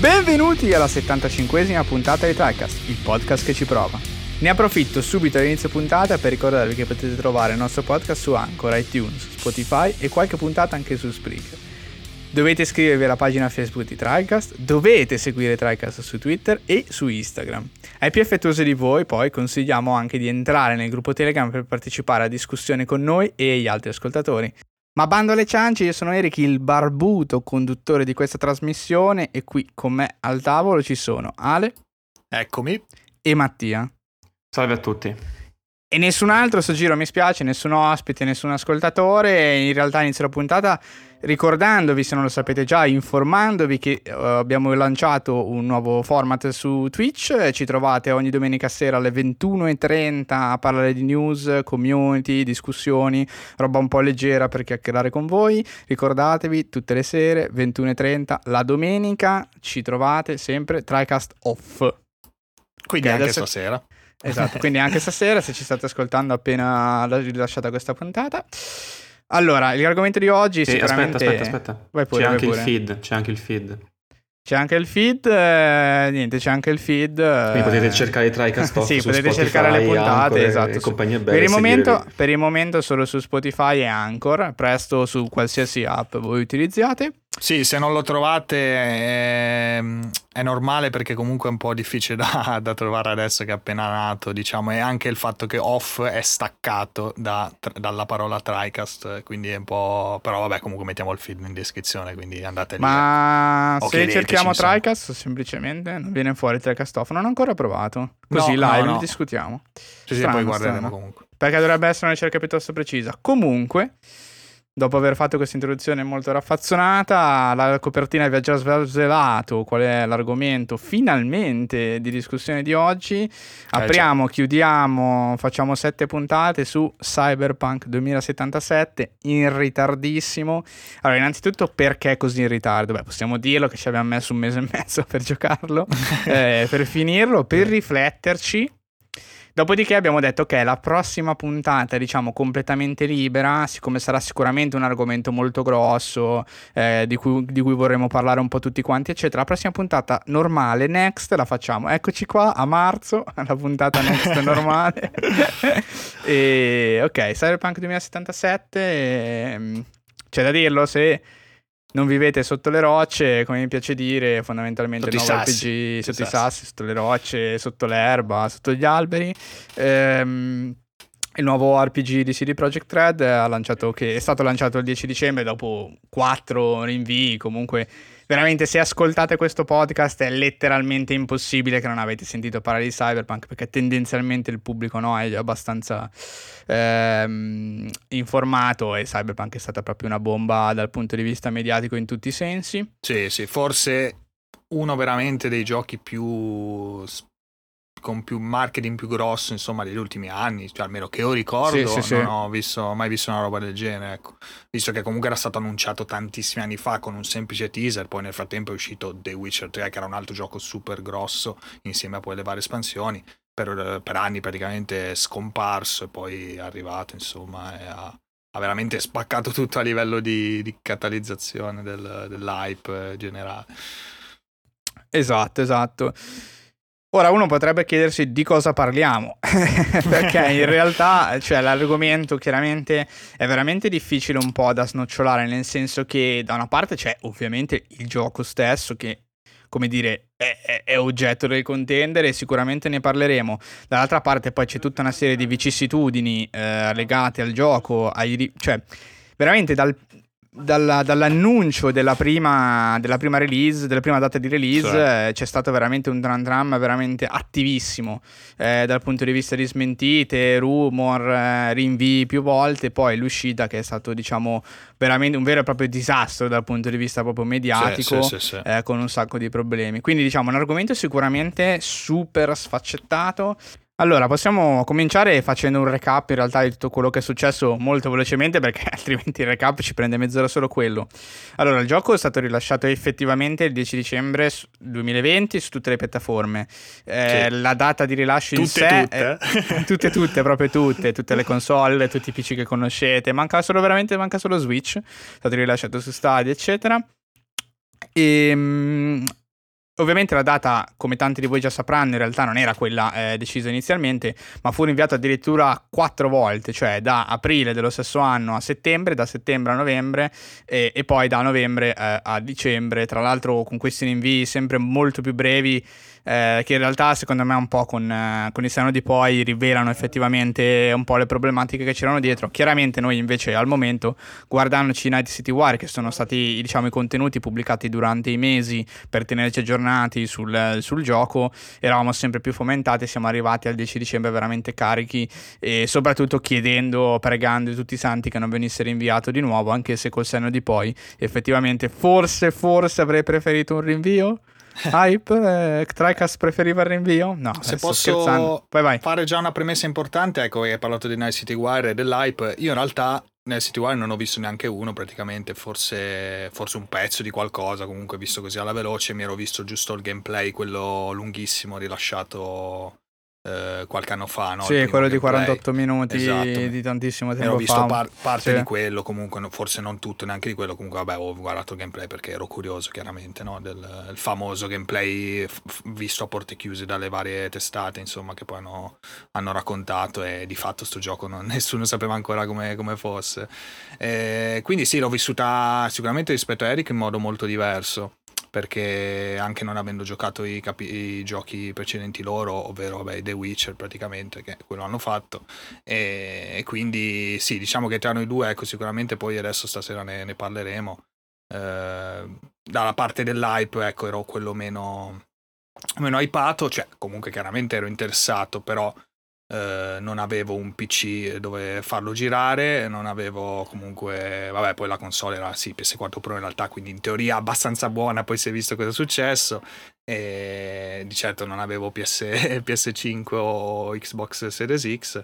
Benvenuti alla 75esima puntata di TriCast, il podcast che ci prova. Ne approfitto subito all'inizio puntata per ricordarvi che potete trovare il nostro podcast su Anchor, iTunes, Spotify e qualche puntata anche su Spreaker. Dovete iscrivervi alla pagina Facebook di TriCast, dovete seguire TriCast su Twitter e su Instagram. Ai più affettuosi di voi poi consigliamo anche di entrare nel gruppo Telegram per partecipare a discussioni con noi e gli altri ascoltatori. Ma bando alle ciance, io sono Eric, il barbuto conduttore di questa trasmissione e qui con me al tavolo ci sono Ale. Eccomi. E Mattia. Salve a tutti. E nessun altro, sto giro mi spiace, nessun ospite, nessun ascoltatore. In realtà inizio la puntata ricordandovi, se non lo sapete già, informandovi che uh, abbiamo lanciato un nuovo format su Twitch. Ci trovate ogni domenica sera alle 21.30 a parlare di news, community, discussioni, roba un po' leggera per chiacchierare con voi. Ricordatevi, tutte le sere, 21.30, la domenica ci trovate sempre TriCast Off. Quindi che anche adesso... stasera. Esatto, quindi anche stasera se ci state ascoltando appena rilasciata questa puntata. Allora, l'argomento di oggi sì, sicuramente... Aspetta, aspetta, aspetta. Vai pure, c'è anche il feed, c'è anche il feed. C'è anche il feed, eh, niente, c'è anche il feed. Quindi eh... potete cercare i TriCast Off Sì, potete Spotify, cercare le puntate, Anchor esatto. E bella per, il momento, per il momento solo su Spotify e Anchor, presto su qualsiasi app voi utilizziate. Sì, se non lo trovate è, ehm, è, normale perché comunque è un po' difficile da, da, trovare adesso che è appena nato, diciamo, e anche il fatto che off è staccato da, dalla parola TriCast, quindi è un po'... però vabbè comunque mettiamo il film in descrizione, quindi andate lì. Ma se cerchiamo TriCast semplicemente non viene fuori TriCast off, non ho ancora provato, così no, live no, no. discutiamo. Sì, strano, sì, poi guarderemo strano. comunque. Perché dovrebbe essere una ricerca piuttosto precisa. Comunque dopo aver fatto questa introduzione molto raffazzonata, la copertina vi ha già svelato qual è l'argomento finalmente di discussione di oggi. Eh, Apriamo, eh, chiudiamo, facciamo sette puntate su Cyberpunk 2077 in ritardissimo. Allora, innanzitutto perché così in ritardo? Beh, possiamo dirlo che ci abbiamo messo un mese e mezzo per giocarlo, eh, per finirlo, per rifletterci Dopodiché abbiamo detto che la prossima puntata, diciamo, completamente libera, siccome sarà sicuramente un argomento molto grosso, eh, di, cui, di, cui, vorremmo parlare un po' tutti quanti, eccetera. La prossima puntata normale, next, la facciamo. Eccoci qua a marzo, la puntata next normale. e ok, Cyberpunk 2077, eh, c'è da dirlo, se non vivete sotto le rocce, come mi piace dire, fondamentalmente sotto nuovo RPG sotto i sassi, sotto le rocce, sotto l'erba, sotto gli alberi. Ehm, il nuovo RPG di CD Projekt Red che è stato lanciato il 10 dicembre dopo quattro rinvii, comunque veramente se ascoltate questo podcast è letteralmente impossibile che non avete sentito parlare di Cyberpunk perché tendenzialmente il pubblico no, è abbastanza ehm, informato e Cyberpunk è stata proprio una bomba dal punto di vista mediatico in tutti i sensi. Sì, sì, forse uno veramente dei giochi più con più marketing più grosso insomma degli ultimi anni cioè almeno che io ricordo sì, sì, non sì. ho visto, mai visto una roba del genere ecco. visto che comunque era stato annunciato tantissimi anni fa con un semplice teaser poi nel frattempo è uscito The Witcher 3 che era un altro gioco super grosso insieme a poi le varie espansioni per, per anni praticamente scomparso e poi è arrivato insomma e ha, ha veramente spaccato tutto a livello di, di catalizzazione del, dell'hype generale esatto esatto Ora uno potrebbe chiedersi di cosa parliamo, perché in realtà cioè, l'argomento chiaramente è veramente difficile un po' da snocciolare, nel senso che da una parte c'è ovviamente il gioco stesso che, come dire, è, è, oggetto del contendere e sicuramente ne parleremo. Dall'altra parte poi c'è tutta una serie di vicissitudini eh, legate al gioco, ai, cioè veramente dal, dalla, dall'annuncio della prima, della prima, release, della prima data di release, sì. eh, c'è stato veramente un drum drum veramente attivissimo eh, dal punto di vista di smentite, rumor, eh, rinvii più volte, poi l'uscita che è stato diciamo veramente un vero e proprio disastro dal punto di vista proprio mediatico, sì, sì, eh, con un sacco di problemi. Quindi diciamo un argomento sicuramente super sfaccettato. Allora, possiamo cominciare facendo un recap in realtà di tutto quello che è successo molto velocemente perché altrimenti il recap ci prende mezz'ora solo quello. Allora, il gioco è stato rilasciato effettivamente il 10 dicembre 2020 su tutte le piattaforme. Eh, sì. La data di rilascio tutte, in sé... Tutte, è, tutte, tutte, proprio tutte, tutte le console, tutti i PC che conoscete. Manca solo veramente, manca solo Switch, è stato rilasciato su Stadia, eccetera. E, ehm, Ovviamente la data, come tanti di voi già sapranno, in realtà non era quella eh, decisa inizialmente, ma fu rinviata addirittura quattro volte, cioè da aprile dello stesso anno a settembre, da settembre a novembre e, e poi da novembre eh, a dicembre, tra l'altro con questi rinvii sempre molto più brevi eh, che in realtà secondo me un po' con, eh, con il seno di poi rivelano effettivamente un po' le problematiche che c'erano dietro. Chiaramente noi invece al momento, guardandoci Night City Wire, che sono stati diciamo i contenuti pubblicati durante i mesi per tenerci aggiornati sul, sul gioco, eravamo sempre più fomentati, siamo arrivati al 10 dicembre veramente carichi e soprattutto chiedendo, pregando tutti i santi che non venisse rinviato di nuovo, anche se col senno di poi effettivamente forse, forse avrei preferito un rinvio. Hype, eh, TriCast preferiva il rinvio? No, se posso vai, vai. fare già una premessa importante, ecco, hai parlato di Night City Wire e dell'hype. Io in realtà nel City Wire non ho visto neanche uno praticamente, forse, forse, un pezzo di qualcosa, comunque visto così alla veloce mi ero visto giusto il gameplay, quello lunghissimo rilasciato eh, qualche anno fa. No? Sì, quello di 48 minuti esatto. di tantissimo tempo fa. Ho visto par- parte sì. di quello, comunque forse non tutto, neanche di quello, comunque vabbè ho guardato il gameplay perché ero curioso chiaramente, no? del famoso gameplay f- visto a porte chiuse dalle varie testate, insomma, che poi hanno, hanno raccontato e di fatto sto gioco non, nessuno sapeva ancora come, come fosse. Eh, quindi sì, l'ho vissuta sicuramente rispetto a Eric in modo molto diverso perché anche non avendo giocato i, capi- i giochi precedenti loro, ovvero vabbè, The Witcher praticamente, che quello hanno fatto, e, quindi sì, diciamo che tra noi due, ecco, sicuramente poi adesso stasera ne, ne parleremo. Eh, dalla parte dell'hype, ecco, ero quello meno, meno hypato, cioè comunque chiaramente ero interessato, però eh, non avevo un PC dove farlo girare, non avevo comunque, vabbè, poi la console era sì, PS4 Pro in realtà, quindi in teoria abbastanza buona, poi si è visto cosa è successo e di certo non avevo PS, PS5 o Xbox Series X.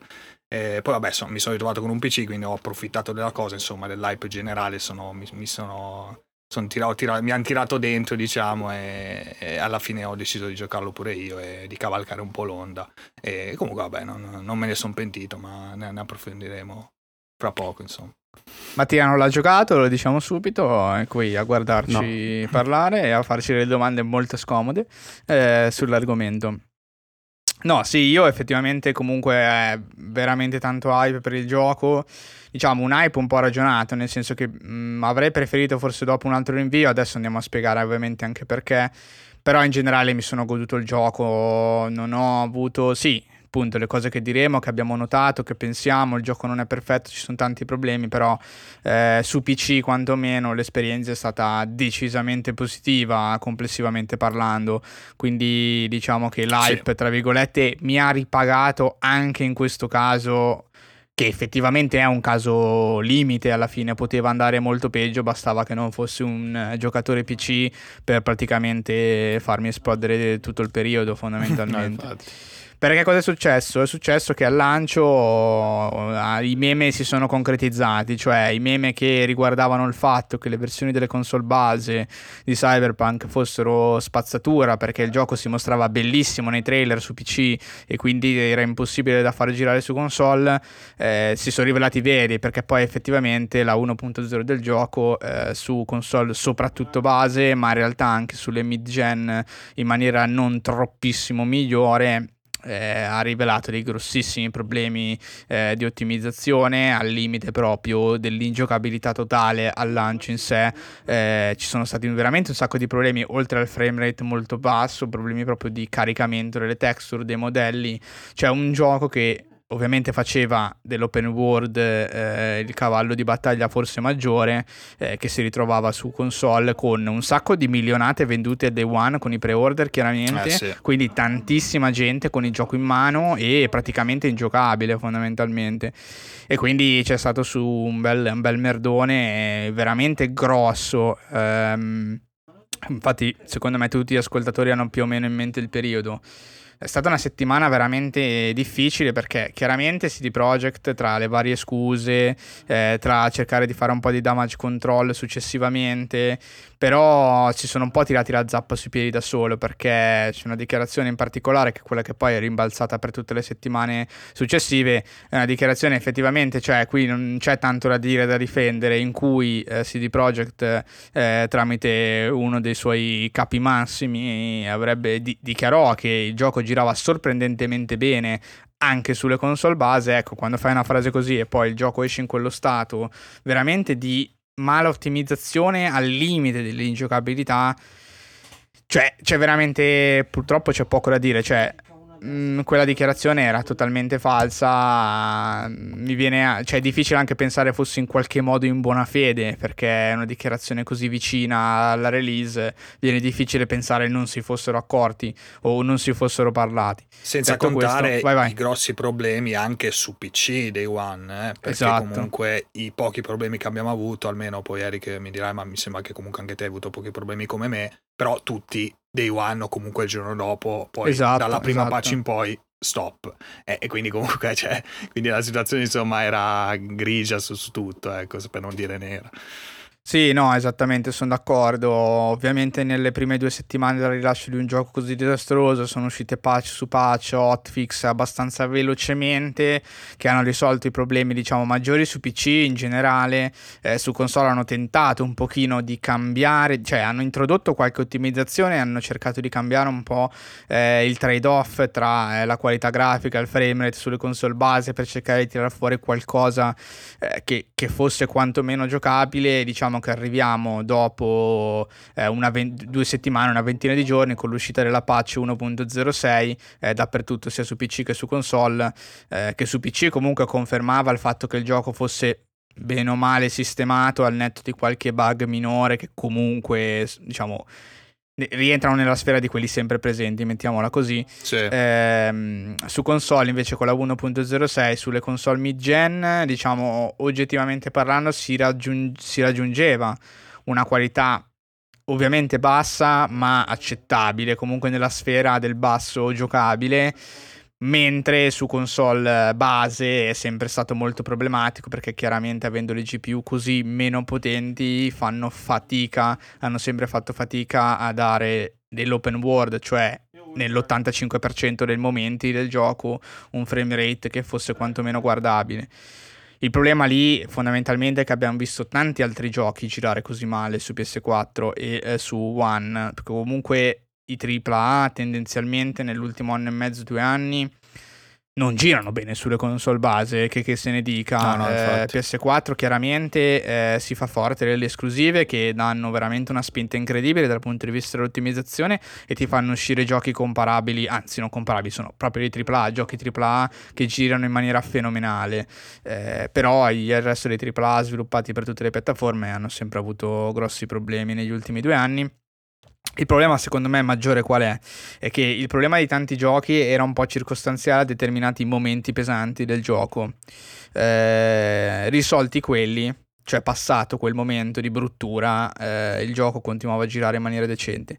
E poi vabbè, so, mi sono ritrovato con un PC, quindi ho approfittato della cosa, insomma, dell'hype generale, sono, mi, mi sono tirato, tirato, mi hanno tirato dentro, diciamo, e, e, alla fine ho deciso di giocarlo pure io e di cavalcare un po' l'onda. E comunque, vabbè, non, non me ne sono pentito, ma ne, ne, approfondiremo fra poco, insomma. Mattia non l'ha giocato, lo diciamo subito, è qui a guardarci no. parlare e a farci delle domande molto scomode eh, sull'argomento. No, sì, io effettivamente comunque è veramente tanto hype per il gioco. Diciamo, un hype un po' ragionato, nel senso che mh, mm, avrei preferito forse dopo un altro rinvio, adesso andiamo a spiegare ovviamente anche perché, però in generale mi sono goduto il gioco, non ho avuto, sì, appunto le cose che diremo, che abbiamo notato, che pensiamo, il gioco non è perfetto, ci sono tanti problemi, però eh, su PC quantomeno l'esperienza è stata decisamente positiva complessivamente parlando, quindi diciamo che l'hype sì. tra virgolette mi ha ripagato anche in questo caso che effettivamente è un caso limite, alla fine poteva andare molto peggio, bastava che non fossi un eh, giocatore PC per praticamente farmi esplodere tutto il periodo fondamentalmente. no, perché cosa è successo? È successo che al lancio uh, i meme si sono concretizzati, cioè i meme che riguardavano il fatto che le versioni delle console base di Cyberpunk fossero spazzatura perché il gioco si mostrava bellissimo nei trailer su PC e quindi era impossibile da far girare su console, eh, si sono rivelati veri perché poi effettivamente la 1.0 del gioco eh, su console soprattutto base, ma in realtà anche sulle mid-gen in maniera non troppissimo migliore eh, ha rivelato dei grossissimi problemi eh, di ottimizzazione al limite proprio dell'ingiocabilità totale al lancio in sé. Eh, ci sono stati veramente un sacco di problemi, oltre al frame rate molto basso, problemi proprio di caricamento delle texture, dei modelli. Cioè un gioco che ovviamente faceva dell'open world eh, il cavallo di battaglia forse maggiore eh, che si ritrovava su console con un sacco di milionate vendute a day one con i pre-order chiaramente, eh sì. quindi tantissima gente con il gioco in mano e praticamente ingiocabile fondamentalmente e quindi c'è stato su un bel, un bel merdone veramente grosso. Um, infatti secondo me tutti gli ascoltatori hanno più o meno in mente il periodo è stata una settimana veramente difficile perché chiaramente CD Projekt tra le varie scuse, eh, tra cercare di fare un po' di damage control successivamente, però ci sono un po' tirati la zappa sui piedi da solo perché c'è una dichiarazione in particolare che è quella che poi è rimbalzata per tutte le settimane successive, è una dichiarazione effettivamente, cioè qui non c'è tanto da dire, da difendere, in cui eh, CD Projekt eh, tramite uno dei suoi capi massimi avrebbe di- dichiarò che il gioco girava sorprendentemente bene anche sulle console base, ecco, quando fai una frase così e poi il gioco esce in quello stato veramente di mala ottimizzazione al limite dell'ingiocabilità, cioè c'è veramente, purtroppo c'è poco da dire, cioè mh, mm, quella dichiarazione era totalmente falsa. Mi viene, cioè, è difficile anche pensare fosse in qualche modo in buona fede, perché è una dichiarazione così vicina alla release. Viene difficile pensare non si fossero accorti o non si fossero parlati. Senza Detto contare questo, vai, vai. i grossi problemi anche su PC Day One, eh? perché esatto. comunque i pochi problemi che abbiamo avuto, almeno poi Eric mi dirai, ma mi sembra che comunque anche te hai avuto pochi problemi come me, però tutti day one o comunque il giorno dopo, poi esatto, dalla prima esatto. patch in poi stop. E, e quindi comunque cioè, quindi la situazione insomma era grigia su, su tutto, ecco, per non dire nera. Sì, no, esattamente, sono d'accordo. Ovviamente nelle prime due settimane dal rilascio di un gioco così disastroso sono uscite patch su patch, hotfix abbastanza velocemente che hanno risolto i problemi, diciamo, maggiori su PC in generale. Eh, su console hanno tentato un pochino di cambiare, cioè hanno introdotto qualche ottimizzazione, hanno cercato di cambiare un po' eh, il trade-off tra eh, la qualità grafica il framerate sulle console base per cercare di tirare fuori qualcosa eh, che, che fosse quantomeno giocabile, diciamo diciamo che arriviamo dopo eh, vent- due settimane, una ventina di giorni con l'uscita della patch 1.06 eh, dappertutto, sia su PC che su console, eh, che su PC comunque confermava il fatto che il gioco fosse bene o male sistemato al netto di qualche bug minore che comunque diciamo rientrano nella sfera di quelli sempre presenti, mettiamola così. Sì. Ehm, su console invece con la 1.06, sulle console mid-gen, diciamo oggettivamente parlando, si, raggiung- si raggiungeva una qualità ovviamente bassa ma accettabile, comunque nella sfera del basso giocabile mentre su console base è sempre stato molto problematico perché chiaramente avendo le GPU così meno potenti fanno fatica, hanno sempre fatto fatica a dare dell'open world, cioè nell'85% dei momenti del gioco un frame rate che fosse quantomeno guardabile. Il problema lì fondamentalmente è che abbiamo visto tanti altri giochi girare così male su PS4 e eh, su One, perché comunque i AAA tendenzialmente nell'ultimo anno e mezzo, due anni non girano bene sulle console base, che, che se ne dica. No, no, eh, PS4 chiaramente eh, si fa forte delle esclusive che danno veramente una spinta incredibile dal punto di vista dell'ottimizzazione e ti fanno uscire giochi comparabili, anzi non comparabili, sono proprio i AAA, giochi AAA che girano in maniera fenomenale. Eh, però il resto dei AAA sviluppati per tutte le piattaforme hanno sempre avuto grossi problemi negli ultimi due anni il problema secondo me maggiore qual è? È che il problema di tanti giochi era un po' circostanziale a determinati momenti pesanti del gioco. Eh, risolti quelli, cioè passato quel momento di bruttura, eh, il gioco continuava a girare in maniera decente.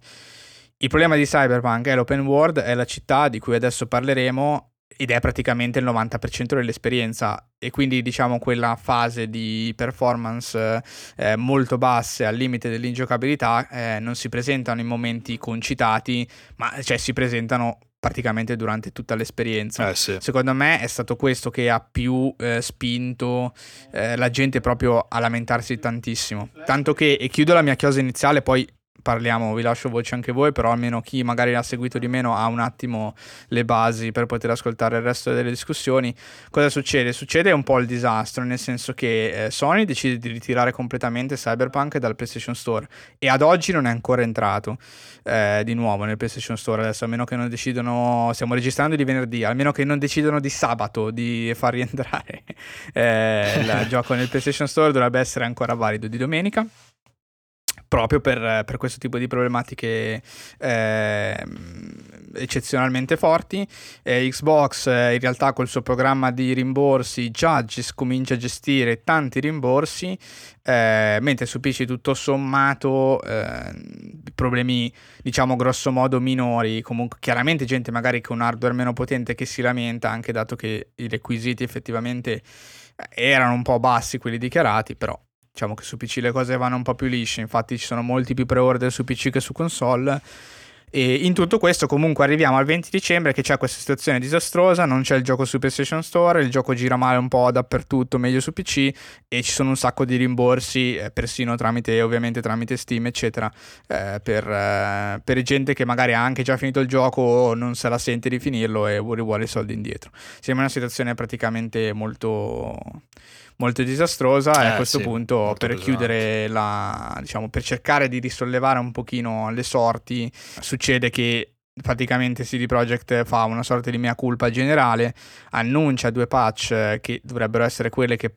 Il problema di Cyberpunk è l'open world, è la città di cui adesso parleremo ed è praticamente il 90% dell'esperienza e quindi diciamo quella fase di performance eh, molto basse al limite dell'ingiocabilità eh, non si presentano in momenti concitati ma cioè si presentano praticamente durante tutta l'esperienza. Eh sì. Secondo me è stato questo che ha più eh, spinto eh, la gente proprio a lamentarsi tantissimo. Tanto che, e chiudo la mia chiosa iniziale, poi parliamo, vi lascio voce anche voi, però almeno chi magari ha seguito di meno ha un attimo le basi per poter ascoltare il resto delle discussioni. Cosa succede? Succede un po' il disastro, nel senso che eh, Sony decide di ritirare completamente Cyberpunk dal PlayStation Store e ad oggi non è ancora entrato eh, di nuovo nel PlayStation Store adesso, a meno che non decidano, stiamo registrando di venerdì, almeno che non decidano di sabato di far rientrare eh, il gioco nel PlayStation Store, dovrebbe essere ancora valido di domenica proprio per, per, questo tipo di problematiche eh, eccezionalmente forti. Eh, Xbox eh, in realtà col suo programma di rimborsi già gest- comincia a gestire tanti rimborsi, eh, mentre su PC tutto sommato eh, problemi diciamo grosso modo minori, comunque chiaramente gente magari con hardware meno potente che si lamenta anche dato che i requisiti effettivamente eh, erano un po' bassi quelli dichiarati, però diciamo che su PC le cose vanno un po' più lisce, infatti ci sono molti più pre-order su PC che su console. E in tutto questo comunque arriviamo al 20 dicembre che c'è questa situazione disastrosa, non c'è il gioco su PlayStation Store, il gioco gira male un po' dappertutto, meglio su PC e ci sono un sacco di rimborsi, eh, persino tramite ovviamente tramite Steam eccetera, eh, per, eh, per gente che magari ha anche già finito il gioco o non se la sente di finirlo e vuole, i soldi indietro. Sembra una situazione praticamente molto molto disastrosa eh, e a questo sì, punto per pesante. chiudere la diciamo per cercare di risollevare un pochino le sorti succede che praticamente CD Projekt fa una sorta di mea culpa generale annuncia due patch che dovrebbero essere quelle che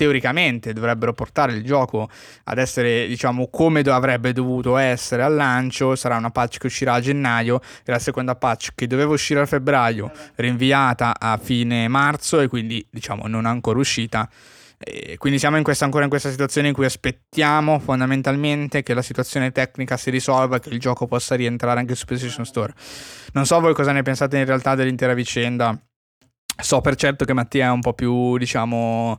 teoricamente dovrebbero portare il gioco ad essere, diciamo, come avrebbe dovuto essere al lancio. Sarà una patch che uscirà a gennaio e la seconda patch che doveva uscire a febbraio, rinviata a fine marzo e quindi, diciamo, non ancora uscita. E quindi siamo in questa, ancora in questa situazione in cui aspettiamo fondamentalmente che la situazione tecnica si risolva e che il gioco possa rientrare anche su PlayStation Store. Non so voi cosa ne pensate in realtà dell'intera vicenda. So per certo che Mattia è un po' più, diciamo,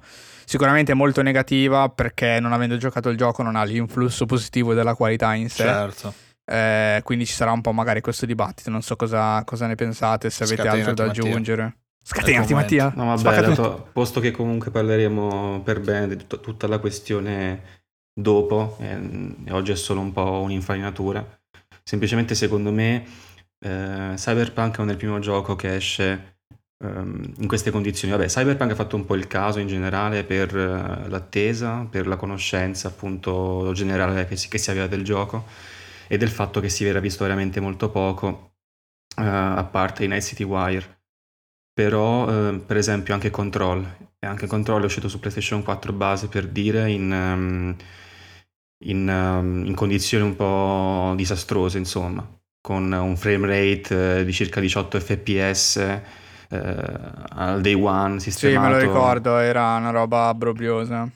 sicuramente molto negativa perché non avendo giocato il gioco non ha l'influsso positivo della qualità in sé. Certo. Eh, quindi ci sarà un po' magari questo dibattito. Non so cosa, cosa ne pensate, se avete Scatenati altro da Mattia. aggiungere. Scatenati Mattia. No, vabbè, dato, posto che comunque parleremo per bene di tut- tutta la questione dopo, eh, e oggi è solo un po' un'infarinatura, semplicemente secondo me eh, Cyberpunk è nel primo gioco che esce in queste condizioni. Vabbè, Cyberpunk ha fatto un po' il caso in generale per uh, l'attesa, per la conoscenza appunto generale che si, che si, aveva del gioco e del fatto che si era visto veramente molto poco, uh, a parte i Night City Wire. Però, uh, per esempio, anche Control, anche Control è uscito su PlayStation 4 base per dire in, um, in, um, in condizioni un po' disastrose, insomma, con un frame rate di circa 18 fps eh, al day one sistemato. Sì, me lo ricordo, era una roba abbrobriosa.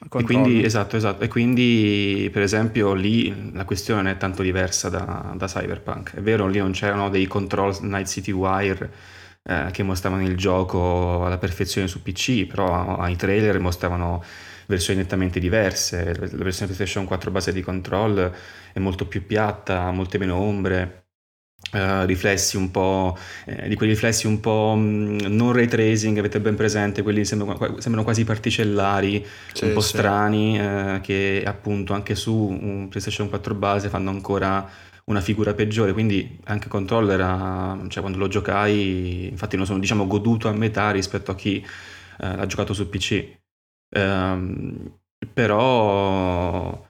E quindi, esatto, esatto. E quindi, per esempio, lì la questione non è tanto diversa da, da Cyberpunk. È vero, lì non c'erano dei control Night City Wire eh, che mostravano il gioco alla perfezione su PC, però ai trailer mostravano versioni nettamente diverse. La versione PlayStation 4 base di control è molto più piatta, ha molte meno ombre. Uh, riflessi un po' eh, di quei riflessi un po' mh, mm, non ray tracing avete ben presente quelli sembrano, sembrano quasi particellari sì, un po' sì. strani eh, che appunto anche su un PlayStation 4 base fanno ancora una figura peggiore quindi anche Control era cioè quando lo giocai infatti non sono diciamo goduto a metà rispetto a chi eh, l'ha giocato su PC ehm, però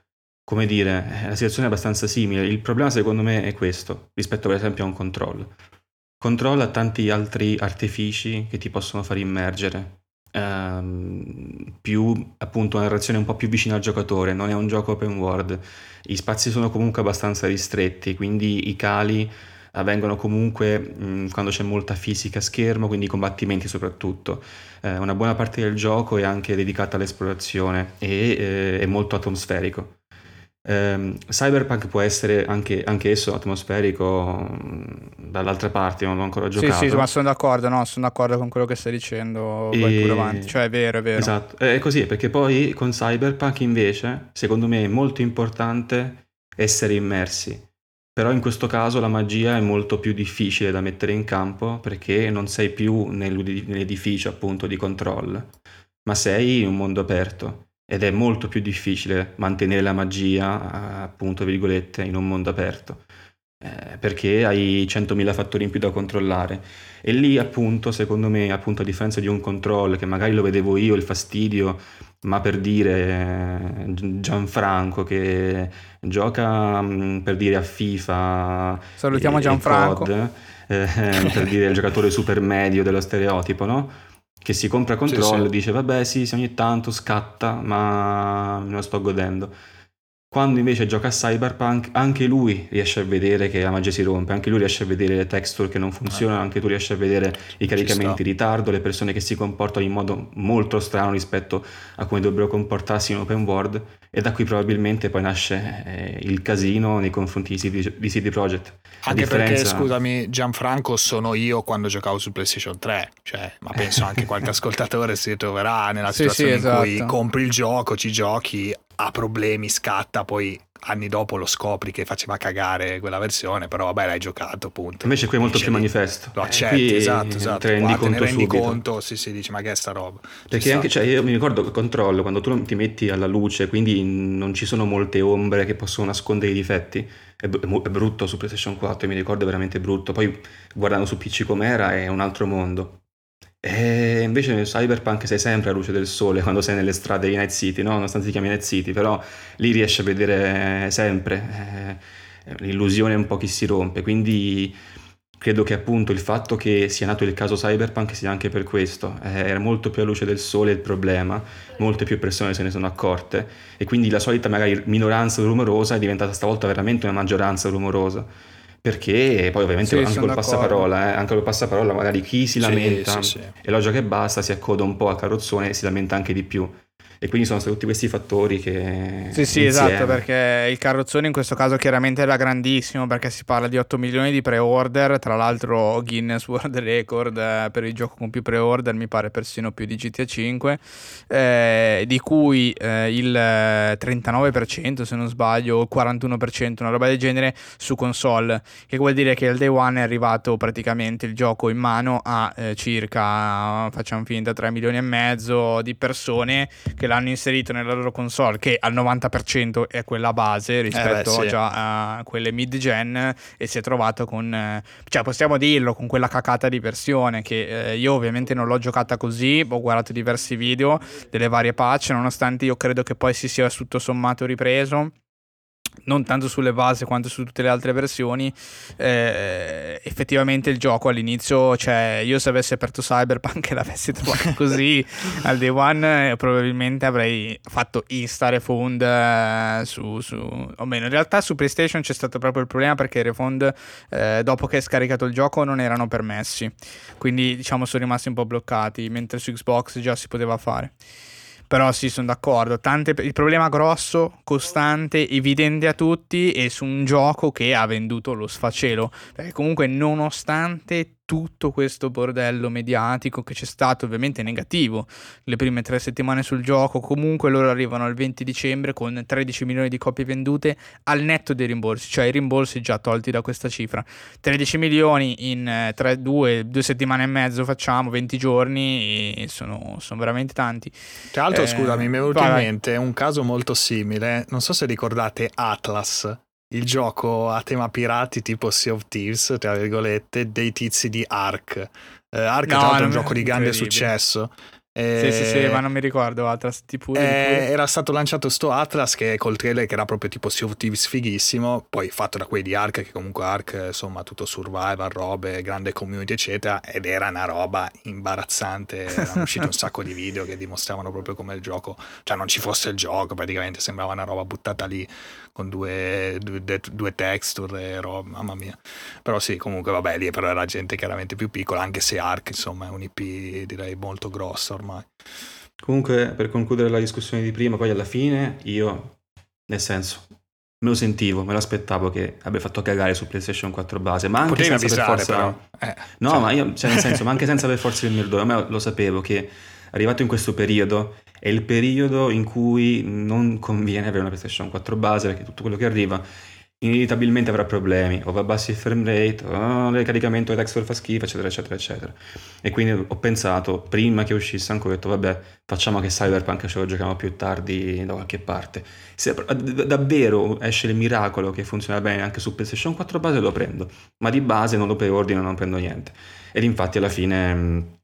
come dire, la situazione è abbastanza simile. Il problema secondo me è questo, rispetto per esempio a un control. Control ha tanti altri artifici che ti possono far immergere. Um, più appunto una narrazione un po' più vicina al giocatore, non è un gioco open world. I spazi sono comunque abbastanza ristretti, quindi i cali avvengono comunque mh, quando c'è molta fisica a schermo, quindi i combattimenti soprattutto. Eh, una buona parte del gioco è anche dedicata all'esplorazione e eh, è molto atmosferico. Um, Cyberpunk può essere anche, anche esso atmosferico mm, dall'altra parte, non l'ho ancora giocato. Sì, sì, ma sono d'accordo, no, sono d'accordo con quello che stai dicendo, e... vai pure avanti, cioè è vero, è vero. Esatto, è così, perché poi con Cyberpunk invece, secondo me è molto importante essere immersi, però in questo caso la magia è molto più difficile da mettere in campo perché non sei più nell'edificio appunto di control, ma sei in un mondo aperto ed è molto più difficile mantenere la magia, appunto, virgolette, in un mondo aperto, eh, perché hai 100.000 fattori in più da controllare. E lì, appunto, secondo me, appunto, a differenza di un control, che magari lo vedevo io, il fastidio, ma per dire Gianfranco che gioca mm, per dire a FIFA salutiamo e, Gianfranco COD, eh, per dire il giocatore super medio dello stereotipo no? Che si compra control sì, sì. dice vabbè sì, sì ogni tanto scatta ma me lo sto godendo Quando invece gioca a Cyberpunk, anche lui riesce a vedere che la magia si rompe, anche lui riesce a vedere le texture che non funzionano, anche tu riesci a vedere i caricamenti in ritardo, le persone che si comportano in modo molto strano rispetto a come dovrebbero comportarsi in open world e da qui probabilmente poi nasce eh, il casino nei confronti di CD, di CD Projekt. Anche differenza... perché, scusami Gianfranco, sono io quando giocavo su PlayStation 3, cioè, ma penso anche qualche ascoltatore si troverà nella situazione sì, sì, esatto. in cui esatto. compri il gioco, ci giochi, ha problemi, scatta, poi anni dopo lo scopri che faceva cagare quella versione, però vabbè l'hai giocato, punto. Invece qui è molto più manifesto. Lo accetti, eh, esatto, esatto. Te rendi Qua, conto ne rendi conto, sì, sì, dici ma che è sta roba. Perché anche, cioè, io mi ricordo che controllo, quando tu ti metti alla luce, quindi non ci sono molte ombre che possono nascondere i difetti, è, è brutto su PlayStation 4, mi ricordo veramente brutto. Poi guardando su PC com'era è un altro mondo. E invece Cyberpunk sei sempre a luce del sole quando sei nelle strade di Night City, no? nonostante si chiami Night City, però lì riesci a vedere sempre, eh, l'illusione è un po' chi si rompe, quindi credo che appunto il fatto che sia nato il caso Cyberpunk sia anche per questo, eh, era molto più a luce del sole il problema, molte più persone se ne sono accorte. E quindi la solita magari minoranza rumorosa è diventata stavolta veramente una maggioranza rumorosa perché? Poi ovviamente sì, anche col passaparola, eh, anche col passaparola magari chi si lamenta sì, sì, e logica che basta si accoda un po' al carrozzone e si lamenta anche di più e quindi sono stati tutti questi fattori che... Sì, sì, insieme... esatto, perché il carrozzone in questo caso chiaramente era grandissimo perché si parla di 8 milioni di pre-order, tra l'altro Guinness World Record eh, per il gioco con più pre-order, mi pare persino più di GTA 5, eh, di cui eh, il 39% se non sbaglio, o il 41%, una roba del genere su console, che vuol dire che il day one è arrivato praticamente il gioco in mano a eh, circa, facciamo finta, 3 milioni e mezzo di persone che l'hanno inserito nella loro console, che al 90% è quella base rispetto eh beh, sì. già a quelle mid-gen, e si è trovato con, eh, cioè possiamo dirlo, con quella cacata di versione che eh, io ovviamente non l'ho giocata così, ho guardato diversi video delle varie patch, nonostante io credo che poi si sia tutto sommato ripreso non tanto sulle base quanto su tutte le altre versioni, eh, effettivamente il gioco all'inizio, cioè io se avessi aperto Cyberpunk e l'avessi trovato così al day one, eh, probabilmente avrei fatto insta refund eh, su, su, o meno, in realtà su PlayStation c'è stato proprio il problema perché i refund eh, dopo che hai scaricato il gioco non erano permessi, quindi diciamo sono rimasti un po' bloccati, mentre su Xbox già si poteva fare. Però sì, sono d'accordo. Tante, il problema grosso, costante, evidente a tutti è su un gioco che ha venduto lo sfacelo. Perché comunque nonostante tutto questo bordello mediatico che c'è stato, ovviamente negativo, le prime tre settimane sul gioco, comunque loro arrivano al 20 dicembre con 13 milioni di copie vendute al netto dei rimborsi, cioè i rimborsi già tolti da questa cifra. 13 milioni in 3, 2, 2 settimane e mezzo facciamo, 20 giorni, sono, sono veramente tanti. Tra l'altro, eh, scusami, mi è venuto in mente un caso molto simile, non so se ricordate Atlas il gioco a tema pirati tipo Sea of Thieves, tra virgolette, dei tizi di Ark. Eh, Ark no, è un gioco di grande successo eh, sì, sì, sì, ma non mi ricordo Atlas. Tipo, eh, era stato lanciato sto Atlas che col trailer che era proprio tipo Sea of Thieves fighissimo, poi fatto da quelli di Ark, che comunque Ark, insomma, tutto survival, robe, grande community, eccetera, ed era una roba imbarazzante. Erano usciti un sacco di video che dimostravano proprio come il gioco, cioè non ci fosse il gioco, praticamente sembrava una roba buttata lì con due, due, due texture e roba, mamma mia. Però sì, comunque vabbè, lì però era gente chiaramente più piccola, anche se Ark, insomma, è un IP direi molto grosso ormai. Comunque, per concludere la discussione di prima, poi alla fine io, nel senso, me lo sentivo, me lo aspettavo che abbia fatto cagare su PlayStation 4 base, ma anche Potevi senza per forza... Eh, no, cioè... ma io, cioè nel senso, ma anche senza per forza il mio ma lo sapevo che arrivato in questo periodo è il periodo in cui non conviene avere una PlayStation 4 base perché tutto quello che arriva inevitabilmente avrà problemi, o va bassi il frame rate, o il caricamento del texture fa schifo, eccetera, eccetera, eccetera. E quindi ho pensato, prima che uscisse anche, ho detto, vabbè, facciamo che Cyberpunk ce lo giochiamo più tardi da qualche parte. Se davvero esce il miracolo che funziona bene anche su PlayStation 4 base, lo prendo, ma di base non lo preordino, non prendo niente. Ed infatti alla fine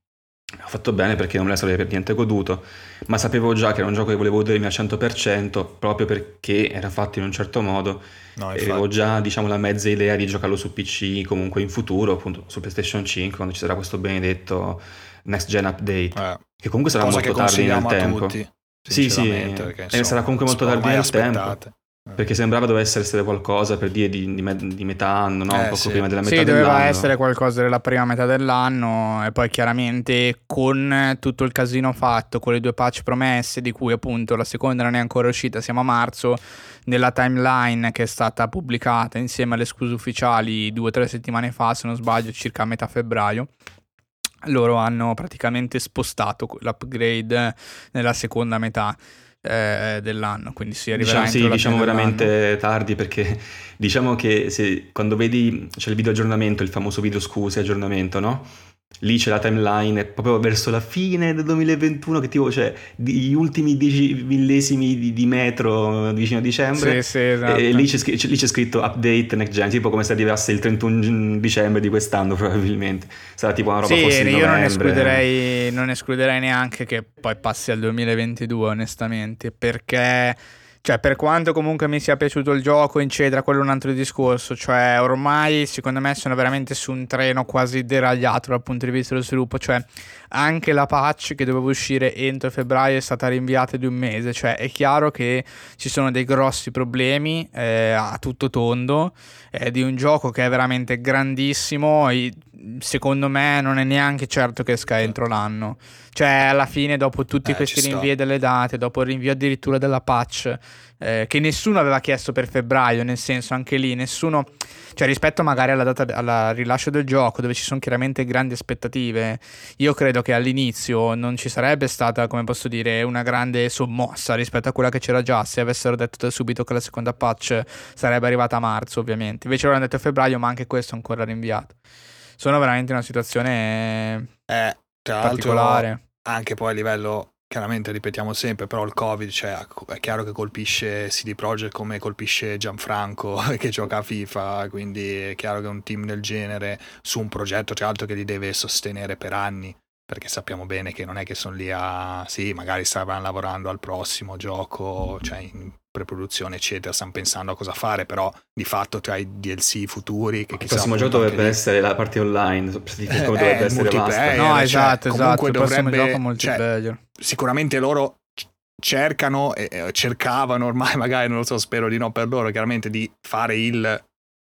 ho fatto bene perché non me la sarei per niente goduto, ma sapevo già che era un gioco che volevo godermi al 100% proprio perché era fatto in un certo modo no, e avevo già diciamo, la mezza idea di giocarlo su PC comunque in futuro, appunto su PlayStation 5 quando ci sarà questo benedetto next gen update, eh, che comunque sarà molto tardi nel tempo. Tutti, sì, sì, eh, sarà comunque molto tardi nel aspettate. tempo. Perché sembrava dovesse essere qualcosa per dire di, di, di metà anno, no? Eh, poco sì. prima della metà sì, dell'anno. Sì, doveva essere qualcosa della prima metà dell'anno e poi chiaramente con tutto il casino fatto, con le due patch promesse di cui appunto la seconda non è ancora uscita, siamo a marzo, nella timeline che è stata pubblicata insieme alle scuse ufficiali due o tre settimane fa, se non sbaglio, circa a metà febbraio loro hanno praticamente spostato l'upgrade nella seconda metà eh, dell'anno, quindi si arriverà diciamo, sì, diciamo veramente tardi perché diciamo che se, quando vedi c'è il video aggiornamento, il famoso video scuse aggiornamento, no? Lì c'è la timeline proprio verso la fine del 2021 che tipo c'è gli ultimi 10 millesimi di, di, metro vicino a dicembre. Sì, sì, esatto. e lì c'è, lì c'è, scritto update next gen tipo come se arrivasse il 31 dicembre di quest'anno probabilmente. Sarà tipo una roba sì, forse io non escluderei, non escluderei neanche che poi passi al 2022 onestamente perché cioè, per quanto comunque mi sia piaciuto il gioco, eccetera, quello è un altro discorso. Cioè, ormai secondo me sono veramente su un treno quasi deragliato dal punto di vista dello sviluppo. Cioè, anche la patch che doveva uscire entro febbraio è stata rinviata di un mese. Cioè, è chiaro che ci sono dei grossi problemi eh, a tutto tondo. Eh, di un gioco che è veramente grandissimo. Secondo me non è neanche certo che esca entro l'anno. Cioè, alla fine, dopo tutti eh, questi rinvii delle date, dopo il rinvio addirittura della patch, eh, che nessuno aveva chiesto per febbraio, nel senso anche lì, nessuno, cioè rispetto magari alla data, al rilascio del gioco, dove ci sono chiaramente grandi aspettative, io credo che all'inizio non ci sarebbe stata, come posso dire, una grande sommossa rispetto a quella che c'era già, se avessero detto da subito che la seconda patch sarebbe arrivata a marzo, ovviamente. Invece loro hanno detto a febbraio, ma anche questo è ancora rinviato. Sono veramente in una situazione eh, particolare. Anche poi a livello chiaramente ripetiamo sempre, però il Covid, cioè, è chiaro che colpisce CD Projekt come colpisce Gianfranco che gioca a FIFA, quindi è chiaro che un team del genere su un progetto, tra l'altro, che li deve sostenere per anni, perché sappiamo bene che non è che sono lì a... sì, magari stavano lavorando al prossimo gioco, cioè in pre-produzione eccetera, stanno pensando a cosa fare, però di fatto tra i DLC futuri che il prossimo gioco dovrebbe lì... essere la parte online, eh, dovrebbe essere basta. No, cioè, esatto, esatto, dovrebbe. Cioè, sicuramente loro cercano e eh, cercavano ormai magari non lo so, spero di no per loro chiaramente di fare il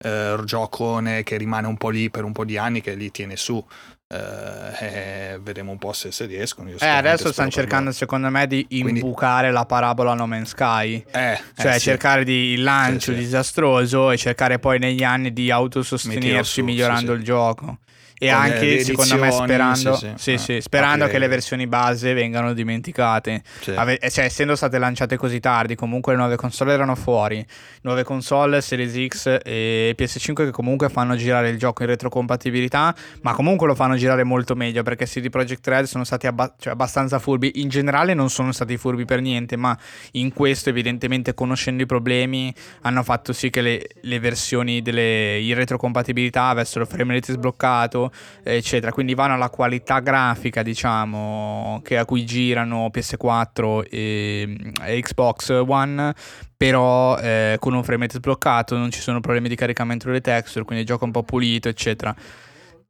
eh, giocone che rimane un po' lì per un po' di anni che li tiene su eh, vedremo un po' se, se riescono. eh, adesso stanno cercando, secondo me, di imbucare Quindi... la parabola No Man's Sky. Eh, cioè, eh, cercare di il lancio sì, sì. disastroso e cercare poi negli anni di autosostenersi migliorando sì, il gioco e anche secondo me sperando, sì, sì. Sì, ah, sperando che le versioni base vengano dimenticate. Ave- cioè essendo state lanciate così tardi comunque le nuove console erano fuori. Nuove console Series X e PS5 che comunque fanno girare il gioco in retrocompatibilità ma comunque lo fanno girare molto meglio perché CD Projekt Red sono stati abba- cioè abbastanza furbi. In generale non sono stati furbi per niente ma in questo evidentemente conoscendo i problemi hanno fatto sì che le, le versioni delle in retrocompatibilità avessero frame rate sbloccato eccetera. Quindi vanno alla qualità grafica, diciamo, a cui girano PS4 e, e Xbox One, però eh, con un frame rate sbloccato, non ci sono problemi di caricamento delle texture, quindi il gioco è un po' pulito, eccetera.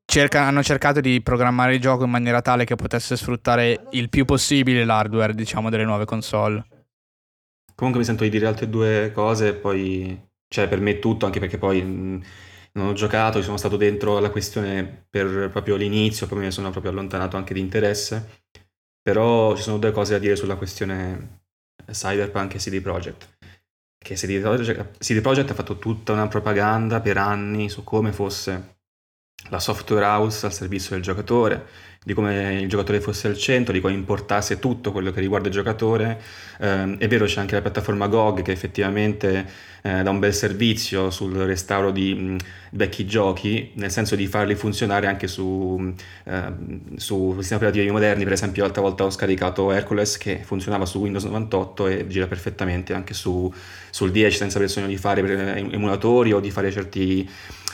Cerca, hanno cercato di programmare il gioco in maniera tale che potesse sfruttare il più possibile l'hardware, diciamo, delle nuove console. Comunque mi sento di dire altre due cose, poi, cioè per me è tutto, anche perché poi non ho giocato, sono stato dentro la questione per proprio l'inizio, poi me ne sono proprio allontanato anche di interesse, però ci sono due cose da dire sulla questione Cyberpunk e CD Projekt. Che CD Projekt, CD Projekt ha fatto tutta una propaganda per anni su come fosse la software house al servizio del giocatore, di come il giocatore fosse al centro, di come importasse tutto quello che riguarda il giocatore. Eh, è vero, c'è anche la piattaforma GOG che effettivamente eh, dà un bel servizio sul restauro di mh, vecchi giochi, nel senso di farli funzionare anche su, eh, su sistemi operativi moderni. Per esempio, l'altra volta ho scaricato Hercules che funzionava su Windows 98 e gira perfettamente anche su, sul 10 senza bisogno di fare eh, emulatori o di fare certi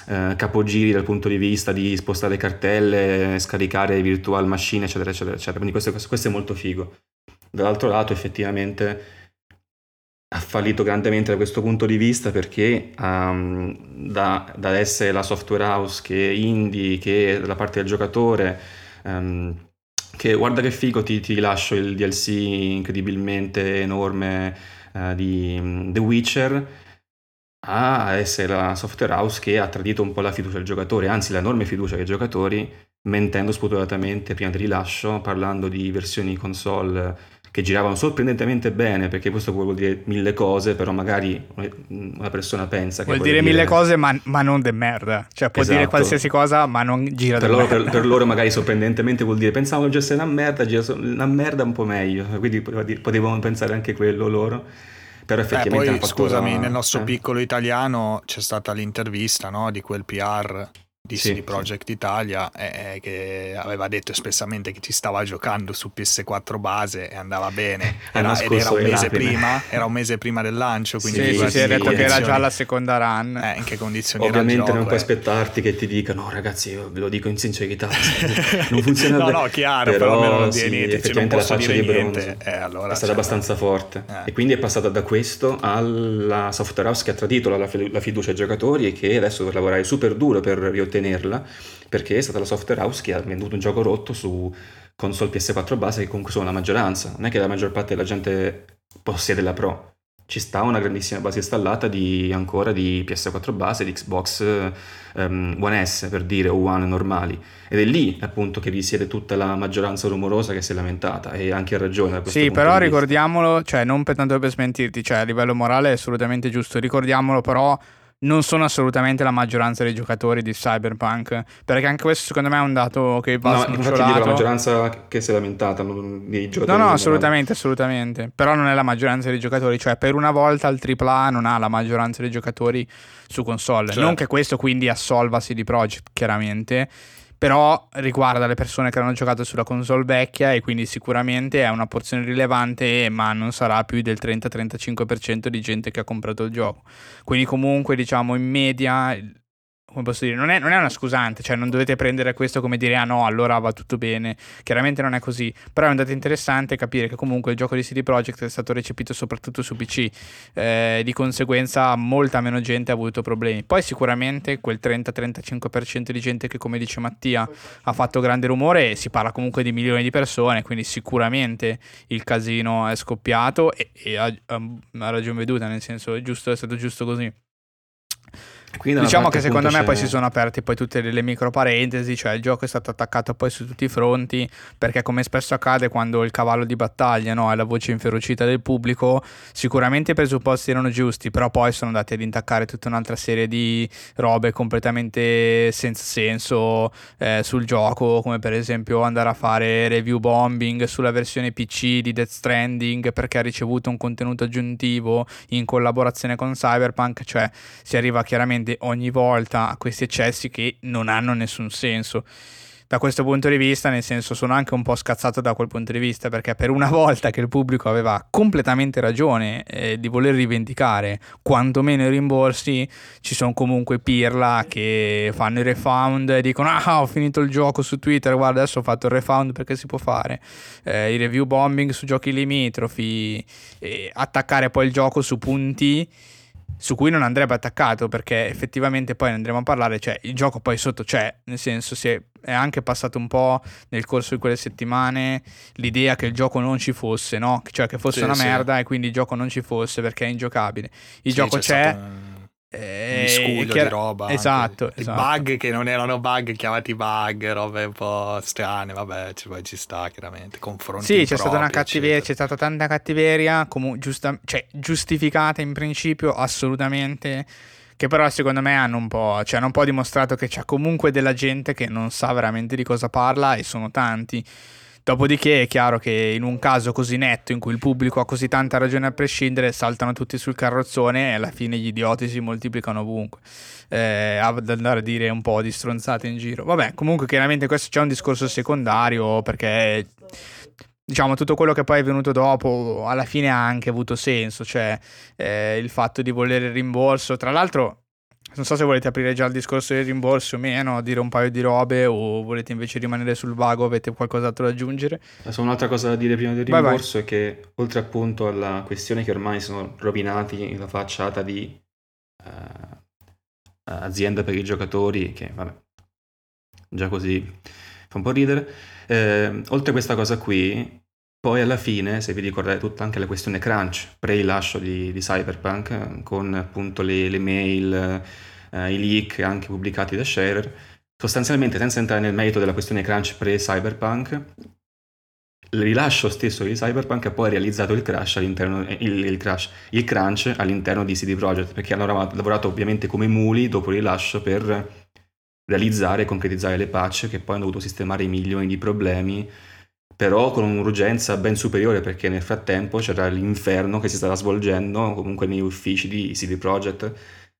eh, capogiri dal punto di vista di spostare cartelle, scaricare virtual machine, eccetera, eccetera, eccetera. Quindi questo, questo è molto figo. Dall'altro lato, effettivamente ha fallito grandemente da questo punto di vista perché um, da, da, essere la software house che indie, che dalla parte del giocatore, um, che guarda che figo ti, ti rilascio il DLC incredibilmente enorme uh, di um, The Witcher a essere la software house che ha tradito un po' la fiducia del giocatore, anzi l'enorme fiducia dei giocatori, mentendo spudoratamente prima del rilascio, parlando di versioni console che giravano sorprendentemente bene, perché questo vuol dire mille cose, però magari una persona pensa vuol che... Vuol dire mille cose, ma, ma, non de merda. Cioè può esatto. dire qualsiasi cosa, ma non gira per loro, per, per, loro magari sorprendentemente vuol dire pensavano già essere una merda, una merda un po' meglio, quindi potevano pensare anche quello loro. Però effettivamente... Eh, poi, scusami, nel nostro eh. piccolo italiano c'è stata l'intervista no, di quel PR di sì, CD Projekt sì. Italia eh, che aveva detto espressamente che ci stava giocando su PS4 base e andava bene. Era, ed era un mese prima era un mese prima del lancio quindi sì, sì, si è detto che era già la seconda run. Eh, in che condizioni ovviamente non puoi eh. aspettarti che ti dica no ragazzi io ve lo dico in sincerità non funziona no no chiaro però, però non sì, niente effettivamente cioè, la faccia di bronzo. Eh, allora, è stata cioè, abbastanza forte. Eh. e quindi è passata da questo alla software house che ha tradito la, la fiducia ai giocatori e che adesso deve lavorare super duro per riottenerla perché è stata la software house che ha venduto un gioco rotto su console PS4 base che comunque sono la maggioranza. Non è che la maggior parte della gente possiede la Pro. Ci sta una grandissima base installata di, ancora di PS4 base, di Xbox um, One S per dire, o One normali. Ed è lì appunto che risiede tutta la maggioranza rumorosa che si è lamentata e anche ha ragione. Sì, però ricordiamolo, cioè non per tanto per smentirti, cioè a livello morale è assolutamente giusto, ricordiamolo però non sono assolutamente la maggioranza dei giocatori di Cyberpunk, perché anche questo secondo me è un dato che va no, infatti dico la maggioranza che si è lamentata dei giocatori. No, no, assolutamente, assolutamente, però non è la maggioranza dei giocatori, cioè per una volta il AAA non ha la maggioranza dei giocatori su console, cioè. non che questo quindi assolva CD Projekt, chiaramente, però riguarda le persone che hanno giocato sulla console vecchia e quindi sicuramente è una porzione rilevante ma non sarà più del 30-35% di gente che ha comprato il gioco. Quindi comunque diciamo in media come posso dire, non è, non è, una scusante, cioè non dovete prendere questo come dire ah no, allora va tutto bene. Chiaramente non è così, però è un dato interessante capire che comunque il gioco di CD Projekt è stato recepito soprattutto su PC, eh, di conseguenza molta meno gente ha avuto problemi. Poi sicuramente quel 30-35% di gente che come dice Mattia ha fatto grande rumore, si parla comunque di milioni di persone, quindi sicuramente il casino è scoppiato e, e ha, ha ragione veduta, nel senso è, giusto, è stato giusto così. Diciamo che secondo me poi si sono aperte poi tutte le micro parentesi, cioè il gioco è stato attaccato poi su tutti i fronti, perché come spesso accade quando il cavallo di battaglia no, è la voce inferocita del pubblico, sicuramente i presupposti erano giusti, però poi sono andati ad intaccare tutta un'altra serie di robe completamente senza senso eh, sul gioco, come per esempio andare a fare review bombing sulla versione PC di Death Stranding perché ha ricevuto un contenuto aggiuntivo in collaborazione con Cyberpunk, cioè si arriva chiaramente tende ogni volta questi eccessi che non hanno nessun senso. Da questo punto di vista, nel senso, sono anche un po' scazzato da quel punto di vista, perché per una volta che il pubblico aveva completamente ragione eh, di voler rivendicare quantomeno i rimborsi, ci sono comunque pirla che fanno il refund e dicono ah ho finito il gioco su Twitter, guarda adesso ho fatto il refund perché si può fare, eh, i review bombing su giochi limitrofi, eh, attaccare poi il gioco su punti su cui non andrebbe attaccato perché effettivamente poi ne andremo a parlare, cioè il gioco poi sotto c'è, nel senso si è, è anche passato un po' nel corso di quelle settimane l'idea che il gioco non ci fosse, no? Cioè che fosse sì, una sì. merda e quindi il gioco non ci fosse perché è ingiocabile. Il sì, gioco c'è... c'è eh, miscuglio chiar- di roba. Esatto, esatto. Bug che non erano bug chiamati bug, robe un po' strane, vabbè, ci, poi ci sta chiaramente, confronti Sì, c'è stata una cattiveria, c'è stata tanta cattiveria, comu- giusta- cioè, giustificata in principio assolutamente che però secondo me hanno un po', cioè hanno un po' dimostrato che c'è comunque della gente che non sa veramente di cosa parla e sono tanti. Dopodiché è chiaro che in un caso così netto in cui il pubblico ha così tanta ragione a prescindere, saltano tutti sul carrozzone e alla fine gli idioti si moltiplicano ovunque. Eh, ad andare a dire un po' di stronzate in giro. Vabbè, comunque chiaramente questo c'è un discorso secondario perché diciamo tutto quello che poi è venuto dopo alla fine ha anche avuto senso, cioè eh, il fatto di volere il rimborso. Tra l'altro non so se volete aprire già il discorso del rimborso o meno, dire un paio di robe o volete invece rimanere sul vago, avete qualcos'altro da aggiungere? Solo un'altra cosa da dire prima del rimborso vai, vai. è che oltre appunto alla questione che ormai sono rovinati la facciata di uh, azienda per i giocatori, che vabbè, già così fa un po' ridere, eh, oltre a questa cosa qui, poi alla fine, se vi ricordate tutta anche la questione crunch, pre-rilascio di, di Cyberpunk, con appunto le, le mail, eh, i leak anche pubblicati da Sharer, sostanzialmente senza entrare nel merito della questione crunch pre-Cyberpunk, il rilascio stesso di Cyberpunk ha poi realizzato il crash all'interno, il, il, crash, il crunch all'interno di CD Projekt, perché hanno lavorato ovviamente come muli dopo il rilascio per realizzare e concretizzare le patch che poi hanno dovuto sistemare milioni di problemi però con un'urgenza ben superiore perché nel frattempo c'era l'inferno che si stava svolgendo comunque negli uffici di CD Projekt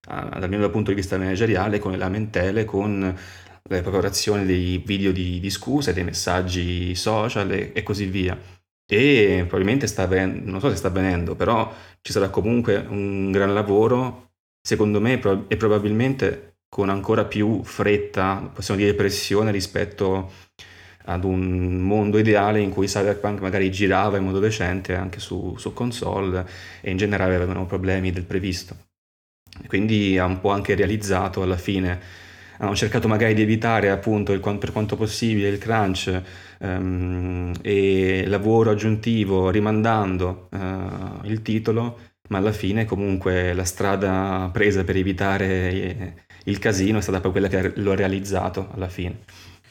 dal mio punto di vista manageriale con le lamentele, con la preparazione dei video di, di scuse, dei messaggi social e, e, così via. E probabilmente sta avvenendo, non so se sta avvenendo, però ci sarà comunque un gran lavoro, secondo me, e probabilmente con ancora più fretta, possiamo dire pressione rispetto ad un mondo ideale in cui Cyberpunk magari girava in modo decente anche su, su console e in generale avevano problemi del previsto. Quindi ha un po' anche realizzato alla fine hanno cercato magari di evitare appunto il, per quanto possibile il crunch um, e lavoro aggiuntivo rimandando uh, il titolo, ma alla fine comunque la strada presa per evitare il casino è stata poi quella che l'ho realizzato alla fine.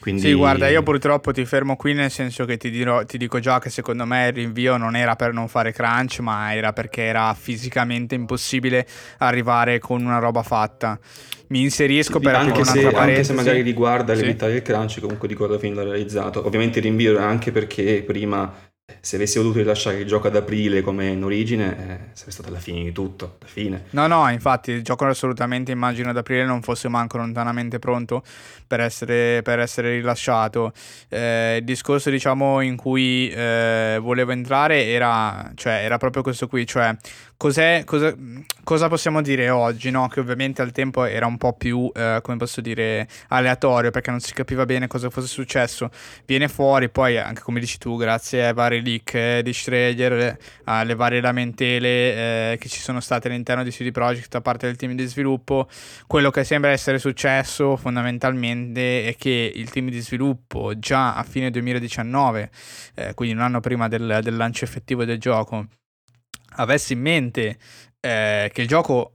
Quindi... Sì, guarda, io purtroppo ti fermo qui nel senso che ti, dirò, ti, dico già che secondo me il rinvio non era per non fare crunch, ma era perché era fisicamente impossibile arrivare con una roba fatta. Mi inserisco per anche se, anche se magari riguarda sì. l'evitare il crunch, comunque dico alla fine l'ho realizzato. Ovviamente il rinvio era anche perché prima se avessi voluto rilasciare il gioco ad aprile come in origine, eh, sarebbe stata la fine di tutto, la fine. No, no, infatti il gioco assolutamente immagino ad aprile non fosse manco lontanamente pronto per essere, per essere rilasciato. Eh, il discorso, diciamo, in cui eh, volevo entrare era, cioè, era proprio questo qui, cioè Cos'è, cosa, cosa, possiamo dire oggi? No? Che ovviamente al tempo era un po' più, eh, come posso dire, aleatorio perché non si capiva bene cosa fosse successo. Viene fuori, poi anche come dici tu, grazie ai vari leak eh, di Schrader, alle varie lamentele eh, che ci sono state all'interno di CD Projekt da parte del team di sviluppo, quello che sembra essere successo fondamentalmente è che il team di sviluppo già a fine 2019, eh, quindi un anno prima del, del lancio effettivo del gioco, avesse in mente eh, che il gioco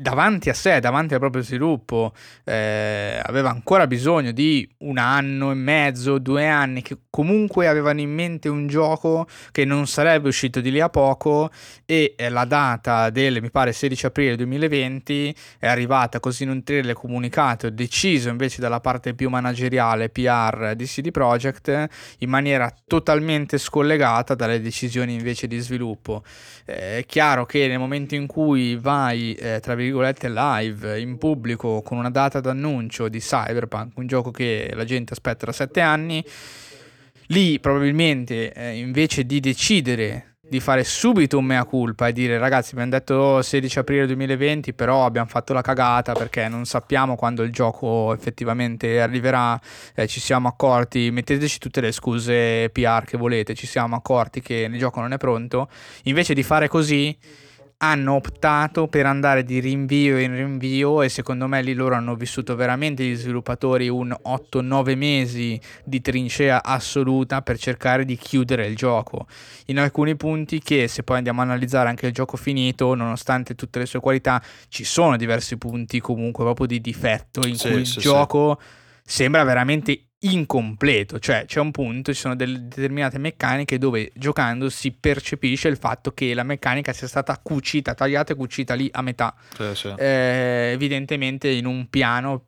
davanti a sé, davanti al proprio sviluppo, eh, aveva ancora bisogno di un anno e mezzo, due anni, che comunque avevano in mente un gioco che non sarebbe uscito di lì a poco e eh, la data del, mi pare, 16 aprile 2020 è arrivata così in un trailer comunicato, deciso invece dalla parte più manageriale PR di CD Projekt in maniera totalmente scollegata dalle decisioni invece di sviluppo. Eh, è chiaro che nel momento in cui vai, eh, tra virgolette, virgolette live in pubblico con una data d'annuncio di Cyberpunk, un gioco che la gente aspetta da sette anni, lì probabilmente eh, invece di decidere di fare subito un mea culpa e dire ragazzi abbiamo detto 16 aprile 2020 però abbiamo fatto la cagata perché non sappiamo quando il gioco effettivamente arriverà eh, ci siamo accorti metteteci tutte le scuse PR che volete ci siamo accorti che il gioco non è pronto invece di fare così hanno optato per andare di rinvio in rinvio e secondo me lì loro hanno vissuto veramente gli sviluppatori un 8-9 mesi di trincea assoluta per cercare di chiudere il gioco in alcuni punti che se poi andiamo a analizzare anche il gioco finito nonostante tutte le sue qualità ci sono diversi punti comunque proprio di difetto in sì, cui sì, il gioco sì. sembra veramente incompleto, cioè c'è un punto, ci sono delle determinate meccaniche dove giocando si percepisce il fatto che la meccanica sia stata cucita, tagliata e cucita lì a metà. Sì, sì. Eh, evidentemente in un piano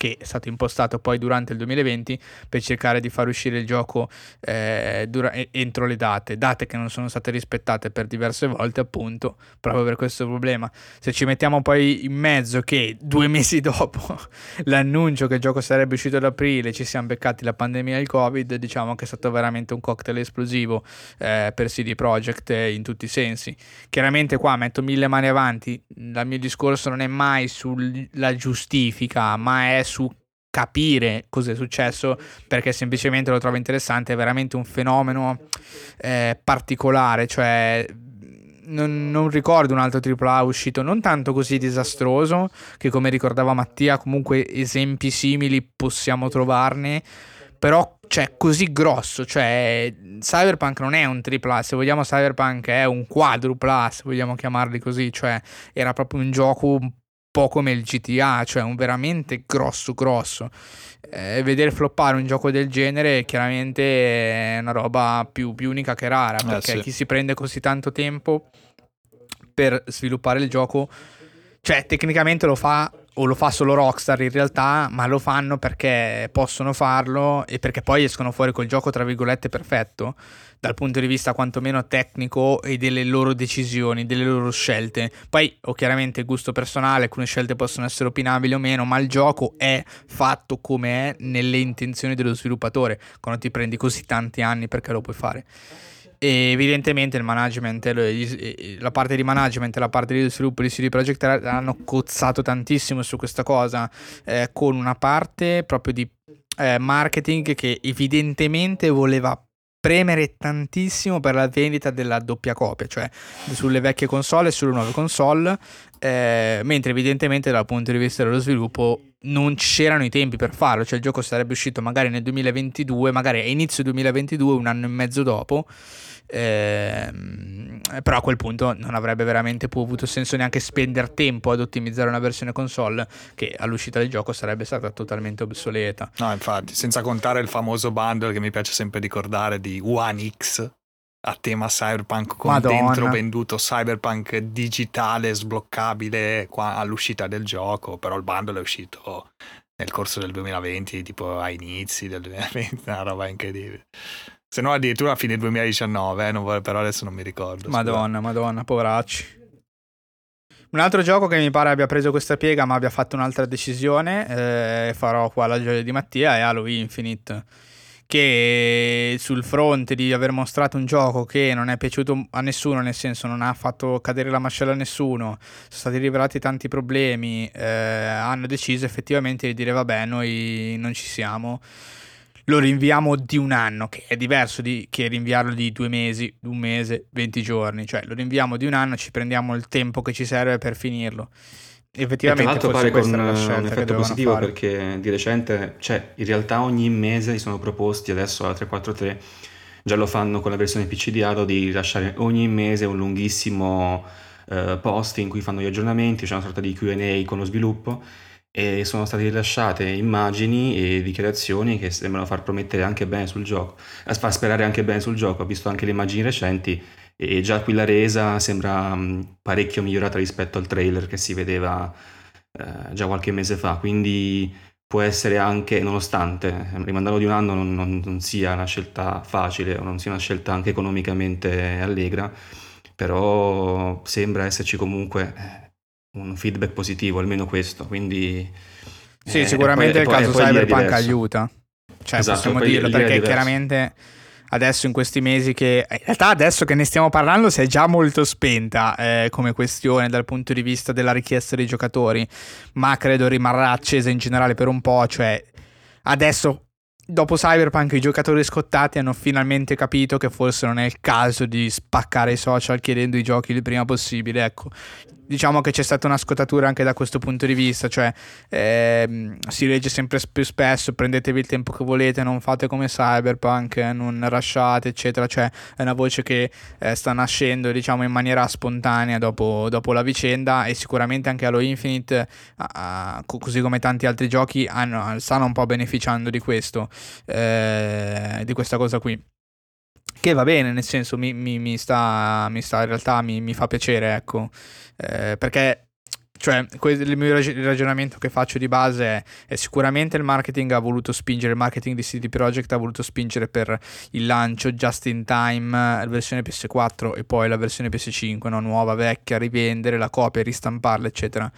che è stato impostato poi durante il 2020 per cercare di far uscire il gioco eh, dura- entro le date, date che non sono state rispettate per diverse volte appunto proprio per questo problema. Se ci mettiamo poi in mezzo che due mesi dopo l'annuncio che il gioco sarebbe uscito ad aprile ci siamo beccati la pandemia e il covid, diciamo che è stato veramente un cocktail esplosivo eh, per CD Projekt in tutti i sensi. Chiaramente qua metto mille mani avanti, il mio discorso non è mai sulla giustifica, ma è su capire cosa è successo perché semplicemente lo trovo interessante, è veramente un fenomeno eh, particolare, cioè non, non, ricordo un altro AAA uscito non tanto così disastroso che come ricordava Mattia comunque esempi simili possiamo trovarne però cioè, così grosso. Cioè, Cyberpunk non è un AAA, se vogliamo Cyberpunk è un quadrupla, se vogliamo chiamarli così. Cioè, era proprio un gioco po' come il GTA, cioè un veramente grosso grosso. Eh, vedere floppare un gioco del genere chiaramente è una roba più, più unica che rara, eh, perché eh sì. chi si prende così tanto tempo per sviluppare il gioco, cioè tecnicamente lo fa o lo fa solo Rockstar in realtà, ma lo fanno perché possono farlo e perché poi escono fuori col gioco tra virgolette perfetto dal punto di vista quantomeno tecnico e delle loro decisioni, delle loro scelte. Poi ho chiaramente gusto personale, alcune scelte possono essere opinabili o meno, ma il gioco è fatto come è nelle intenzioni dello sviluppatore, quando ti prendi così tanti anni perché lo puoi fare. E evidentemente il management, la parte di management e la parte di sviluppo di CD Projekt hanno cozzato tantissimo su questa cosa, eh, con una parte proprio di eh, marketing che evidentemente voleva premere tantissimo per la vendita della doppia copia, cioè sulle vecchie console e sulle nuove console, eh, mentre evidentemente dal punto di vista dello sviluppo non c'erano i tempi per farlo, cioè il gioco sarebbe uscito magari nel 2022, magari a inizio 2022, un anno e mezzo dopo, eh, però a quel punto non avrebbe veramente avuto senso neanche spendere tempo ad ottimizzare una versione console che all'uscita del gioco sarebbe stata totalmente obsoleta. No, infatti, senza contare il famoso bundle che mi piace sempre ricordare di One X a tema cyberpunk con Madonna. dentro venduto cyberpunk digitale sbloccabile qua all'uscita del gioco, però il bundle è uscito nel corso del 2020, tipo a inizi del 2020, una roba incredibile. Se no addirittura a fine 2019, eh, vorrei, però adesso non mi ricordo. Madonna, scusa. madonna, poveracci. Un altro gioco che mi pare abbia preso questa piega ma abbia fatto un'altra decisione, eh, farò qua la gioia di Mattia, è Halo Infinite che sul fronte di aver mostrato un gioco che non è piaciuto a nessuno, nel senso non ha fatto cadere la mascella a nessuno, sono stati rivelati tanti problemi, eh, hanno deciso effettivamente di dire vabbè noi non ci siamo lo rinviamo di un anno, che è diverso di, che rinviarlo di due mesi, un mese, 20 giorni, cioè lo rinviamo di un anno, ci prendiamo il tempo che ci serve per finirlo. Effettivamente, e tra l'altro pare con un effetto positivo fare. perché di recente, cioè in realtà ogni mese si sono proposti adesso alla 343, già lo fanno con la versione PC di Halo, di rilasciare ogni mese un lunghissimo eh, post in cui fanno gli aggiornamenti, c'è una sorta di QA con lo sviluppo e sono state rilasciate immagini e dichiarazioni che sembrano far promettere anche bene sul gioco, a far sperare anche bene sul gioco. Ho visto anche le immagini recenti e già qui la resa sembra parecchio migliorata rispetto al trailer che si vedeva eh, già qualche mese fa, quindi può essere anche, nonostante rimandarlo di un anno non, non, non sia una scelta facile o non sia una scelta anche economicamente allegra, però sembra esserci comunque eh, un feedback positivo, almeno questo. Quindi, sì, eh, sicuramente poi, il caso Cyberpunk aiuta. Cioè, esatto, possiamo dirlo perché chiaramente adesso in questi mesi che in realtà adesso che ne stiamo parlando si è già molto spenta eh, come questione dal punto di vista della richiesta dei giocatori, ma credo rimarrà accesa in generale per un po', cioè adesso dopo Cyberpunk i giocatori scottati hanno finalmente capito che forse non è il caso di spaccare i social chiedendo i giochi il prima possibile. Ecco, diciamo che c'è stata una scottatura anche da questo punto di vista, cioè ehm, si legge sempre più spesso, prendetevi il tempo che volete, non fate come Cyberpunk, non lasciate, eccetera, cioè è una voce che eh, sta nascendo diciamo in maniera spontanea dopo, dopo, la vicenda e sicuramente anche Halo Infinite, uh, così come tanti altri giochi, hanno, stanno un po' beneficiando di questo, eh, di questa cosa qui. Che va bene, nel senso mi, mi, mi, sta, mi sta, in realtà mi fa piacere, ecco, eh, perché cioè, il mio ragionamento che faccio di base è, è, sicuramente il marketing ha voluto spingere, il marketing di CD Projekt ha voluto spingere per il lancio just in time, la versione PS4 e poi la versione PS5, no? nuova, vecchia, rivendere la copia, ristamparla, eccetera.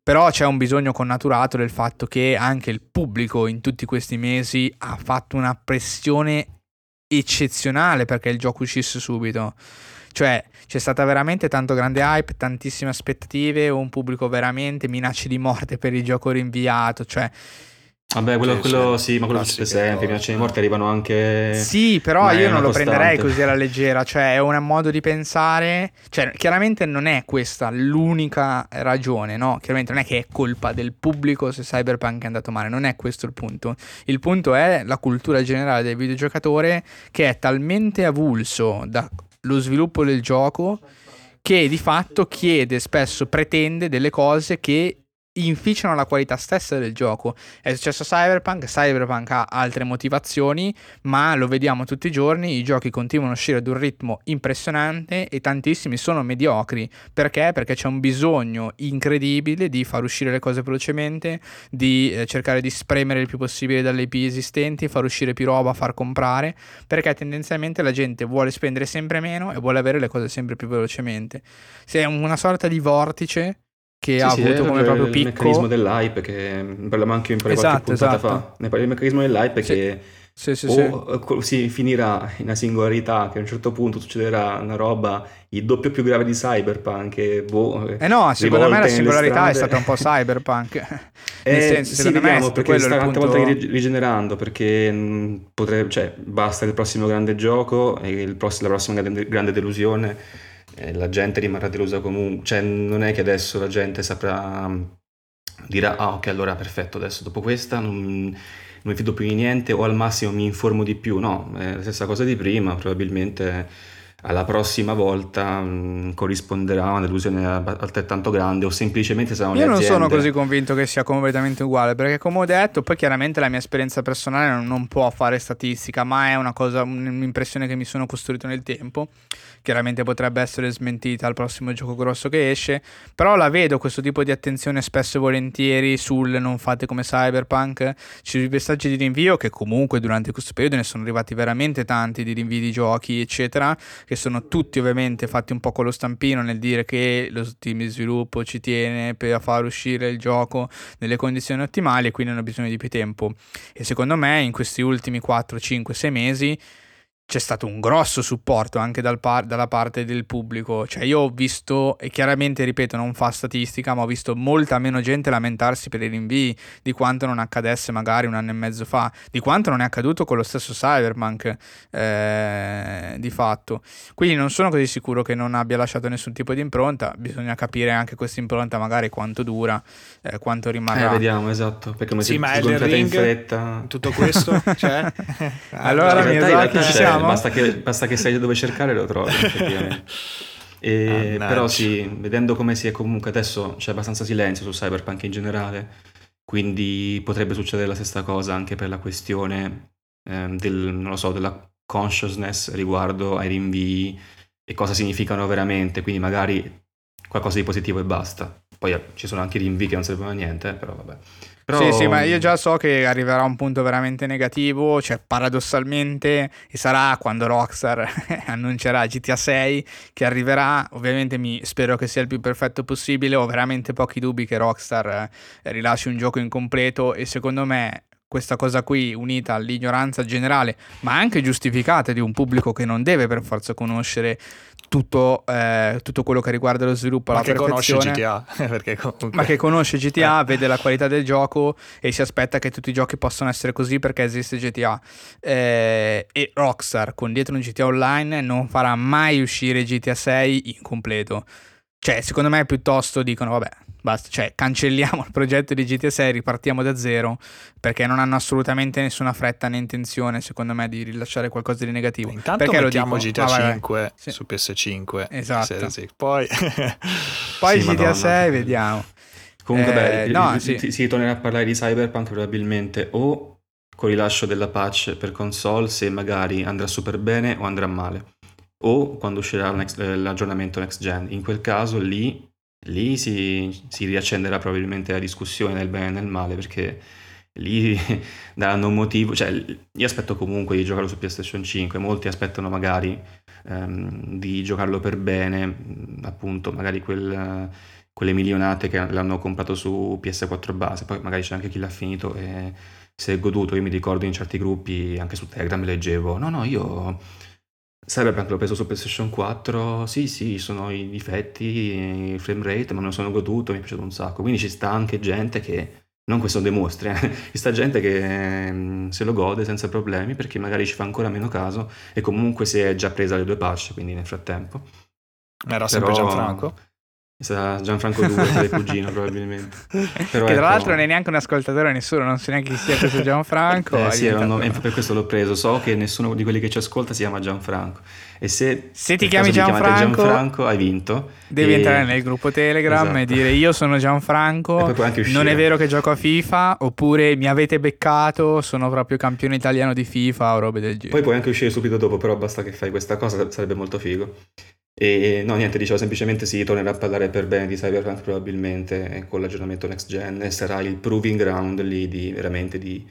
Però c'è un bisogno connaturato del fatto che anche il pubblico in tutti questi mesi ha fatto una pressione eccezionale perché il gioco uscisse subito. Cioè, c'è stata veramente tanto grande hype, tantissime aspettative, un pubblico veramente minacce di morte per il gioco rinviato, cioè Vabbè, quello, quello sì, ma quello succede sempre. I minacce di morte arrivano anche. Sì, però io non lo costante. prenderei così alla leggera. Cioè, è un modo di pensare. Cioè, chiaramente non è questa l'unica ragione, no? Chiaramente non è che è colpa del pubblico se Cyberpunk è andato male. Non è questo il punto. Il punto è la cultura generale del videogiocatore che è talmente avulso dallo sviluppo del gioco che di fatto chiede, spesso pretende delle cose che inficiano la qualità stessa del gioco. È successo a Cyberpunk, Cyberpunk ha altre motivazioni, ma lo vediamo tutti i giorni, i giochi continuano a uscire ad un ritmo impressionante e tantissimi sono mediocri. Perché? Perché c'è un bisogno incredibile di far uscire le cose velocemente, di eh, cercare di spremere il più possibile dalle IP esistenti, far uscire più roba, far comprare, perché tendenzialmente la gente vuole spendere sempre meno e vuole avere le cose sempre più velocemente. Se è una sorta di vortice che sì, ha sì, avuto come proprio picco. Il meccanismo dell'hype che parliamo anche di esatto, qualche puntata esatto. fa. Ne parli del meccanismo dell'hype sì. che sì, sì, o sì. si finirà in una singolarità che a un certo punto succederà una roba il doppio più grave di Cyberpunk e boh, eh no, secondo me la singolarità è stata un po' Cyberpunk eh, senso, sì, vediamo perché sta tante punto... volte rigenerando perché mh, potrebbe, cioè, basta il prossimo grande gioco e il prossimo, la prossima grande, grande delusione eh, la gente rimarrà delusa comunque, cioè non è che adesso la gente saprà, dirà ah ok allora perfetto adesso dopo questa non, non mi fido più di niente o al massimo mi informo di più, no, è la stessa cosa di prima, probabilmente alla prossima volta mh, mm, corrisponderà una delusione altrettanto grande o semplicemente saranno Io non sono così convinto che sia completamente uguale perché come ho detto poi chiaramente la mia esperienza personale non, non può fare statistica ma è una cosa, un'impressione che mi sono costruito nel tempo chiaramente potrebbe essere smentita al prossimo gioco grosso che esce, però la vedo questo tipo di attenzione spesso e volentieri sul non fate come Cyberpunk, ci sono i messaggi di rinvio che comunque durante questo periodo ne sono arrivati veramente tanti di rinvii di giochi eccetera, che sono tutti ovviamente fatti un po' con lo stampino nel dire che lo team di sviluppo ci tiene per far uscire il gioco nelle condizioni ottimali e quindi hanno bisogno di più tempo. E secondo me in questi ultimi 4, 5, 6 mesi c'è stato un grosso supporto anche dal par- dalla parte del pubblico. Cioè, io ho visto, e chiaramente ripeto, non fa statistica, ma ho visto molta meno gente lamentarsi per i rinvii di quanto non accadesse magari un anno e mezzo fa, di quanto non è accaduto con lo stesso Cyberpunk eh, di fatto. Quindi non sono così sicuro che non abbia lasciato nessun tipo di impronta. Bisogna capire anche questa impronta, magari quanto dura, eh, quanto rimarrà. Eh, vediamo, esatto. Perché come sì, si, ma si in fretta. Tutto questo, cioè... allora, allora mi ci siamo diciamo? Basta che, basta che sai dove cercare lo trovi. E, ah, però sì, vedendo come si è comunque adesso c'è abbastanza silenzio su Cyberpunk in generale, quindi potrebbe succedere la stessa cosa anche per la questione eh, del, so, della consciousness riguardo ai rinvii e cosa significano veramente, quindi magari qualcosa di positivo e basta. Poi eh, ci sono anche rinvii che non servono a niente, però vabbè. Però... Sì, sì, ma io già so che arriverà un punto veramente negativo, cioè paradossalmente, e sarà quando Rockstar annuncerà GTA 6 che arriverà, ovviamente mi spero che sia il più perfetto possibile, ho veramente pochi dubbi che Rockstar eh, rilasci un gioco incompleto e secondo me questa cosa qui unita all'ignoranza generale, ma anche giustificata di un pubblico che non deve per forza conoscere tutto, eh, tutto quello che riguarda lo sviluppo ma alla che conosce GTA comunque... ma che conosce GTA, eh. vede la qualità del gioco e si aspetta che tutti i giochi possano essere così perché esiste GTA eh, e Rockstar con dietro un GTA Online non farà mai uscire GTA 6 incompleto. Cioè secondo me piuttosto dicono vabbè Basta, cioè cancelliamo il progetto di GTA 6, ripartiamo da zero, perché non hanno assolutamente nessuna fretta né intenzione, secondo me, di rilasciare qualcosa di negativo. Intanto perché mettiamo GTA ah, 5 sì. su PS5. Esatto. Poi, Poi sì, GTA 6 vediamo. Comunque, eh, beh, no, si, sì. si tornerà a parlare di Cyberpunk probabilmente o con il rilascio della patch per console, se magari andrà super bene o andrà male, o quando uscirà l'aggiornamento next gen. In quel caso lì lì si, si riaccenderà probabilmente la discussione nel bene e nel male perché lì daranno un motivo, cioè io aspetto comunque di giocarlo su PlayStation 5, molti aspettano magari um, di giocarlo per bene, appunto magari quel, quelle milionate che l'hanno comprato su PS4 base, poi magari c'è anche chi l'ha finito e si è goduto, io mi ricordo in certi gruppi, anche su Telegram leggevo, no no io Cyberpunk l'ho preso su PlayStation 4, sì sì, sono i difetti, il frame rate, ma me lo sono goduto, mi è piaciuto un sacco. Quindi ci sta anche gente che non questo dimostri, eh. questa gente che eh, se lo gode senza problemi perché magari ci fa ancora meno caso e comunque si è già presa le due patch, quindi nel frattempo. Era sempre Però, Gianfranco? Sarà Gianfranco 2, tale cugino probabilmente. Però che tra ecco... l'altro non è neanche un ascoltatore, nessuno, non sa neanche chi sia questo Gianfranco. eh, sì, nome, per questo l'ho preso. So che nessuno di quelli che ci ascolta si chiama Gianfranco. E se, se ti chiami Gianfranco, Gianfranco, hai vinto. Devi e... entrare nel gruppo Telegram esatto. e dire io sono Gianfranco, non è vero che gioco a FIFA, oppure mi avete beccato, sono proprio campione italiano di FIFA o robe del genere. Poi puoi anche uscire subito dopo, però basta che fai questa cosa, sarebbe molto figo. E no, niente, dicevo semplicemente si tornerà a parlare per bene di Cyberpunk probabilmente con l'aggiornamento next gen e sarà il proving ground lì di veramente di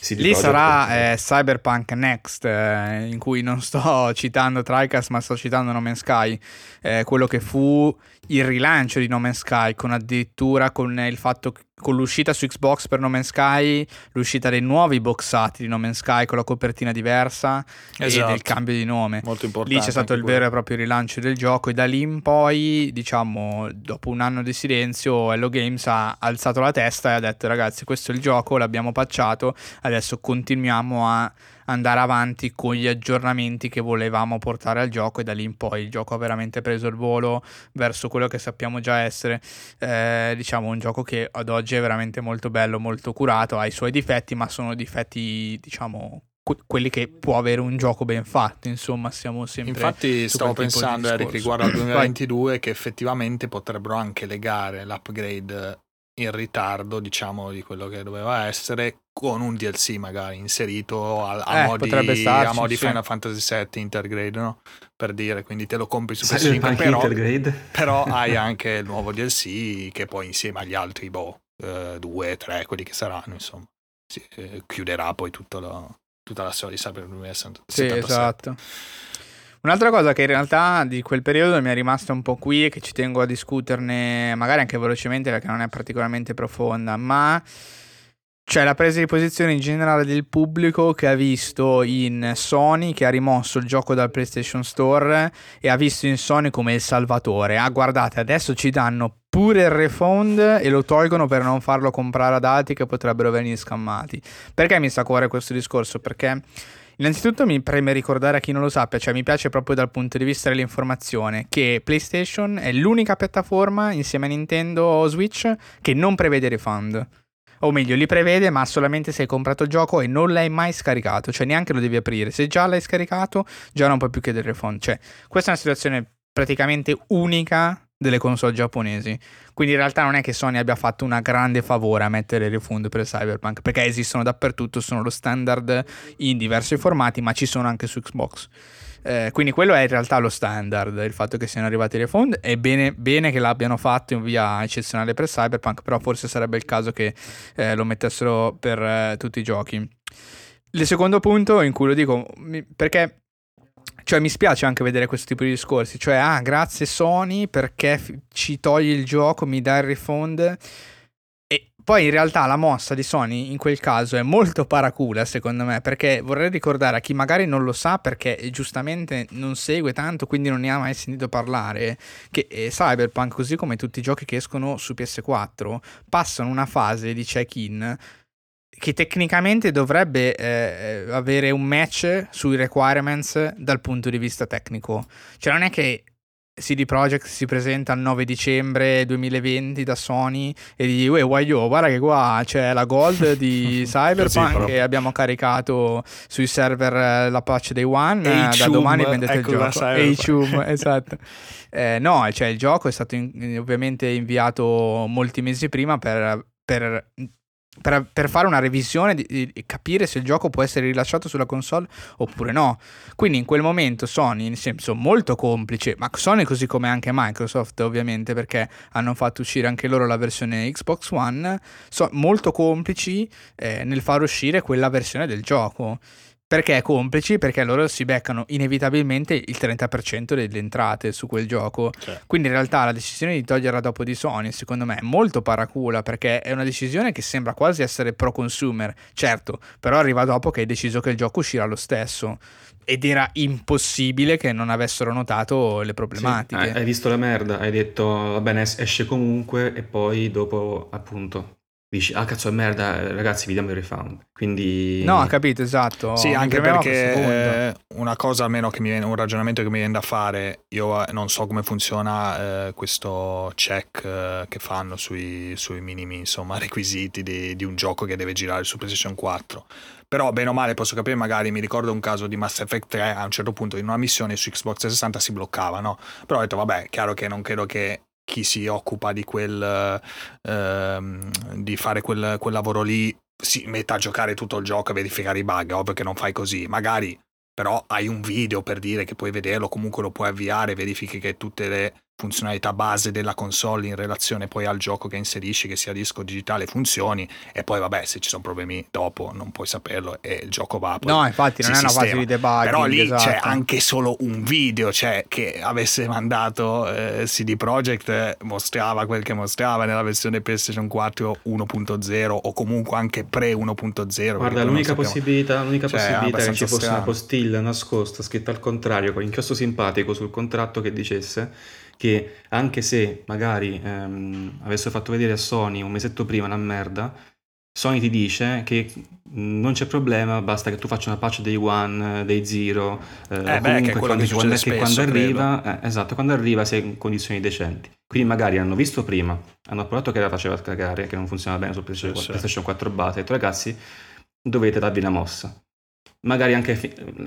CD Lì sarà eh, Cyberpunk Next, eh, in cui non sto citando Tricast, ma sto citando No Man's Sky, eh, quello che fu il rilancio di No Man's Sky, con addirittura con il fatto che con l'uscita su Xbox per No Man's Sky, l'uscita dei nuovi boxati di No Man's Sky con la copertina diversa esatto. e del cambio di nome. Molto importante. Lì c'è stato il vero e proprio rilancio del gioco e da lì in poi, diciamo, dopo un anno di silenzio, Hello Games ha alzato la testa e ha detto ragazzi questo è il gioco, l'abbiamo patchato, adesso continuiamo a andare avanti con gli aggiornamenti che volevamo portare al gioco e da lì in poi il gioco ha veramente preso il volo verso quello che sappiamo già essere. Eh, diciamo un gioco che ad oggi è veramente molto bello, molto curato, ha i suoi difetti ma sono difetti diciamo quelli che può avere un gioco ben fatto, insomma, siamo sempre Infatti stavo pensando Eric riguardo al 2022 che effettivamente potrebbero anche legare l'upgrade in ritardo, diciamo, di quello che doveva essere, con un DLC magari inserito a, a eh, modi, starci, a modi sì. Final Fantasy VII Intergrade, no? Per dire, quindi te lo compri su PS5, però, però hai anche il nuovo DLC che poi insieme agli altri, boh, eh, due, tre, quelli che saranno, insomma, si, eh, chiuderà poi lo, tutta la storia di Cyber 2077. Sì, esatto. Un'altra cosa che in realtà di quel periodo mi è rimasta un po' qui e che ci tengo a discuterne magari anche velocemente perché non è particolarmente profonda, ma c'è la presa di posizione in generale del pubblico che ha visto in Sony che ha rimosso il gioco dal PlayStation Store e ha visto in Sony come il salvatore. Ah, guardate, adesso ci danno pure il refund e lo tolgono per non farlo comprare ad altri che potrebbero venire scammati. Perché mi sta a cuore questo discorso? Perché Innanzitutto mi preme ricordare a chi non lo sappia, cioè mi piace proprio dal punto di vista dell'informazione, che PlayStation è l'unica piattaforma insieme a Nintendo Switch che non prevede refund. O meglio, li prevede, ma solamente se hai comprato il gioco e non l'hai mai scaricato, cioè neanche lo devi aprire. Se già l'hai scaricato, già non puoi più chiedere refund. Cioè, questa è una situazione praticamente unica delle console giapponesi. Quindi in realtà non è che Sony abbia fatto una grande favore a mettere il refund per Cyberpunk, perché esistono dappertutto, sono lo standard in diversi formati, ma ci sono anche su Xbox. Eh, quindi quello è in realtà lo standard, il fatto che siano arrivati i refund. È bene, bene che l'abbiano fatto in via eccezionale per Cyberpunk, però forse sarebbe il caso che eh, lo mettessero per eh, tutti i giochi. Il secondo punto in cui lo dico, perché cioè mi spiace anche vedere questo tipo di discorsi, cioè ah grazie Sony perché f- ci togli il gioco, mi dai il refund. E poi in realtà la mossa di Sony in quel caso è molto paracula secondo me perché vorrei ricordare a chi magari non lo sa perché giustamente non segue tanto quindi non ne ha mai sentito parlare che eh, Cyberpunk così come tutti i giochi che escono su PS4 passano una fase di check-in che tecnicamente dovrebbe eh, avere un match sui requirements dal punto di vista tecnico. Cioè non è che CD Projekt si presenta il 9 dicembre 2020 da Sony e dici uè guaglio guarda che qua c'è la gold di Cyberpunk che abbiamo caricato sui server eh, la patch day one e da domani vendete ecco il gioco. Chum, esatto. Eh, no cioè il gioco è stato in, ovviamente inviato molti mesi prima per, per per, per, fare una revisione e capire se il gioco può essere rilasciato sulla console oppure no. Quindi in quel momento Sony, in senso molto complice, ma Sony così come anche Microsoft ovviamente perché hanno fatto uscire anche loro la versione Xbox One, sono molto complici eh, nel far uscire quella versione del gioco. Perché complici? Perché loro si beccano inevitabilmente il 30% delle entrate su quel gioco. Cioè. Quindi in realtà la decisione di toglierla dopo di Sony, secondo me, è molto paracula perché è una decisione che sembra quasi essere pro consumer. Certo, però arriva dopo che hai deciso che il gioco uscirà lo stesso. Ed era impossibile che non avessero notato le problematiche. Sì, hai visto la merda, hai detto va bene, esce comunque e poi dopo appunto dici ah cazzo è merda ragazzi vi diamo il refund. Quindi no ha capito esatto. Sì anche perché una cosa almeno che mi viene un ragionamento che mi viene da fare io eh, non so come funziona eh, questo check eh, che fanno sui, sui, minimi insomma requisiti di, di un gioco che deve girare su PlayStation 4 però bene o male posso capire magari mi ricordo un caso di Mass Effect 3 a un certo punto in una missione su Xbox 360 si bloccava no? Però ho detto vabbè chiaro che non credo che chi si occupa di quel ehm, di fare quel, quel, lavoro lì si metta a giocare tutto il gioco e verificare i bug, ovvio che non fai così, magari però hai un video per dire che puoi vederlo, comunque lo puoi avviare, verifichi che tutte le funzionalità base della console in relazione poi al gioco che inserisci, che sia disco digitale, funzioni e poi vabbè se ci sono problemi dopo non puoi saperlo e il gioco va poi No, infatti non è una fase di debug. Però lì esatto. c'è anche solo un video, cioè che avesse mandato eh, CD Projekt eh, mostrava quel che mostrava nella versione PlayStation 4 1.0 o comunque anche pre 1.0. Guarda, l'unica possibilità, l'unica cioè, possibilità è che ci fosse strano. una postilla nascosta scritta al contrario con inchiostro simpatico sul contratto che dicesse che anche se magari ehm, avessero fatto vedere a Sony un mesetto prima una merda, Sony ti dice che non c'è problema, basta che tu faccia una patch day one, day zero, eh, eh beh, che quando, che quando, spesso, quando arriva, eh, esatto, quando arriva sei in condizioni decenti. Quindi magari hanno visto prima, hanno provato che la faceva cagare, che non funzionava bene su PlayStation, sì, 4, PlayStation 4 base, e detto ragazzi dovete darvi una mossa. Magari anche,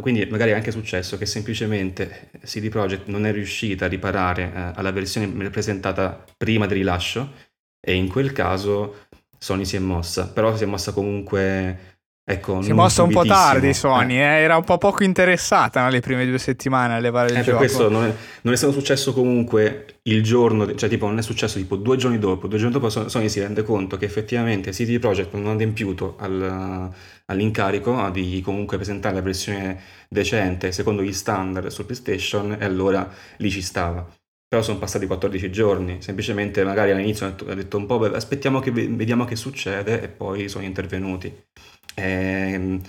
quindi magari è anche successo che semplicemente CD Projekt non è riuscita a riparare eh, alla versione presentata prima del rilascio e in quel caso Sony si è mossa, però si è mossa comunque Ecco, si è mossa un po' tardi Sony, eh. Eh, era un po' poco interessata nelle prime due settimane a levare il eh, gioco. Per questo non è, non è, stato successo comunque il giorno, cioè tipo non è successo tipo due giorni dopo, due giorni dopo Sony si rende conto che effettivamente CD Projekt non ha adempiuto al, all'incarico di comunque presentare la versione decente secondo gli standard su PlayStation e allora lì ci stava. Però sono passati 14 giorni, semplicemente magari all'inizio ha detto un po' aspettiamo che vediamo che succede e poi sono intervenuti. E, ehm,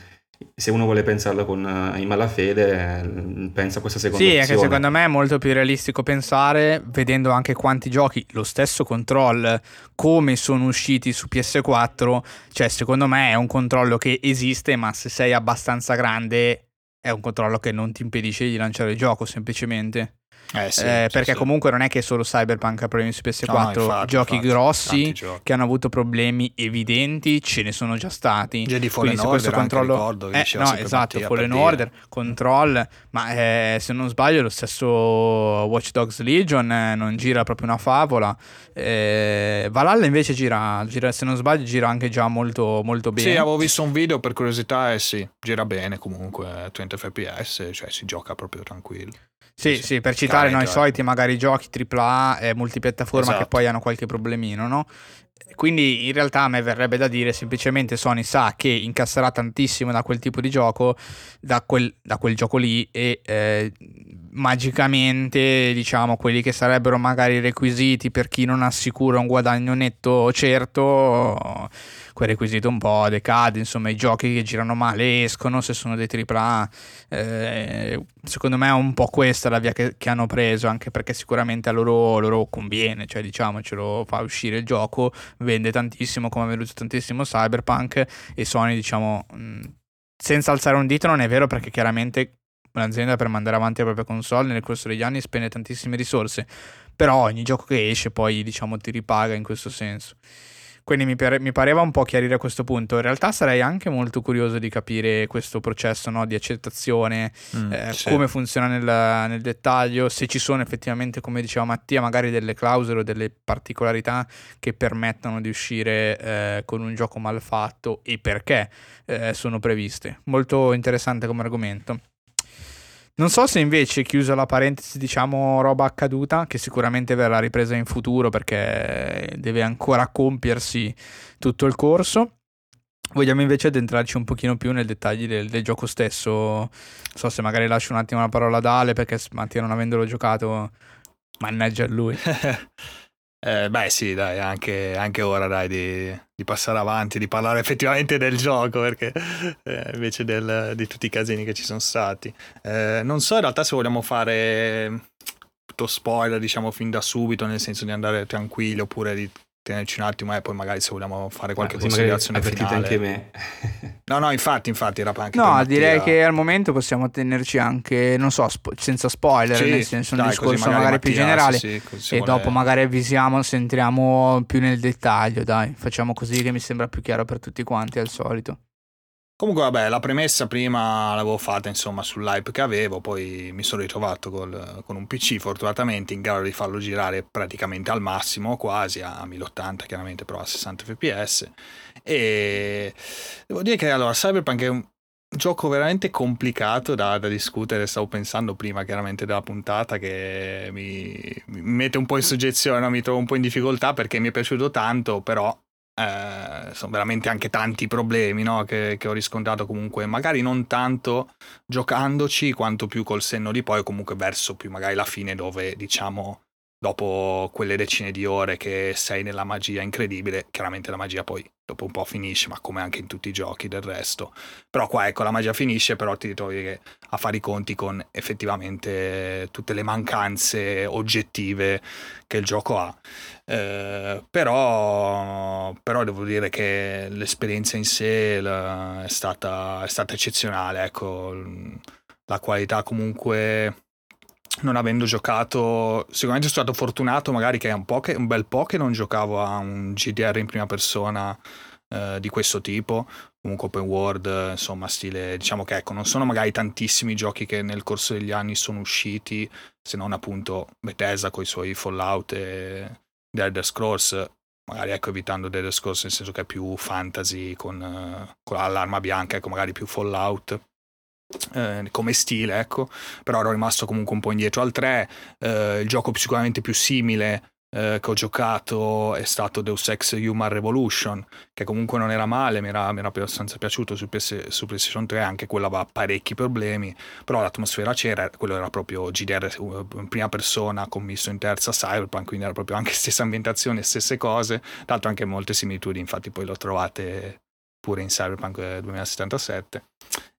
se uno vuole pensarlo con, eh, in malafede, eh, pensa a questa seconda sì. Sì, è che secondo me è molto più realistico pensare, vedendo anche quanti giochi, lo stesso control, come sono usciti su PS4, cioè secondo me è un controllo che esiste, ma se sei abbastanza grande è un controllo che non ti impedisce di lanciare il gioco semplicemente. Eh sì, eh, perché sì, comunque non è che solo Cyberpunk ha problemi su PS4, no, infatti, giochi infatti, grossi giochi. che hanno avuto problemi evidenti ce ne sono già stati. Già di Fallen Order questo controllo... ricordo eh, no, esatto, Fallen Order, Control, ma eh, se non sbaglio lo stesso Watch Dogs Legion eh, non gira proprio una favola. Eh, Valhalla invece gira, gira, se non sbaglio gira anche già molto, molto bene. Sì, avevo visto un video per curiosità e sì, gira bene comunque, 20 fps, cioè si gioca proprio tranquillo. Sì, sì, per citare noi soliti magari giochi AAA e multipiattaforma esatto. che poi hanno qualche problemino, no? Quindi in realtà a me verrebbe da dire semplicemente Sony sa che incasserà tantissimo da quel tipo di gioco, da quel, da quel gioco lì e eh, magicamente diciamo quelli che sarebbero magari requisiti per chi non assicura un guadagno netto certo quel requisito un po' decade, insomma i giochi che girano male escono se sono dei AAA, eh, secondo me è un po' questa la via che, che hanno preso, anche perché sicuramente a loro, loro conviene, cioè diciamocelo, fa uscire il gioco, vende tantissimo come ha venduto tantissimo Cyberpunk e Sony diciamo... Mh, senza alzare un dito non è vero perché chiaramente un'azienda per mandare avanti la propria console nel corso degli anni spende tantissime risorse, però ogni gioco che esce poi diciamo ti ripaga in questo senso. Quindi mi, pare, mi, pareva un po' chiarire a questo punto. In realtà sarei anche molto curioso di capire questo processo no, di accettazione, mm, eh, sì. come funziona nel, nel, dettaglio, se ci sono effettivamente, come diceva Mattia, magari delle clausole o delle particolarità che permettono di uscire eh, con un gioco mal fatto e perché eh, sono previste. Molto interessante come argomento. Non so se invece, chiusa la parentesi, diciamo roba accaduta, che sicuramente verrà ripresa in futuro perché deve ancora compiersi tutto il corso. Vogliamo invece addentrarci un pochino più nei dettagli del, del gioco stesso. Non so se magari lascio un attimo la parola ad Ale perché Mattia non avendolo giocato, mannaggia a lui. Eh, beh sì, dai, anche, anche ora dai di, di, passare avanti, di parlare effettivamente del gioco, perché eh, invece del, di tutti i casini che ci sono stati. Eh, non so in realtà se vogliamo fare tutto spoiler, diciamo, fin da subito, nel senso di andare tranquilli oppure di tenerci un attimo e poi magari se vogliamo fare qualche ah, considerazione finale. anche me. no, no, infatti, infatti era anche No, direi che al momento possiamo tenerci anche, non so, spo- senza spoiler, sì, nel senso dai, un discorso magari, magari più generale sì, sì, e vuole... dopo magari avvisiamo, sentiremo più nel dettaglio, dai, facciamo così che mi sembra più chiaro per tutti quanti al solito. Comunque, vabbè, la premessa prima l'avevo fatta insomma sull'hype che avevo, poi mi sono ritrovato col, con un PC fortunatamente in grado di farlo girare praticamente al massimo, quasi a 1080, chiaramente però a 60 fps. E devo dire che allora Cyberpunk è un gioco veramente complicato da, da discutere. Stavo pensando prima, chiaramente, della puntata che mi, mi mette un po' in soggezione, no? mi trovo un po' in difficoltà perché mi è piaciuto tanto, però eh, sono veramente anche tanti problemi no? che, che, ho riscontrato comunque, magari non tanto giocandoci quanto più col senno di poi, comunque verso più magari la fine dove diciamo dopo quelle decine di ore che sei nella magia incredibile, chiaramente la magia poi dopo un po' finisce, ma come anche in tutti i giochi del resto. Però qua ecco, la magia finisce, però ti ritrovi a fare i conti con effettivamente tutte le mancanze oggettive che il gioco ha. Eh, però, però devo dire che l'esperienza in sé è stata, è stata eccezionale, ecco, la qualità comunque non avendo giocato, sicuramente sono stato fortunato magari che è un, che, un bel po' che non giocavo a un GDR in prima persona eh, di questo tipo, comunque open world, insomma, stile, diciamo che ecco, non sono magari tantissimi giochi che nel corso degli anni sono usciti, se non appunto Bethesda con i suoi Fallout e The Elder Scrolls, magari ecco evitando The Elder Scrolls nel senso che è più fantasy con, uh, con l'arma bianca, ecco magari più Fallout eh, come stile, ecco, però ero rimasto comunque un po' indietro al 3. Eh, il gioco sicuramente più simile eh, che ho giocato è stato Deus Ex Human Revolution, che comunque non era male, mi era, mi era abbastanza piaciuto su, PS, su, PlayStation 3, anche quello aveva parecchi problemi, però l'atmosfera c'era, quello era proprio GDR in prima persona, commesso in terza Cyberpunk, quindi era proprio anche stessa ambientazione, stesse cose, tra l'altro anche molte similitudini, infatti poi lo trovate pure in Cyberpunk 2077.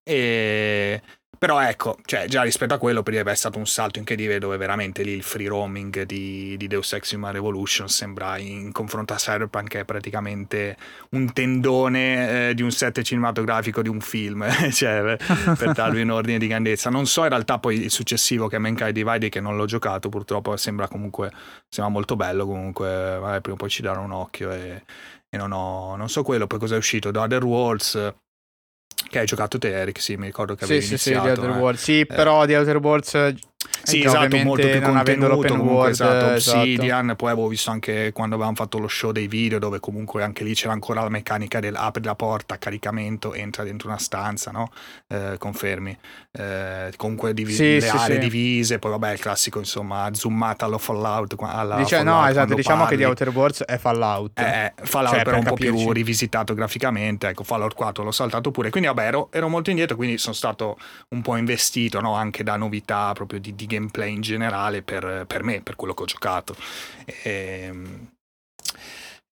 E... Però ecco, cioè, già rispetto a quello prima è stato un salto incredibile dove veramente lì il free roaming di, di Deus Ex Human Revolution sembra in confronto a Cyberpunk è praticamente un tendone eh, di un set cinematografico di un film, cioè per darvi un ordine di grandezza. Non so in realtà poi il successivo che è Mankind Divided che non l'ho giocato purtroppo, sembra comunque sembra molto bello, comunque vabbè, prima o poi ci darò un occhio e, e non, ho, non so quello, poi cosa è uscito, The Other Worlds che hai giocato te Eric, sì, mi ricordo che avevi sì, iniziato. Sì, sì, The Outer Worlds. Sì, eh. però The Outer Worlds sì, esatto, molto più contenuto, comunque, esatto, esatto, Obsidian, esatto. poi avevo visto anche quando avevamo fatto lo show dei video dove comunque anche lì c'era ancora la meccanica del apri la porta, caricamento, entra dentro una stanza, no? Eh, confermi. Eh, comunque div- sì, le sì, aree sì. divise, poi vabbè il classico insomma zoomata allo Fallout. Alla Dice, Fallout no, esatto, diciamo parli. che The Outer Worlds è Fallout. Eh, Fallout cioè, però un capirci. po' più rivisitato graficamente, ecco, Fallout 4 l'ho saltato pure, quindi vabbè ero, ero molto indietro, quindi sono stato un po' investito no? anche da novità proprio di, di gameplay in generale per, per, me, per quello che ho giocato. E, ehm,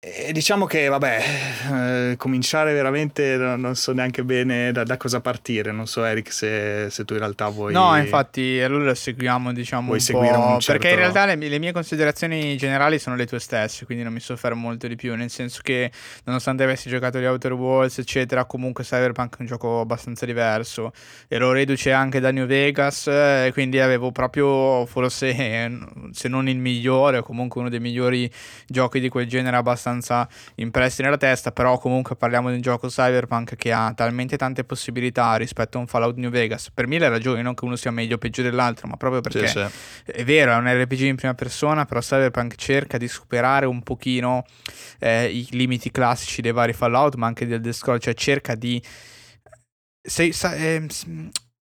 e diciamo che, vabbè, eh, cominciare veramente non so neanche bene da, da, cosa partire. Non so, Eric, se, se, tu in realtà vuoi. No, infatti, allora seguiamo, diciamo. Vuoi un po'. Un certo... Perché in realtà le, le, mie considerazioni generali sono le tue stesse, quindi non mi soffermo molto di più. Nel senso che, nonostante avessi giocato gli Outer Walls, eccetera, comunque Cyberpunk è un gioco abbastanza diverso. Ero reduce anche da New Vegas, eh, quindi avevo proprio, forse, se non il migliore, o comunque uno dei migliori giochi di quel genere abbastanza abbastanza impressi nella testa, però comunque parliamo di un gioco cyberpunk che ha talmente tante possibilità rispetto a un Fallout New Vegas, per mille ragioni, non che uno sia meglio o peggio dell'altro, ma proprio perché sì, sì. è vero, è un RPG in prima persona, però cyberpunk cerca di superare un pochino eh, i limiti classici dei vari Fallout, ma anche del The Scroll, cioè cerca di... Sei, sa, eh,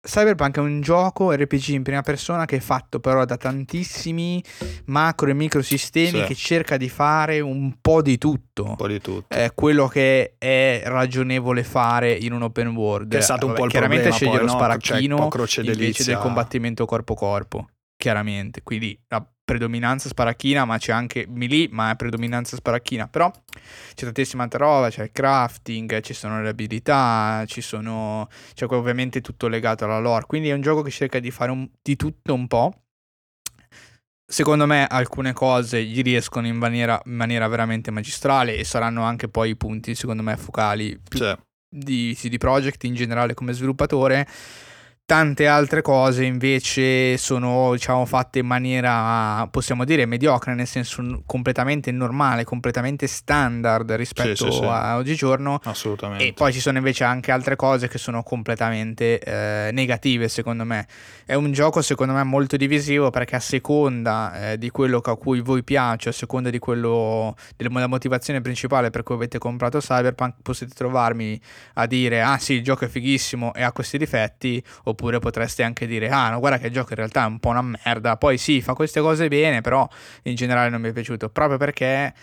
Cyberpunk è un gioco RPG in prima persona che è fatto però da tantissimi macro e microsistemi sì. che cerca di fare un po' di tutto. Un po' di tutto. È quello che è ragionevole fare in un open world. Che è stato un po' il Chiaramente problema, sceglie poi, lo no? sparacchino invece del combattimento corpo a corpo. Chiaramente. Quindi la predominanza sparacchina, ma c'è anche melee, ma è predominanza sparacchina. Però c'è tantissima altra roba, c'è il crafting, ci sono le abilità, ci sono... c'è ovviamente tutto legato alla lore. Quindi è un gioco che cerca di fare un... di tutto un po'. secondo me alcune cose gli riescono in maniera, in maniera, veramente magistrale e saranno anche poi i punti, secondo me, focali cioè. di CD Projekt in generale come sviluppatore Tante altre cose invece sono diciamo, fatte in maniera, possiamo dire, mediocre, nel senso completamente normale, completamente standard rispetto sì, sì, sì. a oggigiorno. Assolutamente. E poi ci sono invece anche altre cose che sono completamente eh, negative, secondo me. È un gioco, secondo me, molto divisivo perché a seconda eh, di quello a cui voi piace, a seconda di quello della motivazione principale per cui avete comprato Cyberpunk, potete trovarmi a dire, ah sì, il gioco è fighissimo e ha questi difetti, oppure potreste anche dire ah no guarda che il gioco in realtà è un po' una merda poi sì fa queste cose bene però in generale non mi è piaciuto proprio perché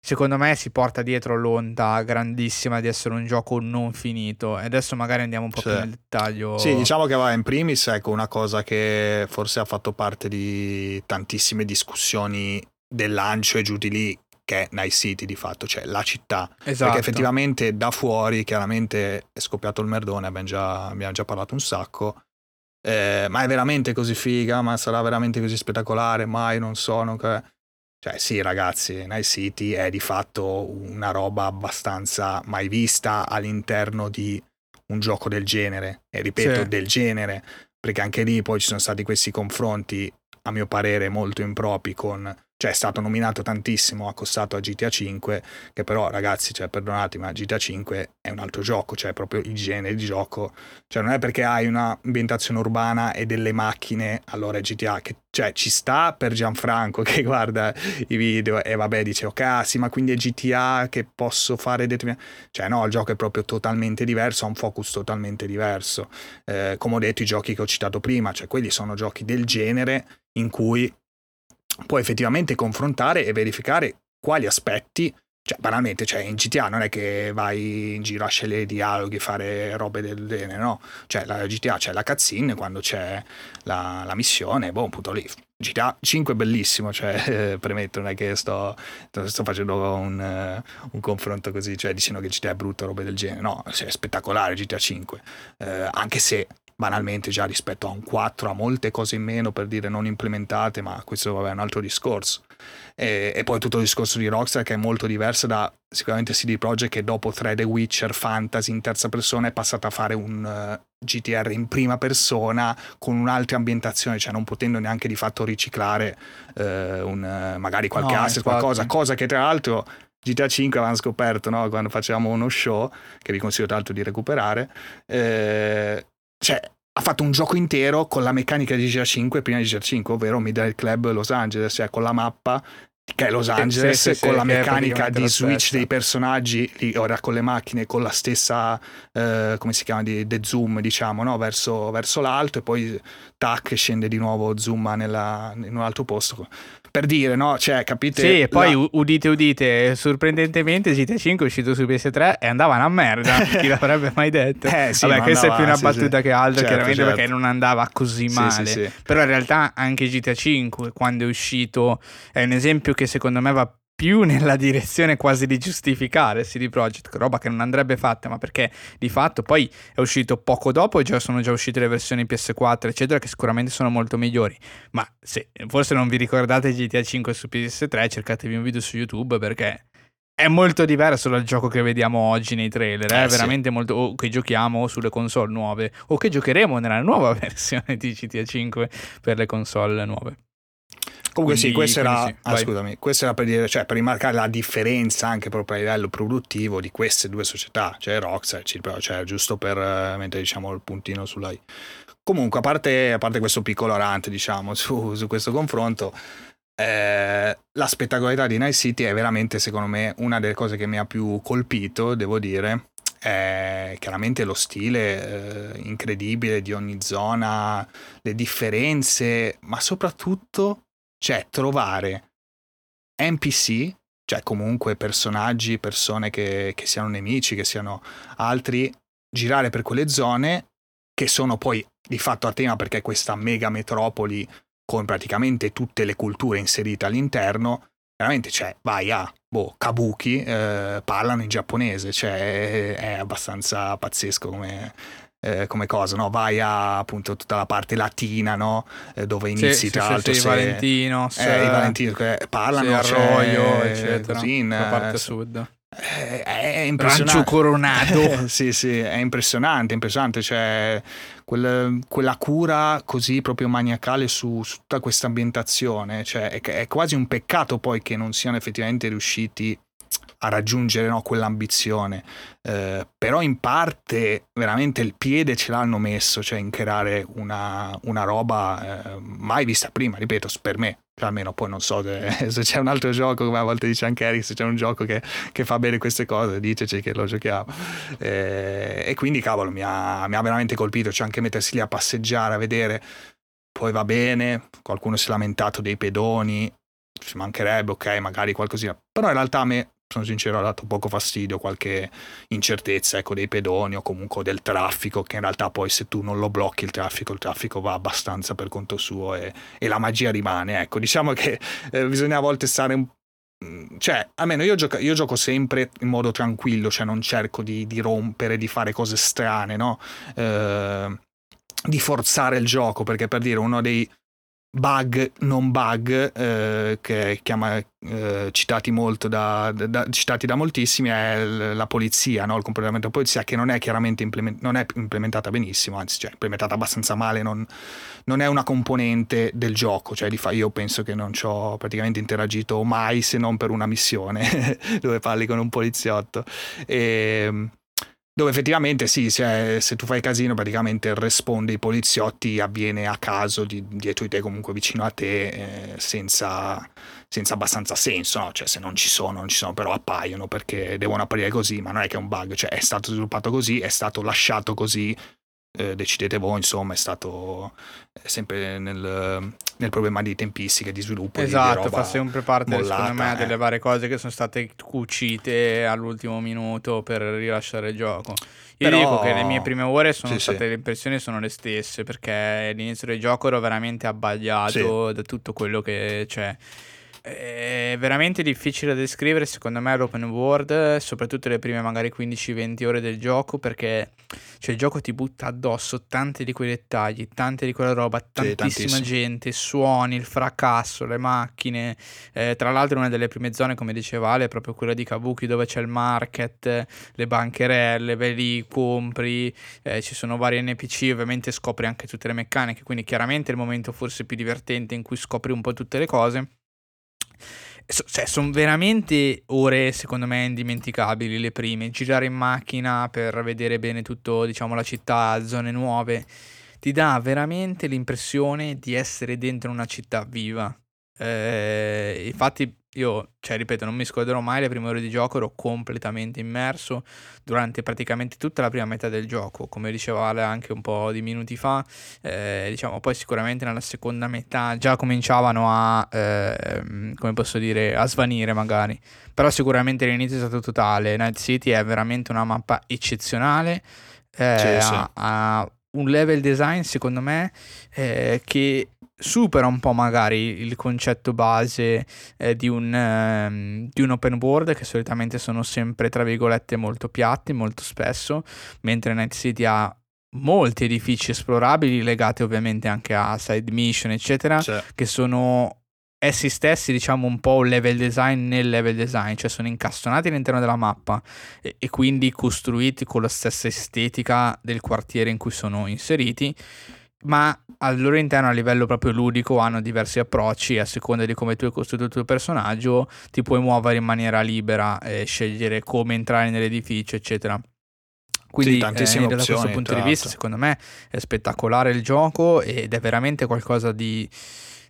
secondo me si porta dietro l'onda grandissima di essere un gioco non finito e adesso magari andiamo un po' sì. più nel dettaglio sì diciamo che va in primis ecco una cosa che forse ha fatto parte di tantissime discussioni del lancio e giù di lì che è Night City di fatto, cioè la città. Esatto. Perché effettivamente da fuori chiaramente è scoppiato il merdone, abbiamo già, abbiamo già parlato un sacco. Eh, ma è veramente così figa? Ma sarà veramente così spettacolare? Mai, non so. Non... Cioè sì ragazzi, Night City è di fatto una roba abbastanza mai vista all'interno di un gioco del genere. E ripeto, sì. del genere. Perché anche lì poi ci sono stati questi confronti, a mio parere, molto impropi con cioè è stato nominato tantissimo, accostato a GTA 5, che però ragazzi, cioè, perdonatemi, ma GTA 5 è un altro gioco, cioè proprio il genere di gioco, cioè non è perché hai un'ambientazione urbana e delle macchine, allora è GTA, che cioè ci sta per Gianfranco che guarda i video e vabbè dice ok, ah, sì, ma quindi è GTA che posso fare determinate... Cioè no, il gioco è proprio totalmente diverso, ha un focus totalmente diverso. Eh, come ho detto, i giochi che ho citato prima, cioè quelli sono giochi del genere in cui puoi effettivamente confrontare e verificare quali aspetti cioè, banalmente, cioè, in GTA non è che vai in giro a scegliere dialoghi, fare robe del genere, no? Cioè, la GTA c'è la cutscene quando c'è la, la missione, boh, appunto lì. GTA 5 è bellissimo, cioè, eh, premetto, non è che sto, sto facendo un, uh, un, confronto così, cioè dicendo che GTA è brutto, robe del genere. No, cioè, è spettacolare GTA 5, eh, anche se banalmente già rispetto a un 4 ha molte cose in meno per dire non implementate, ma questo vabbè, è un altro discorso. E, e, poi tutto il discorso di Rockstar che è molto diverso da sicuramente CD Projekt che dopo 3 The Witcher Fantasy in terza persona è passata a fare un uh, eh, GTR in prima persona con un'altra ambientazione, cioè non potendo neanche di fatto riciclare uh, un, uh, magari qualche no, asset, qualcosa, cosa che tra l'altro GTA 5 avevamo scoperto no? quando facevamo uno show, che vi consiglio tra l'altro di recuperare, eh, cioè, ha fatto un gioco intero con la meccanica di GTA 5 prima di GTA 5, ovvero Midnight Club Los Angeles, cioè con la mappa che è Los Angeles, sì, sì, con sì, la meccanica di switch dei personaggi, ora con le macchine, con la stessa, eh, come si chiama, di, de zoom, diciamo, no? verso, verso, l'alto e poi tac, scende di nuovo, zoom nella, in un altro posto per dire, no? Cioè, capite? Sì, e poi la... udite, udite, sorprendentemente GTA 5 è uscito su PS3 e andava una merda, chi l'avrebbe mai detto? Eh, sì, Vabbè, questa andava, è più una sì, battuta sì. che altro, certo, chiaramente certo. perché non andava così male. Sì, Però in realtà anche GTA 5, quando è uscito, è un esempio che secondo me va più nella direzione quasi di giustificare CD Projekt, roba che non andrebbe fatta, ma perché di fatto poi è uscito poco dopo e già sono già uscite le versioni PS4, eccetera, che sicuramente sono molto migliori. Ma se forse non vi ricordate GTA 5 su PS3, cercatevi un video su YouTube perché è molto diverso dal gioco che vediamo oggi nei trailer, eh, eh veramente sì. molto o che giochiamo sulle console nuove o che giocheremo nella nuova versione di GTA 5 per le console nuove. Comunque quindi, sì, questo era, sì, ah, scusami, questo era per, dire, cioè, per rimarcare la differenza anche proprio a livello produttivo di queste due società, cioè Rockstar, cioè, giusto per uh, mettere diciamo, il puntino sulla I. Comunque, a parte, a parte questo piccolo rant, diciamo, su, su questo confronto, eh, la spettacolarità di Night City è veramente, secondo me, una delle cose che mi ha più colpito, devo dire. È chiaramente lo stile eh, incredibile di ogni zona, le differenze, ma soprattutto cioè trovare NPC, cioè comunque personaggi, persone che, che siano nemici, che siano altri, girare per quelle zone che sono poi di fatto a tema perché questa mega metropoli con praticamente tutte le culture inserite all'interno, veramente cioè vai a boh, Kabuki, eh, parlano in giapponese, cioè è, è abbastanza pazzesco come, eh, come cosa, no? Vai a appunto tutta la parte latina, no? Eh, dove inizi sì, tra sì, l'altro sì, se, Valentino, eh, i Valentino parlano, Arroyo, eccetera, così in, la parte eh, sud. È, è impressionante. Rancio coronato. sì, sì, è impressionante, impressionante. Cioè, quel, quella cura così proprio maniacale su, su tutta questa ambientazione. Cioè, è, è, quasi un peccato poi che non siano effettivamente riusciti a raggiungere no, quell'ambizione. Eh, però in parte veramente il piede ce l'hanno messo, cioè in creare una, una roba eh, mai vista prima, ripeto, per me. Almeno poi non so se, se, c'è un altro gioco, come a volte dice anche Eric, se c'è un gioco che, che fa bene queste cose, diteci che lo giochiamo. Eh, e quindi, cavolo, mi ha, mi ha veramente colpito. Cioè, anche mettersi lì a passeggiare, a vedere. Poi va bene, qualcuno si è lamentato dei pedoni, ci mancherebbe, ok, magari qualcosina. Però in realtà a me sono sincero, ha dato poco fastidio, qualche incertezza ecco, dei pedoni o comunque del traffico, che in realtà poi se tu non lo blocchi il traffico, il traffico va abbastanza per conto suo e, e la magia rimane. Ecco, diciamo che eh, bisogna a volte stare un mm, cioè, almeno io gioco, io gioco, sempre in modo tranquillo, cioè non cerco di, di rompere, di fare cose strane, no? Eh, di forzare il gioco, perché per dire uno dei bug non bug eh, che chiama eh, citati da, da, citati da moltissimi è la polizia no? il comportamento della polizia che non è chiaramente implement- non è implementata benissimo anzi cioè implementata abbastanza male non, non è una componente del gioco cioè fa- io penso che non ci ho praticamente interagito mai se non per una missione dove parli con un poliziotto e ehm, dove effettivamente sì, se, se, tu fai casino praticamente il respawn dei poliziotti avviene a caso di, dietro di te, comunque vicino a te, eh, senza, senza, abbastanza senso, no? cioè se non ci sono, non ci sono, però appaiono perché devono apparire così, ma non è che è un bug, cioè è stato sviluppato così, è stato lasciato così eh, decidete voi, insomma, è stato sempre nel, nel, problema di tempistiche di sviluppo. Esatto, di fa sempre parte, mollata, secondo me, eh. delle varie cose che sono state cucite all'ultimo minuto per rilasciare il gioco. Io Però... dico che le mie prime ore sono sì, state, sì. le impressioni sono le stesse, perché all'inizio del gioco ero veramente abbagliato sì. da tutto quello che c'è. È veramente difficile da descrivere secondo me l'open world, soprattutto le prime magari 15-20 ore del gioco perché cioè, il gioco ti butta addosso tanti di quei dettagli, tante di quella roba, tantissima sì, gente, suoni, il fracasso, le macchine. Eh, tra l'altro una delle prime zone, come diceva Ale, è proprio quella di Kabuki dove c'è il market, le bancherelle, vai lì, compri, eh, ci sono vari NPC, ovviamente scopri anche tutte le meccaniche, quindi chiaramente è il momento forse più divertente in cui scopri un po' tutte le cose cioè, sono veramente ore, secondo me, indimenticabili le prime. Girare in macchina per vedere bene tutto, diciamo, la città, zone nuove, ti dà veramente l'impressione di essere dentro una città viva. Eh, infatti, io, cioè, ripeto, non mi scorderò mai le prime ore di gioco, ero completamente immerso durante praticamente tutta la prima metà del gioco, come diceva Ale anche un po' di minuti fa, eh, diciamo, poi sicuramente nella seconda metà già cominciavano a, eh, come posso dire, a svanire magari, però sicuramente l'inizio è stato totale, Night City è veramente una mappa eccezionale, eh, sì, sì. Ha, ha un level design secondo me eh, che supera un po' magari il concetto base eh, di, un, eh, di, un, open world che solitamente sono sempre tra virgolette molto piatti molto spesso mentre Night City ha molti edifici esplorabili legati ovviamente anche a side mission eccetera cioè. che sono essi stessi diciamo un po' un level design nel level design cioè sono incastonati all'interno della mappa e, e quindi costruiti con la stessa estetica del quartiere in cui sono inseriti ma al loro interno a livello proprio ludico hanno diversi approcci a seconda di come tu hai costruito il tuo personaggio ti puoi muovere in maniera libera e scegliere come entrare nell'edificio eccetera. Quindi sì, eh, da questo punto di vista secondo me è spettacolare il gioco ed è veramente qualcosa di,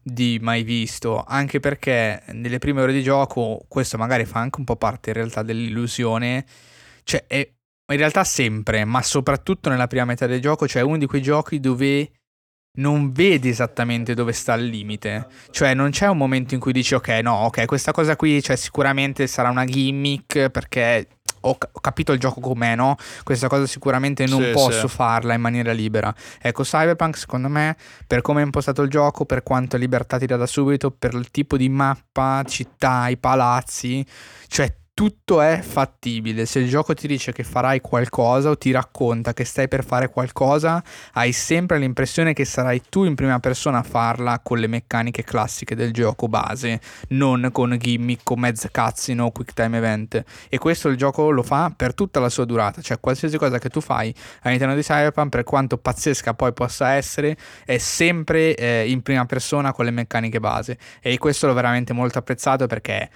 di mai visto anche perché nelle prime ore di gioco questo magari fa anche un po' parte in realtà dell'illusione. Cioè è in realtà sempre ma soprattutto nella prima metà del gioco cioè uno di quei giochi dove non vedi esattamente dove sta il limite. Cioè, non c'è un momento in cui dici, ok, no, ok, questa cosa qui cioè, sicuramente sarà una gimmick perché ho, capito il gioco com'è, no? Questa cosa sicuramente non sì, posso sì. farla in maniera libera. Ecco, Cyberpunk, secondo me, per come è impostato il gioco, per quanto libertà ti dà da subito, per il tipo di mappa, città, i palazzi, cioè tutto è fattibile. Se il gioco ti dice che farai qualcosa o ti racconta che stai per fare qualcosa, hai sempre l'impressione che sarai tu in prima persona a farla con le meccaniche classiche del gioco base, non con gimmick o mezze cutscene o quick time event. E questo il gioco lo fa per tutta la sua durata, cioè qualsiasi cosa che tu fai all'interno di Cyberpunk, per quanto pazzesca poi possa essere, è sempre eh, in prima persona con le meccaniche base. E questo l'ho veramente molto apprezzato perché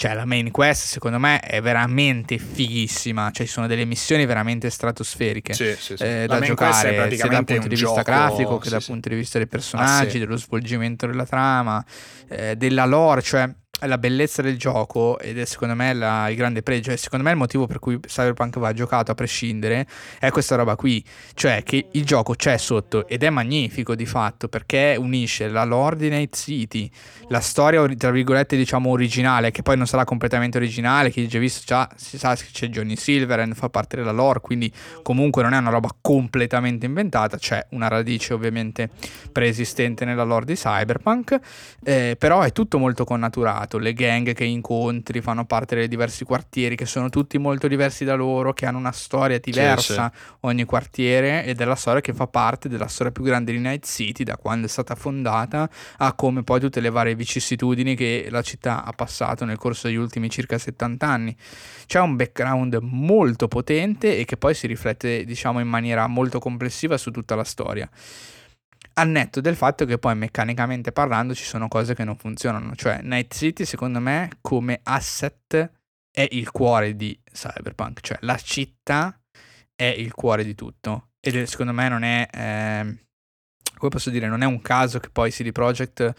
cioè, la main quest secondo me è veramente fighissima. Cioè, ci sono delle missioni veramente stratosferiche sì, sì, sì. Eh, da giocare sia dal punto di vista gioco... grafico che dal punto di vista dei personaggi, ah, dello svolgimento della trama, eh, della lore. Cioè, la bellezza del gioco ed è secondo me la, il grande pregio. E secondo me il motivo per cui Cyberpunk va giocato a prescindere è questa roba qui. Cioè che il gioco c'è sotto ed è magnifico di fatto perché unisce la lore di Night City la storia tra virgolette diciamo originale che poi non sarà completamente originale chi già visto già si sa che c'è Johnny Silverhand fa parte della lore quindi comunque non è una roba completamente inventata c'è una radice ovviamente preesistente nella lore di Cyberpunk eh, però è tutto molto connaturato passato, le gang che incontri fanno parte dei diversi quartieri che sono tutti molto diversi da loro, che hanno una storia diversa sì, sì. ogni quartiere ed è la storia che fa parte della storia più grande di Night City da quando è stata fondata a come poi tutte le varie vicissitudini che la città ha passato nel corso degli ultimi circa 70 anni. C'è un background molto potente e che poi si riflette diciamo in maniera molto complessiva su tutta la storia al netto del fatto che poi meccanicamente parlando ci sono cose che non funzionano, cioè Night City secondo me come asset è il cuore di Cyberpunk, cioè la città è il cuore di tutto. Ed secondo me non è... Eh, come posso dire, non è un caso che poi CD Projekt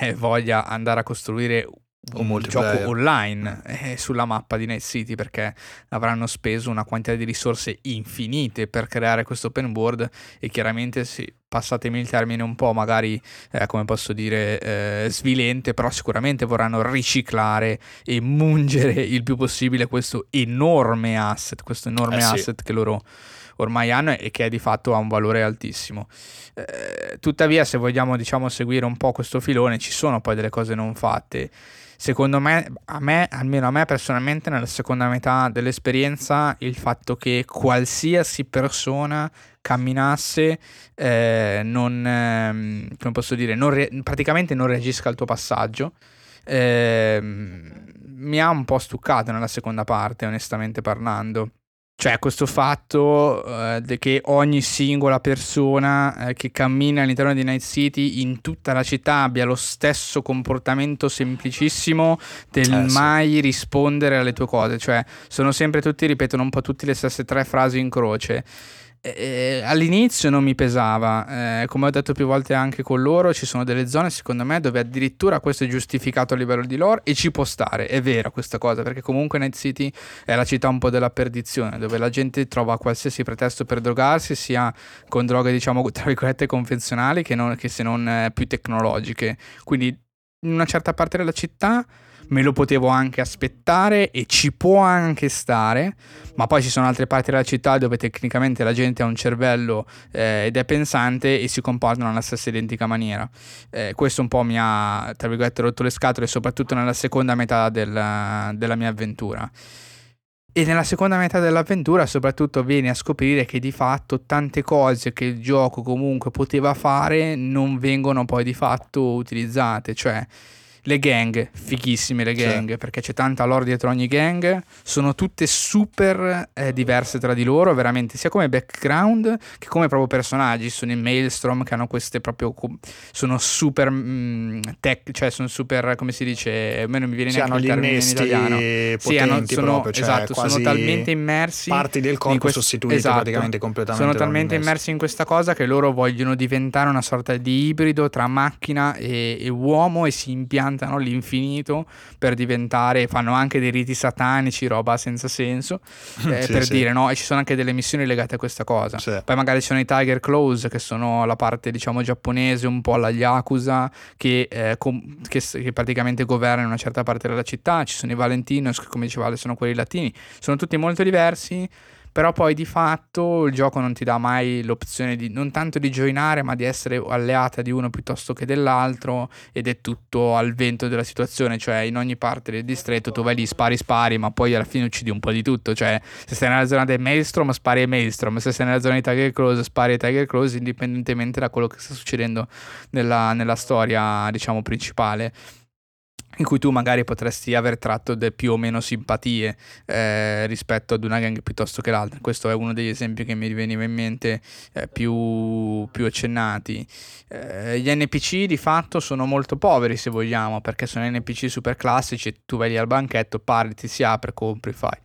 eh, voglia andare a costruire un gioco online eh, sulla mappa di Night City perché avranno speso una quantità di risorse infinite per creare questo open world e chiaramente sì, passatemi il termine un po' magari eh, come posso dire eh, svilente però sicuramente vorranno riciclare e mungere il più possibile questo enorme asset questo enorme eh sì. asset che loro ormai hanno e che di fatto ha un valore altissimo. Eh, tuttavia, se vogliamo diciamo seguire un po' questo filone, ci sono poi delle cose non fatte secondo me, a me, almeno a me personalmente, nella seconda metà dell'esperienza, il fatto che qualsiasi persona camminasse eh, non, eh, come posso dire, non re- praticamente non reagisca al tuo passaggio. Eh, mi ha un po' stuccato nella seconda parte, onestamente parlando. Cioè, questo fatto eh, che ogni singola persona eh, che cammina all'interno di Night City in tutta la città abbia lo stesso comportamento semplicissimo del eh, mai sì. rispondere alle tue cose. Cioè, sono sempre tutti, ripetono un po' tutte le stesse tre frasi in croce. Eh, all'inizio non mi pesava, eh, come ho detto più volte anche con loro, ci sono delle zone secondo me dove addirittura questo è giustificato a livello di lore e ci può stare, è vera questa cosa, perché comunque Night City è la città un po' della perdizione, dove la gente trova qualsiasi pretesto per drogarsi, sia con droghe diciamo tra virgolette convenzionali che, non, che se non eh, più tecnologiche, quindi in una certa parte della città me lo potevo anche aspettare e ci può anche stare, ma poi ci sono altre parti della città dove tecnicamente la gente ha un cervello eh, ed è pensante e si comportano nella stessa identica maniera. Eh, questo un po' mi ha, tra virgolette, rotto le scatole, soprattutto nella seconda metà del, della mia avventura. E nella seconda metà dell'avventura soprattutto vieni a scoprire che di fatto tante cose che il gioco comunque poteva fare non vengono poi di fatto utilizzate, cioè le gang, fighissime le gang, sì. perché c'è tanta lore dietro ogni gang, sono tutte super eh, diverse tra di loro, veramente, sia come background che come proprio personaggi. Sono i Maelstrom che hanno queste proprio, sono super mm, tech, cioè sono super, come si dice, a me non mi viene sì, neanche il termine in italiano. Sì, hanno, sono, proprio, cioè esatto, sono talmente immersi. Parti del corpo questo, sostituite esatto, praticamente completamente. Sono talmente immersi in questa cosa che loro vogliono diventare una sorta di ibrido tra macchina e, e uomo e si impiantano aumentano all'infinito per diventare, fanno anche dei riti satanici, roba senza senso, eh, sì, per sì. dire, no? E ci sono anche delle missioni legate a questa cosa. Sì. Poi magari ci sono i Tiger Claws, che sono la parte, diciamo, giapponese, un po' alla Yakuza, che, eh, com- che, che praticamente governano una certa parte della città. Ci sono i Valentinos, che come diceva sono quelli latini. Sono tutti molto diversi però poi di fatto il gioco non ti dà mai l'opzione di non tanto di joinare, ma di essere alleata di uno piuttosto che dell'altro ed è tutto al vento della situazione, cioè in ogni parte del distretto tu vai lì, spari, spari, ma poi alla fine uccidi un po' di tutto, cioè se sei nella zona del Maelstrom spari Maelstrom, se sei nella zona di Tiger Close spari Tiger Close indipendentemente da quello che sta succedendo nella, nella storia diciamo principale in cui tu magari potresti aver tratto più o meno simpatie eh, rispetto ad una gang piuttosto che l'altra. Questo è uno degli esempi che mi veniva in mente eh, più, più, accennati. Eh, gli NPC di fatto sono molto poveri se vogliamo, perché sono NPC super classici, tu vai lì al banchetto, parli, ti si apre, compri, fai.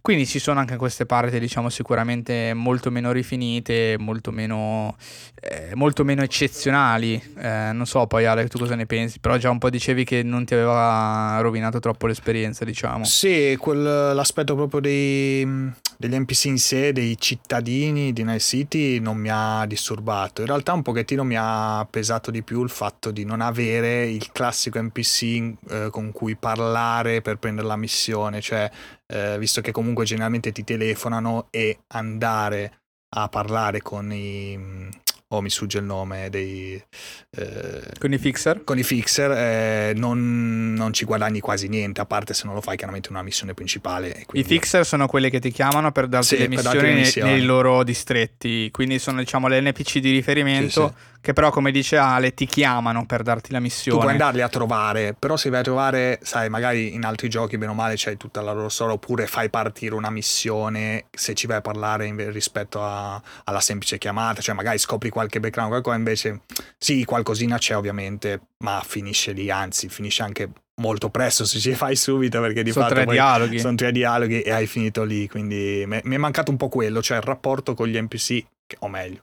Quindi ci sono anche queste parti, diciamo, sicuramente molto meno rifinite, molto meno, eh, molto meno eccezionali. Eh, non so poi Ale, tu cosa ne pensi? Però già un po' dicevi che non ti aveva rovinato troppo l'esperienza, diciamo. Sì, quel, l'aspetto proprio dei, degli NPC in sé, dei cittadini di Night City non mi ha disturbato. In realtà un pochettino mi ha pesato di più il fatto di non avere il classico NPC eh, con cui parlare per prendere la missione, cioè eh, visto che comunque generalmente ti telefonano e andare a parlare con i oh mi sfugge il nome dei eh, con i fixer con i fixer eh, non, non, ci guadagni quasi niente a parte se non lo fai chiaramente una missione principale quindi... i fixer sono quelli che ti chiamano per darti sì, le missioni, darti missioni. Nei, nei, loro distretti quindi sono diciamo le NPC di riferimento sì, sì che però come dice Ale ti chiamano per darti la missione. Tu puoi andarli a trovare, però se vai a trovare, sai, magari in altri giochi bene o male c'hai tutta la loro storia oppure fai partire una missione se ci vai a parlare in, rispetto a, alla semplice chiamata, cioè magari scopri qualche background, qualcosa invece sì, qualcosina c'è ovviamente, ma finisce lì, anzi finisce anche molto presto se ci fai subito perché di sono fatto tre sono tre dialoghi e hai finito lì quindi mi è mancato un po' quello cioè il rapporto con gli NPC o meglio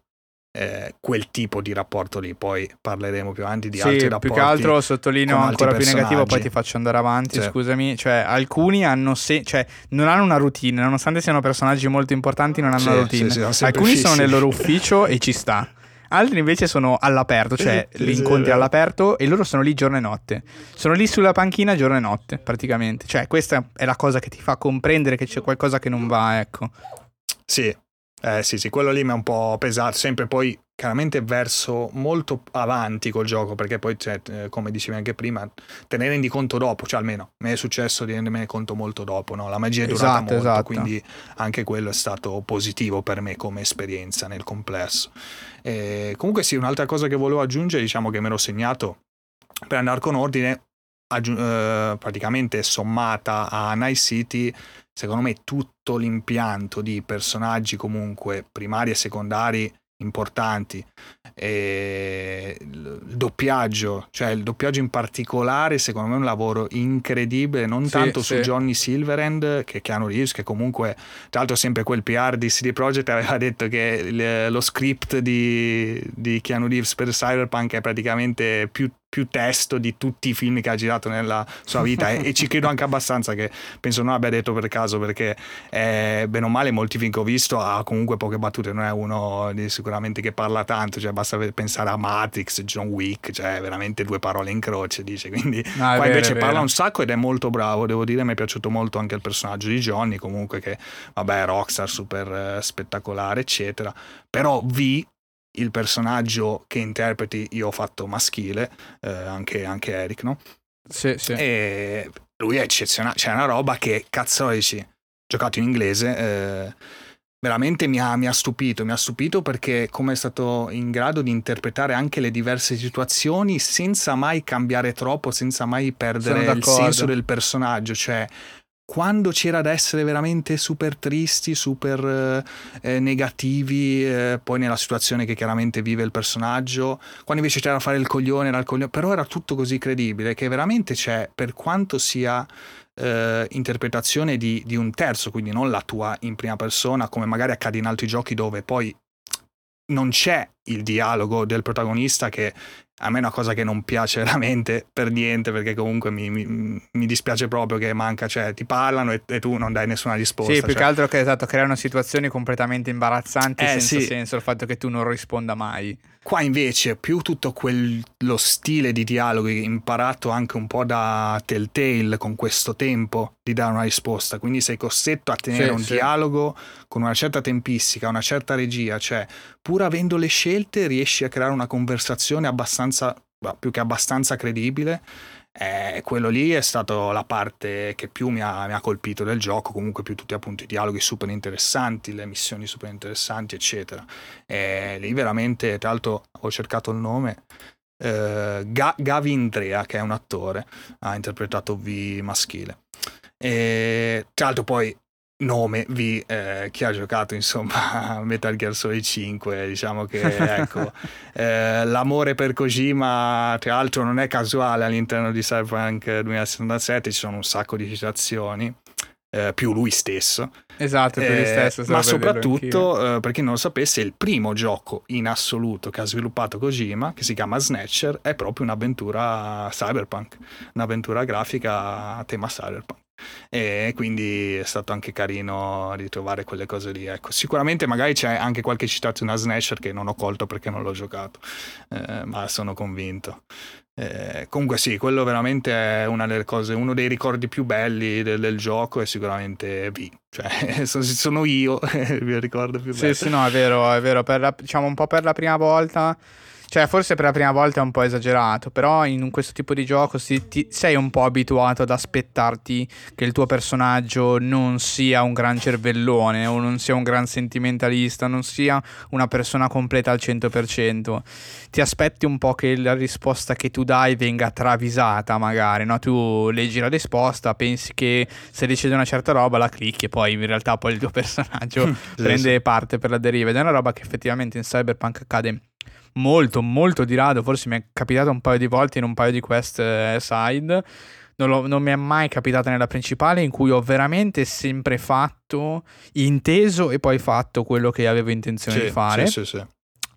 eh, quel tipo di rapporto lì. Poi parleremo più avanti di sì, altri rapporti. Più che altro sottolineo ancora più negativo, poi ti faccio andare avanti. Sì. Scusami, cioè, alcuni hanno se- cioè, non hanno una routine, nonostante siano personaggi molto importanti, non hanno sì, una routine. Sì, alcuni fissi. sono nel loro ufficio e ci sta. Altri invece sono all'aperto, cioè li incontri all'aperto e loro sono lì giorno e notte. Sono lì sulla panchina giorno e notte, praticamente. Cioè, questa è la cosa che ti fa comprendere che c'è qualcosa che non va, ecco. Sì, eh sì, sì, quello lì mi è un po' pesato, sempre poi chiaramente verso molto avanti col gioco, perché poi, cioè, eh, come dicevi anche prima, te ne rendi conto dopo, cioè almeno mi è successo di rendermene conto molto dopo, no? la magia è durata esatto, molto, esatto. quindi anche quello è stato positivo per me come esperienza nel complesso. E comunque sì, un'altra cosa che volevo aggiungere, diciamo che mi ero segnato per andare con ordine, aggi- eh, praticamente sommata a Night City, secondo me tutto l'impianto di personaggi comunque primari e secondari importanti e il doppiaggio cioè il doppiaggio in particolare secondo me è un lavoro incredibile non sì, tanto sì. su Johnny Silverhand che Keanu Reeves che comunque tra l'altro sempre quel PR di CD Projekt aveva detto che lo script di, di Keanu Reeves per Cyberpunk è praticamente più più testo di tutti i film che ha girato nella sua vita. E, e, ci credo anche abbastanza che penso non abbia detto per caso perché eh, bene o male molti film che ho visto ha comunque poche battute non è uno di, sicuramente che parla tanto cioè basta pensare a Matrix, John Wick cioè veramente due parole in croce dice quindi no, qua vero, invece parla un sacco ed è molto bravo devo dire mi è piaciuto molto anche il personaggio di Johnny comunque che vabbè Rockstar super eh, spettacolare eccetera. Però V il personaggio che interpreti io ho fatto maschile, eh, anche, anche, Eric, no? Sì, sì. E lui è eccezionale, c'è una roba che cazzo dici, giocato in inglese, eh, veramente mi ha, mi ha, stupito, mi ha stupito perché come è stato in grado di interpretare anche le diverse situazioni senza mai cambiare troppo, senza mai perdere il senso del personaggio, cioè quando c'era da essere veramente super tristi, super eh, negativi, eh, poi nella situazione che chiaramente vive il personaggio, quando invece c'era da fare il coglione, era il coglione, però era tutto così credibile che veramente c'è, per quanto sia eh, interpretazione di, di un terzo, quindi non la tua in prima persona, come magari accade in altri giochi dove poi non c'è il dialogo del protagonista che a me è una cosa che non piace veramente per niente perché comunque mi, mi, mi dispiace proprio che manca, cioè ti parlano e, e, tu non dai nessuna risposta. Sì, più cioè. che altro che esatto, creano situazioni completamente imbarazzanti eh, senza sì. senso il fatto che tu non risponda mai. Qua invece più tutto quello stile di dialoghi imparato anche un po' da Telltale con questo tempo di dare una risposta, quindi sei costretto a tenere sì, un sì. dialogo con una certa tempistica, una certa regia, cioè pur avendo le scelte riesci a creare una conversazione abbastanza, più che abbastanza credibile. Eh, quello lì è stata la parte che più mi ha, mi ha, colpito del gioco, comunque più tutti appunto i dialoghi super interessanti, le missioni super interessanti, eccetera. E lì veramente, tra l'altro ho cercato il nome, eh, Ga- Gavindrea, che è un attore, ha interpretato V maschile. E, tra l'altro poi nome V, eh, chi ha giocato insomma Metal Gear Solid 5 diciamo che ecco eh, l'amore per Kojima tra l'altro non è casuale all'interno di Cyberpunk 2077 ci sono un sacco di citazioni eh, più lui stesso. Esatto più lui eh, stesso ma soprattutto eh, per chi non lo sapesse il primo gioco in assoluto che ha sviluppato Kojima che si chiama Snatcher è proprio un'avventura cyberpunk un'avventura grafica a tema cyberpunk e quindi è stato anche carino ritrovare quelle cose lì. Ecco, sicuramente magari c'è anche qualche citazione a Snatcher che non ho colto perché non l'ho giocato, eh, ma sono convinto. Eh, comunque sì, quello veramente è una delle cose, uno dei ricordi più belli del, del gioco è sicuramente V, cioè sono io il ricordo più bello. Sì, sì, no, è vero, è vero, per la, diciamo un po' per la prima volta cioè, forse per la prima volta è un po' esagerato, però in questo tipo di gioco si, ti, sei un po' abituato ad aspettarti che il tuo personaggio non sia un gran cervellone o non sia un gran sentimentalista, non sia una persona completa al 100%. Ti aspetti un po' che la risposta che tu dai venga travisata, magari, no? Tu leggi la risposta, pensi che se decide una certa roba la clicchi e poi in realtà poi il tuo personaggio prende parte per la deriva. Ed è una roba che effettivamente in Cyberpunk accade molto, molto di rado. Forse mi è capitato un paio di volte in un paio di quest eh, side. Non, lo, non, mi è mai capitata nella principale in cui ho veramente sempre fatto, inteso e poi fatto quello che avevo intenzione sì, di fare. Sì, sì, sì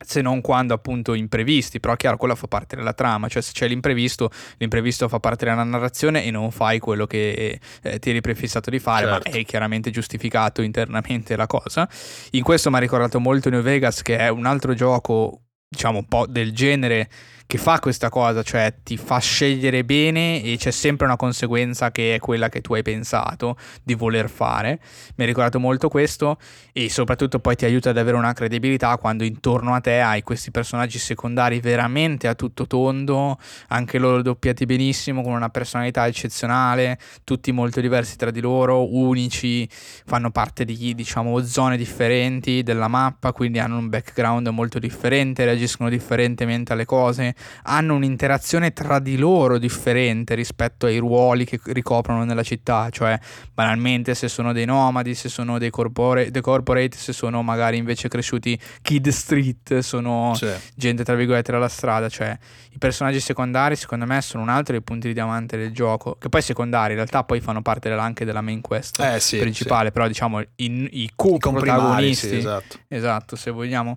se non quando appunto imprevisti, però chiaro, quella fa parte della trama, cioè se c'è l'imprevisto, l'imprevisto fa parte della narrazione e non fai quello che eh, ti eri prefissato di fare, certo. ma è chiaramente giustificato internamente la cosa. In questo mi ha ricordato molto New Vegas, che è un altro gioco diciamo un po' del genere che fa questa cosa, cioè ti fa scegliere bene e c'è sempre una conseguenza che è quella che tu hai pensato di voler fare. Mi ha ricordato molto questo e soprattutto poi ti aiuta ad avere una credibilità quando intorno a te hai questi personaggi secondari veramente a tutto tondo, anche loro doppiati benissimo, con una personalità eccezionale, tutti molto diversi tra di loro, unici, fanno parte di diciamo zone differenti della mappa, quindi hanno un background molto differente, reagiscono differentemente alle cose hanno un'interazione tra di loro differente rispetto ai ruoli che ricoprono nella città, cioè banalmente se sono dei nomadi, se sono dei, corpore, dei corporate, se sono magari invece cresciuti kid street, sono sì. gente tra virgolette della strada, cioè i personaggi secondari secondo me sono un altro dei punti di diamante del gioco, che poi secondari in realtà poi fanno parte anche della main quest eh, sì, principale, sì. però diciamo i, i co-protagonisti, esatto. esatto, se vogliamo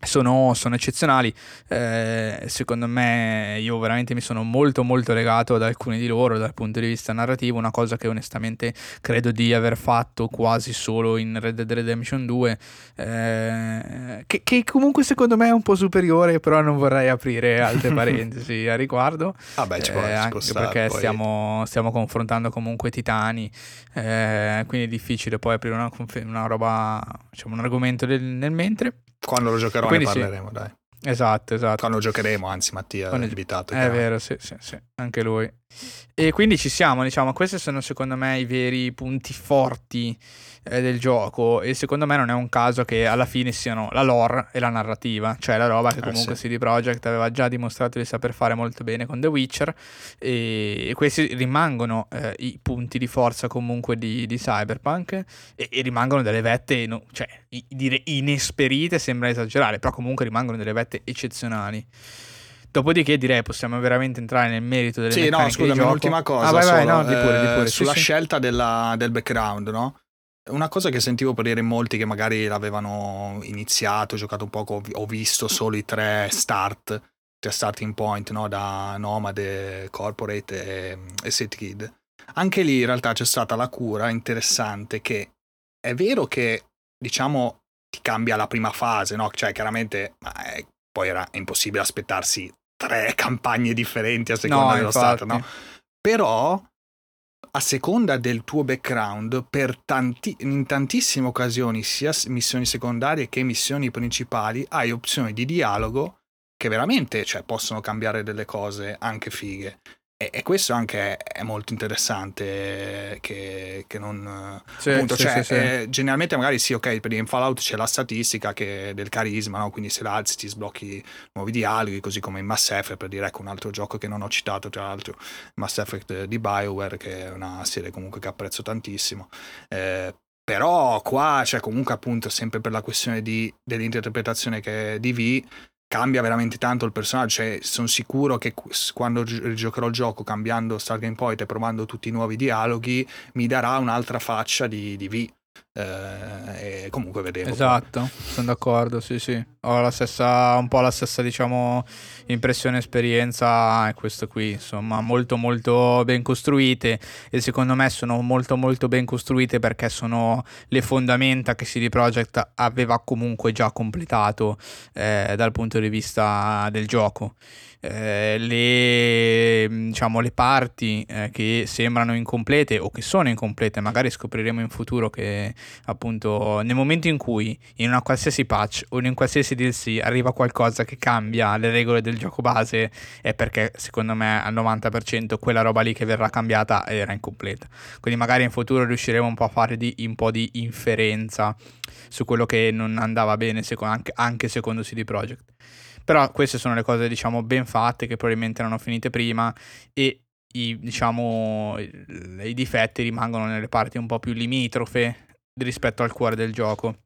sono, sono, eccezionali. Eh, secondo me, io veramente mi sono molto, molto legato ad alcuni di loro dal punto di vista narrativo. Una cosa che onestamente credo di aver fatto quasi solo in Red Dead Redemption 2, eh, che, che, comunque secondo me è un po' superiore, però non vorrei aprire altre parentesi a riguardo. Vabbè, ci può, eh, anche perché poi... stiamo, stiamo, confrontando comunque titani, eh, quindi è difficile poi aprire una, una roba, diciamo, un argomento del, nel mentre. Quando lo giocherò Quindi ne parleremo, sì. dai. Esatto, esatto. Quando giocheremo, anzi Mattia Quando... è invitato. È vero, sì, sì, sì, anche lui. E quindi ci siamo, diciamo, questi sono secondo me i veri punti forti eh, del gioco e secondo me non è un caso che alla fine siano la lore e la narrativa, cioè la roba che eh, comunque eh sì. CD Projekt aveva già dimostrato di saper fare molto bene con The Witcher e, e questi rimangono eh, i punti di forza comunque di, di Cyberpunk e, e, rimangono delle vette, no, cioè dire inesperite sembra esagerare, però comunque rimangono delle vette eccezionali. Dopodiché direi possiamo veramente entrare nel merito delle sì, no, scusami, un'ultima cosa. Ah, vai, vai, no, di pure, di pure. Eh, sulla sì, scelta sì. Della, del background, no? Una cosa che sentivo per dire in molti che magari l'avevano iniziato, giocato un poco, ho visto solo i tre start, tre starting point, no? Da Nomade, Corporate e, e City Kid. Anche lì in realtà c'è stata la cura interessante che è vero che, diciamo, ti cambia la prima fase, no? Cioè, chiaramente, eh, poi era impossibile aspettarsi tre campagne differenti a seconda no, dello infatti. stato, no? Però a seconda del tuo background, tanti, in tantissime occasioni, sia missioni secondarie che missioni principali, hai opzioni di dialogo che veramente cioè, possono cambiare delle cose anche fighe. E, e, questo anche è, molto interessante che, che non... Sì, appunto, sì, cioè, sì, eh, generalmente magari sì, ok, per in Fallout c'è la statistica che, del carisma, no? quindi se la alzi ti sblocchi nuovi dialoghi, così come in Mass Effect, per dire ecco un altro gioco che non ho citato, tra l'altro Mass Effect di Bioware, che è una serie comunque che apprezzo tantissimo. Eh, però qua c'è comunque appunto sempre per la questione di, dell'interpretazione che di V cambia veramente tanto il personaggio. Cioè, sono sicuro che quando giocherò il gioco cambiando Stargame Point e provando tutti i nuovi dialoghi, mi darà un'altra faccia di, di V. Eh, e comunque vedremo. Esatto, sono d'accordo, sì sì. Ho la stessa, un po' la stessa, diciamo, impressione, esperienza, e questo qui, insomma, molto molto ben costruite e secondo me sono molto molto ben costruite perché sono le fondamenta che CD Projekt aveva comunque già completato eh, dal punto di vista del gioco eh, le, diciamo, le parti eh, che sembrano incomplete o che sono incomplete, magari scopriremo in futuro che appunto nel momento in cui in una qualsiasi patch o in qualsiasi DLC arriva qualcosa che cambia le regole del gioco base è perché secondo me al 90% quella roba lì che verrà cambiata era incompleta. Quindi magari in futuro riusciremo un po' a fare di, un po' di inferenza su quello che non andava bene secondo, anche, anche secondo CD Projekt. Però queste sono le cose, diciamo, ben fatte che probabilmente erano finite prima e i, diciamo, i difetti rimangono nelle parti un po' più limitrofe rispetto al cuore del gioco.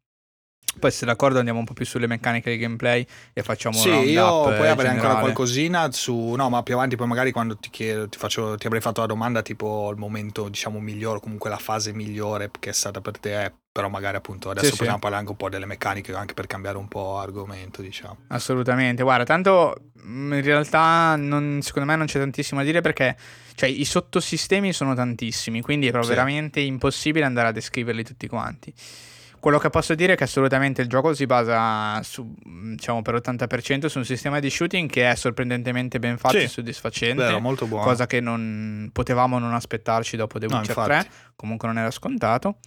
Poi se d'accordo andiamo un po' più sulle meccaniche di gameplay e facciamo sì, io poi avrei ancora qualcosina su no ma più avanti poi magari quando ti chiedo ti, faccio, ti avrei fatto la domanda tipo il momento diciamo migliore comunque la fase migliore che è stata per te è però magari appunto adesso sì, possiamo sì. parlare anche un po' delle meccaniche anche per cambiare un po' argomento diciamo assolutamente guarda tanto mm, in realtà non, secondo me non c'è tantissimo da dire perché cioè, i sottosistemi sono tantissimi quindi è proprio sì. veramente impossibile andare a descriverli tutti quanti quello che posso dire è che assolutamente il gioco si basa su, diciamo per l'80% su un sistema di shooting che è sorprendentemente ben fatto sì, e soddisfacente. Vero, molto buono. Cosa che non potevamo non aspettarci dopo The Witcher no, 3, comunque non era scontato.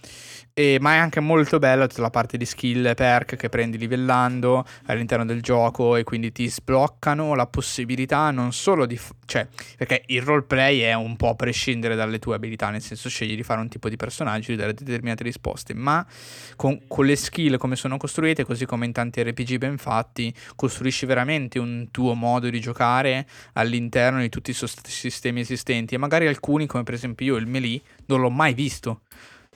E, ma è anche molto bella tutta la parte di skill e perk che prendi livellando all'interno del gioco e quindi ti sbloccano la possibilità non solo di... F- cioè, perché il roleplay è un po' a prescindere dalle tue abilità, nel senso scegli di fare un tipo di personaggio, di dare determinate risposte, ma con, con, le skill come sono costruite, così come in tanti RPG ben fatti, costruisci veramente un tuo modo di giocare all'interno di tutti i sistemi esistenti e magari alcuni, come per esempio io il melee, non l'ho mai visto.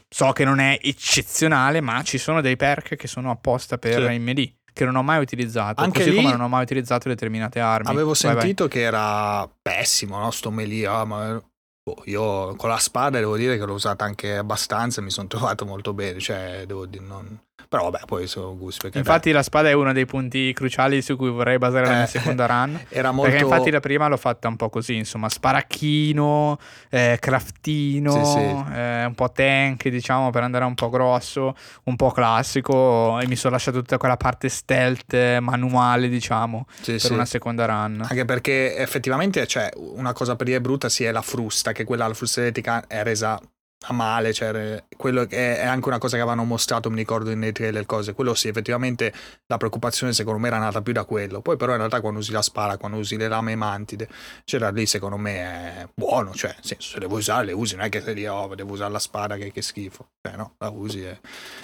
So che non è eccezionale, ma ci sono dei perk che sono apposta per sì. il melee che non ho mai utilizzato, Anche così lì, come non ho mai utilizzato determinate armi. Avevo sentito vai. che era pessimo, no? Sto melee, ah, ma Boh, io con la spada devo dire che l'ho usata anche abbastanza e mi sono trovato molto bene, cioè devo dire non... Però vabbè, poi sono gusti. Infatti beh. la spada è uno dei punti cruciali su cui vorrei basare la mia eh, seconda run. Era molto... Perché infatti la prima l'ho fatta un po' così, insomma, sparacchino, eh, craftino, sì, sì. Eh, un po' tank, diciamo, per andare un po' grosso, un po' classico e mi sono lasciato tutta quella parte stealth manuale, diciamo, sì, per una seconda run. Anche perché effettivamente, cioè, una cosa per dire brutta sì è la frusta, che quella la frusta elettrica è resa a male, cioè, quello è anche una cosa che avevano mostrato, mi ricordo nei trailer cose, quello sì, effettivamente la preoccupazione secondo me era nata più da quello, poi però in realtà quando usi la spara, quando usi le lame mantide, c'era lì secondo me è buono, cioè, senso, se le vuoi usare le usi, non è che sei lì, oh, devo usare la spada che, che schifo, cioè no, la usi e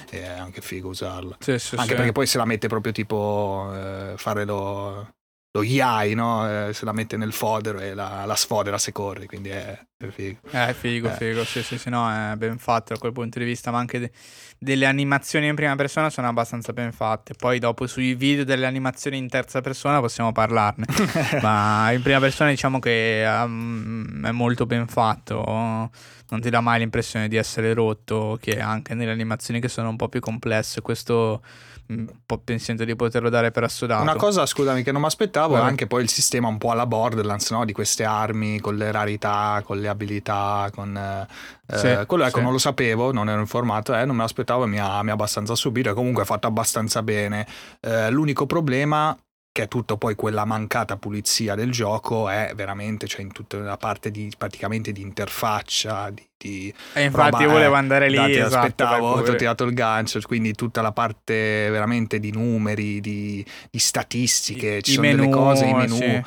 è anche figo usarla, sì, sì, anche sì. perché poi se la mette proprio tipo eh, fare lo lo yai, no? Eh, se la mette nel fodero e la, la sfodera se corri, quindi è, è figo. È figo, eh. figo, sì, sì, sì, no, è ben fatto da quel punto di vista, ma anche de- delle animazioni in prima persona sono abbastanza ben fatte. Poi dopo sui video delle animazioni in terza persona possiamo parlarne, ma in prima persona diciamo che um, è molto ben fatto, non ti dà mai l'impressione di essere rotto, che anche nelle animazioni che sono un po' più complesse, questo un po' pensando di poterlo dare per assodato. Una cosa, scusami, che non mi aspettavo è anche poi il sistema un po' alla Borderlands, no? Di queste armi con le rarità, con le abilità, con... Eh, sì, quello ecco, sì. non lo sapevo, non ero informato, eh, non me l'aspettavo e mi ha, mi ha abbastanza subito e comunque ha fatto abbastanza bene. Eh, l'unico problema che è tutto poi quella mancata pulizia del gioco, è veramente, cioè in tutta la parte di praticamente di interfaccia, di, di e infatti roba, volevo eh, andare lì, esatto, aspettavo, ti ho tirato il gancio, quindi tutta la parte veramente di numeri, di, di statistiche, I, ci i sono menù, delle cose, i menu, sì.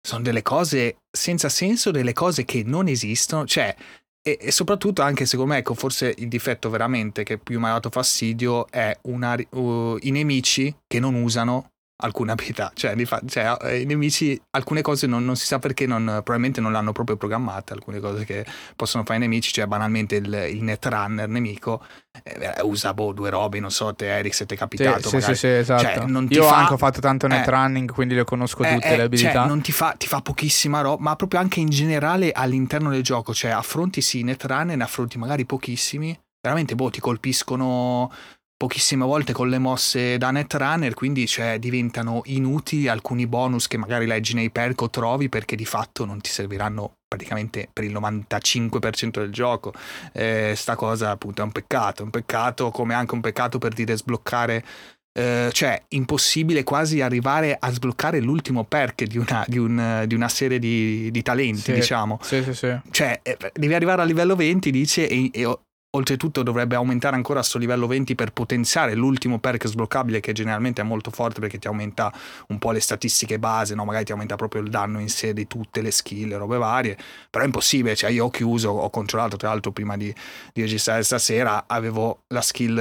sono delle cose senza senso, delle cose che non esistono, cioè e, e, soprattutto anche secondo me, ecco, forse il difetto veramente che più mi ha dato fastidio è una, uh, i nemici che non usano alcune abilità, cioè, cioè eh, i nemici alcune cose non, non, si sa perché non, probabilmente non l'hanno proprio programmate, alcune cose che possono fare i nemici, cioè banalmente il, il netrunner nemico eh, usa boh, due robe, non so te Eric se ti è capitato. Sì, sì, sì, esatto. Cioè, Io fa... anche ho fatto tanto eh, netrunning, quindi le conosco eh, tutte le abilità. Cioè, non ti fa, ti fa pochissima roba, ma proprio anche in generale all'interno del gioco, cioè affronti sì netrunner, ne affronti magari pochissimi, veramente boh, ti colpiscono pochissime volte con le mosse da netrunner, quindi cioè, diventano inutili alcuni bonus che magari leggi nei perk o trovi perché di fatto non ti serviranno praticamente per il 95% del gioco. Eh, sta cosa appunto è un peccato, un peccato come anche un peccato per dire sbloccare Uh, cioè impossibile quasi arrivare a sbloccare l'ultimo perk di una, di un, di una serie di, di talenti, sì, diciamo. Sì, sì, sì. Cioè, eh, devi arrivare a livello 20, dice, e, e Oltretutto dovrebbe aumentare ancora a sto livello 20 per potenziare l'ultimo perk sbloccabile che generalmente è molto forte perché ti aumenta un po' le statistiche base, no? magari ti aumenta proprio il danno in sé di tutte le skill, robe varie, però è impossibile, cioè io ho chiuso, ho controllato tra l'altro prima di, di registrare stasera, avevo la skill uh,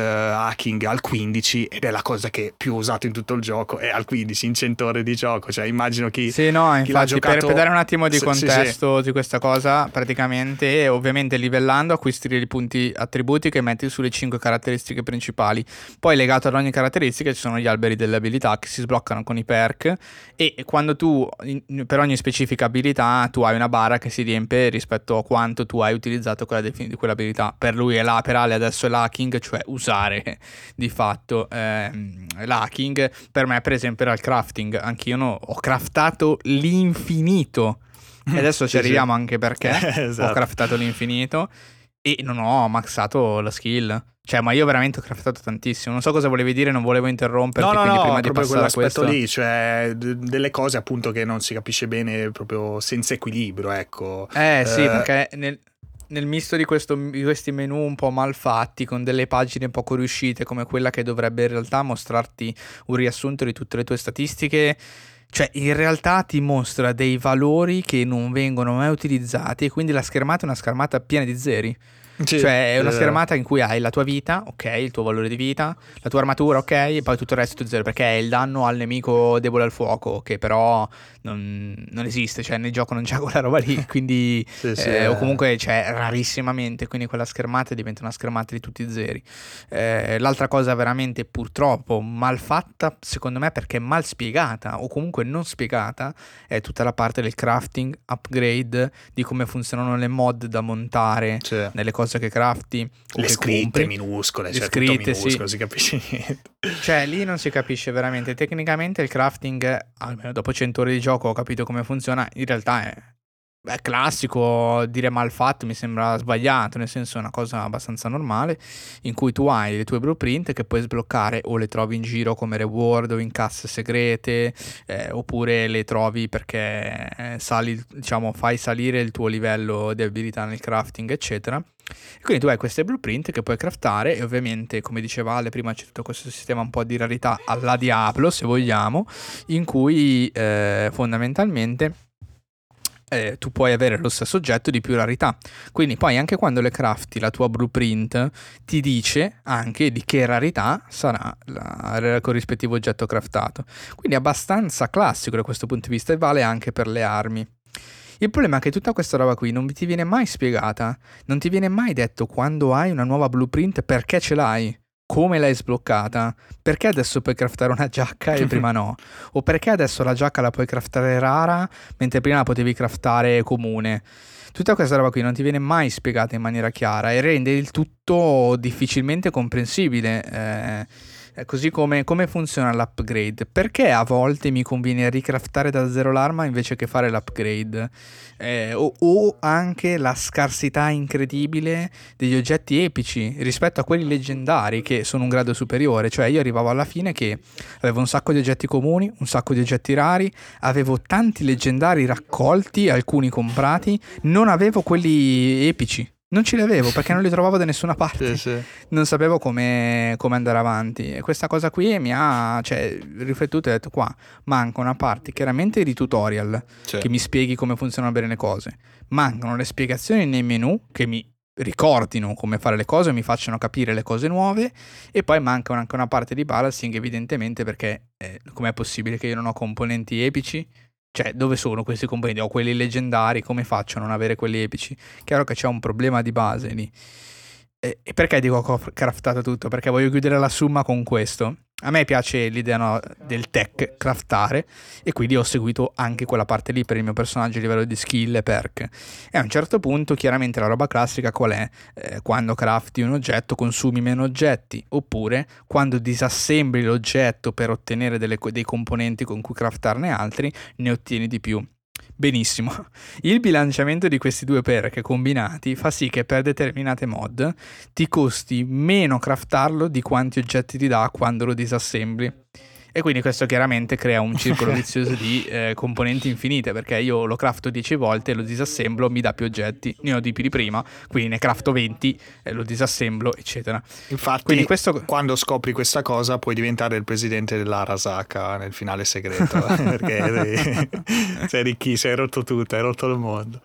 hacking al 15 ed è la cosa che più ho usato in tutto il gioco, è al 15 in 100 ore di gioco, cioè immagino chi... Sì, no, chi infatti giocato... per, dare un attimo di contesto sì, sì. di questa cosa, praticamente ovviamente livellando acquisti i punti attributi che metti sulle 5 caratteristiche principali. Poi legato ad ogni caratteristica ci sono gli alberi delle abilità che si sbloccano con i perk e quando tu per ogni specifica abilità tu hai una barra che si riempie rispetto a quanto tu hai utilizzato quella defin- quell'abilità. Per lui è la, per Ale adesso è l'hacking, cioè usare di fatto ehm, l'hacking. Per me per esempio era il crafting, anch'io no, ho craftato l'infinito. E adesso ci sì, arriviamo sì. anche perché esatto. ho craftato l'infinito e non ho maxato la skill. Cioè, ma io veramente ho craftato tantissimo. Non so cosa volevi dire, non volevo interromperti. No, no, no, prima di passare a questo lì, cioè d- delle cose appunto che non si capisce bene, proprio senza equilibrio, ecco. Eh, sì, eh... perché nel, nel misto di, questo, di, questi menu un po' malfatti, con delle pagine poco riuscite, come quella che dovrebbe in realtà mostrarti un riassunto di tutte le tue statistiche cioè, in realtà ti mostra dei valori che non vengono mai utilizzati e quindi la schermata è una schermata piena di zeri. Sì, cioè è una schermata in cui hai la tua vita, ok, il tuo valore di vita, la tua armatura, ok, e poi tutto il resto è zero, perché è il danno al nemico debole al fuoco, che però non, non esiste, cioè nel gioco non c'è quella roba lì, quindi sì, sì, eh, o comunque c'è rarissimamente, quindi quella schermata diventa una schermata di tutti i zeri. Eh, l'altra cosa veramente purtroppo mal fatta, secondo me, perché mal spiegata o comunque non spiegata, è tutta la parte del crafting, upgrade, di come funzionano le mod da montare nelle cose che crafti. Le scritte compri. minuscole, cioè scritte, minuscolo, sì. si capisce niente. Cioè, lì non si capisce veramente. Tecnicamente il crafting, almeno dopo 100 ore di gioco ho capito come funziona, in realtà è è classico, dire mal fatto mi sembra sbagliato, nel senso è una cosa abbastanza normale, in cui tu hai le tue blueprint che puoi sbloccare o le trovi in giro come reward o in casse segrete, eh, oppure le trovi perché eh, sali, diciamo, fai salire il tuo livello di abilità nel crafting, eccetera. E quindi tu hai queste blueprint che puoi craftare e ovviamente, come diceva Ale, prima c'è tutto questo sistema un po' di rarità alla Diablo, se vogliamo, in cui eh, fondamentalmente eh, tu puoi avere lo stesso oggetto di più rarità. Quindi poi anche quando le crafti la tua blueprint ti dice anche di che rarità sarà il corrispettivo oggetto craftato. Quindi è abbastanza classico da questo punto di vista e vale anche per le armi. Il problema è che tutta questa roba qui non ti viene mai spiegata, non ti viene mai detto quando hai una nuova blueprint perché ce l'hai come l'hai sbloccata? Perché adesso puoi craftare una giacca e prima no? O perché adesso la giacca la puoi craftare rara mentre prima la potevi craftare comune? Tutta questa roba qui non ti viene mai spiegata in maniera chiara e rende il tutto difficilmente comprensibile. Eh, così come, come, funziona l'upgrade? Perché a volte mi conviene ricraftare da zero l'arma invece che fare l'upgrade? Eh, o, o, anche la scarsità incredibile degli oggetti epici rispetto a quelli leggendari che sono un grado superiore. Cioè io arrivavo alla fine che avevo un sacco di oggetti comuni, un sacco di oggetti rari, avevo tanti leggendari raccolti, alcuni comprati, non avevo quelli epici. Non ce li avevo perché non li trovavo da nessuna parte. Sì, sì. Non sapevo come, come, andare avanti. E questa cosa qui mi ha cioè, riflettuto e ho detto: qua manca una parte chiaramente di tutorial sì. che mi spieghi come funzionano bene le cose. Mancano le spiegazioni nei menu che mi ricordino come fare le cose, mi facciano capire le cose nuove. E poi manca anche una parte di balancing, evidentemente, perché eh, com'è possibile che io non ho componenti epici? Cioè, dove sono questi componenti? Ho quelli leggendari, come faccio a non avere quelli epici? Chiaro che c'è un problema di base lì. E, perché dico che ho craftato tutto? Perché voglio chiudere la summa con questo. A me piace l'idea no, del tech, craftare, e quindi ho seguito anche quella parte lì per il mio personaggio a livello di skill e perk. E a un certo punto, chiaramente la roba classica qual è? Eh, quando crafti un oggetto consumi meno oggetti, oppure quando disassembli l'oggetto per ottenere delle, dei componenti con cui craftarne altri, ne ottieni di più. Benissimo. Il bilanciamento di questi due perk combinati fa sì che per determinate mod ti costi meno craftarlo di quanti oggetti ti dà quando lo disassembli. E quindi questo chiaramente crea un circolo vizioso di eh, componenti infinite, perché io lo crafto 10 volte, lo disassemblo, mi dà più oggetti, ne ho di più di prima, quindi ne crafto 20, eh, lo disassembro, eccetera. Infatti, questo... quando scopri questa cosa puoi diventare il presidente dell'Arasaka nel finale segreto, perché sei ricchissimo, hai rotto tutto, hai rotto il mondo.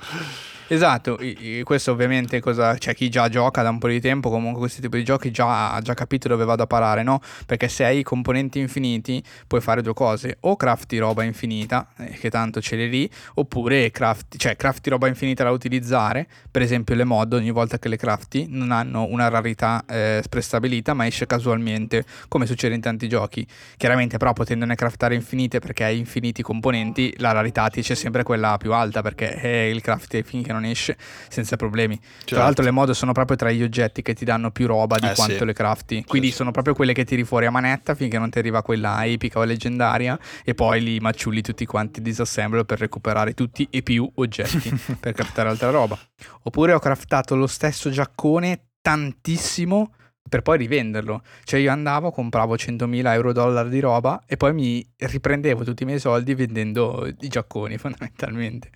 Esatto, questo ovviamente cosa, cioè chi già gioca da un po' di tempo, comunque questi tipi di giochi già, ha già capito dove vado a parare, no? Perché se hai componenti infiniti puoi fare due cose, o crafti roba infinita, eh, che tanto ce l'hai lì, oppure crafti, cioè crafti roba infinita da utilizzare, per esempio le mod ogni volta che le crafti non hanno una rarità eh, prestabilita ma esce casualmente, come succede in tanti giochi. Chiaramente però potendone craftare infinite perché hai infiniti componenti, la rarità ti c'è sempre quella più alta perché eh, il craft finché non non esce senza problemi. Certo. Tra l'altro le mod sono proprio tra gli oggetti che ti danno più roba di eh, quanto sì. le crafti. Quindi sì, sono proprio quelle che tiri fuori a manetta finché non ti arriva quella epica o leggendaria e poi li maciulli tutti quanti disassemblo per recuperare tutti e più oggetti per craftare altra roba. Oppure ho craftato lo stesso giaccone tantissimo per poi rivenderlo. Cioè io andavo, compravo 100.000 euro dollari di roba e poi mi riprendevo tutti i miei soldi vendendo i giacconi fondamentalmente.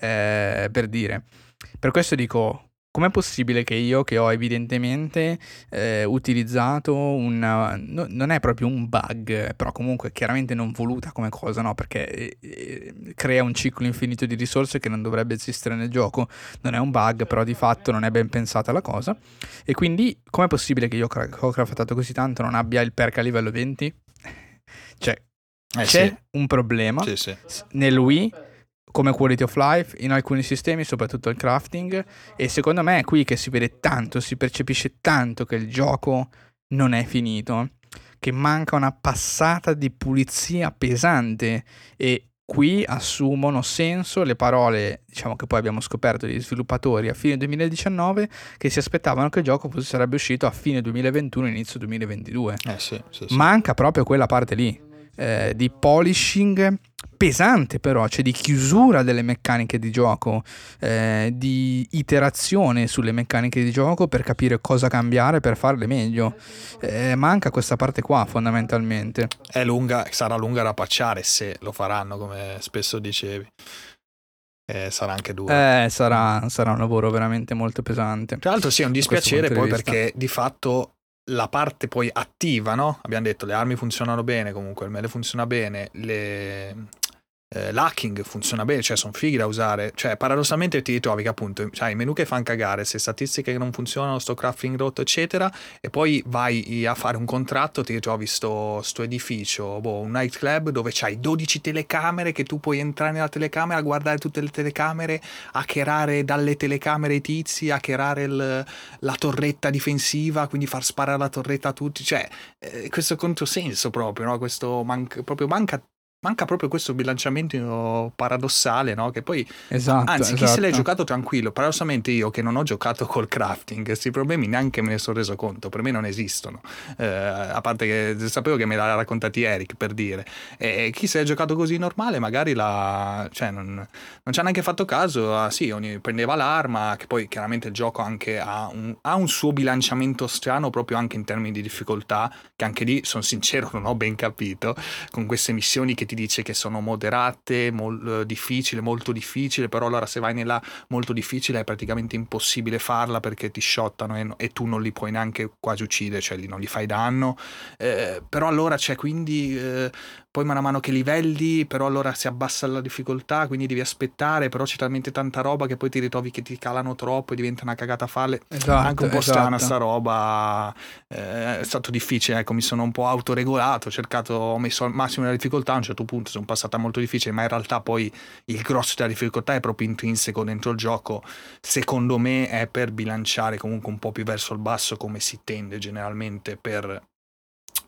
Eh, per dire. Per questo dico, Com'è possibile che io, che ho evidentemente eh, utilizzato una... No, non è proprio un bug, però comunque chiaramente non voluta come cosa, no? Perché eh, eh, crea un ciclo infinito di risorse che non dovrebbe esistere nel gioco. Non è un bug, però di fatto non è ben pensata la cosa. E quindi com'è possibile che io che ho craftato così tanto non abbia il perk a livello 20? cioè, eh, c'è sì. un problema sì, sì. nel Wii come quality of life in alcuni sistemi, soprattutto il crafting. E secondo me è qui che si vede tanto, si percepisce tanto che il gioco non è finito, che manca una passata di pulizia pesante e qui assumono senso le parole, diciamo che poi abbiamo scoperto degli sviluppatori a fine 2019 che si aspettavano che il gioco sarebbe uscito a fine 2021 inizio 2022. Eh sì, sì, sì. Manca proprio quella parte lì eh, di polishing pesante però, cioè di chiusura delle meccaniche di gioco, eh, di iterazione sulle meccaniche di gioco per capire cosa cambiare per farle meglio. Eh, manca questa parte qua fondamentalmente. È lunga, sarà lunga da pacciare se lo faranno come spesso dicevi. Eh, sarà anche duro. Eh, sarà, sarà, un lavoro veramente molto pesante. Tra l'altro sì, è un dispiacere poi perché di fatto la parte poi attiva, no? Abbiamo detto le armi funzionano bene, comunque il mele funziona bene, le, eh, l'hacking funziona bene, cioè sono fighi da usare, cioè paradossalmente ti ritrovi che appunto hai i menu che fanno cagare, se statistiche che non funzionano, sto crafting rotto eccetera e poi vai a fare un contratto, ti ritrovi sto, sto edificio, boh, un nightclub dove c'hai 12 telecamere che tu puoi entrare nella telecamera, guardare tutte le telecamere, hackerare dalle telecamere i tizi, hackerare il, la torretta difensiva, quindi far sparare la torretta a tutti, cioè eh, questo controsenso proprio, no? questo man- proprio manca manca proprio questo bilanciamento paradossale, no? Che poi, esatto, anzi, esatto. chi se l'è giocato tranquillo, paradossalmente io che non ho giocato col crafting, questi problemi neanche me ne sono reso conto, per me non esistono. Eh, a parte che sapevo che me l'ha raccontati Eric per dire. E chi se l'è giocato così normale, magari la, cioè, non, non ci ha neanche fatto caso. Ah, sì, ogni, prendeva l'arma, che poi chiaramente il gioco anche ha un, ha un suo bilanciamento strano proprio anche in termini di difficoltà, che anche lì, sono sincero, non ho ben capito, con queste missioni che ti dice che sono moderate, mol, eh, difficile, molto difficile, però allora se vai nella molto difficile è praticamente impossibile farla perché ti shottano e, e tu non li puoi neanche quasi uccidere, cioè non gli fai danno, eh, però allora c'è quindi... Eh, poi man mano che livelli, però allora si abbassa la difficoltà, quindi devi aspettare, però c'è talmente tanta roba che poi ti ritrovi che ti calano troppo e diventa una cagata falle. Esatto, Anche un po' esatto. strana sta roba, eh, è stato difficile, ecco, mi sono un po' autoregolato, ho cercato, ho messo al massimo la difficoltà, a un certo punto sono passata molto difficile, ma in realtà poi il grosso della difficoltà è proprio intrinseco dentro il gioco, secondo me è per bilanciare comunque un po' più verso il basso come si tende generalmente per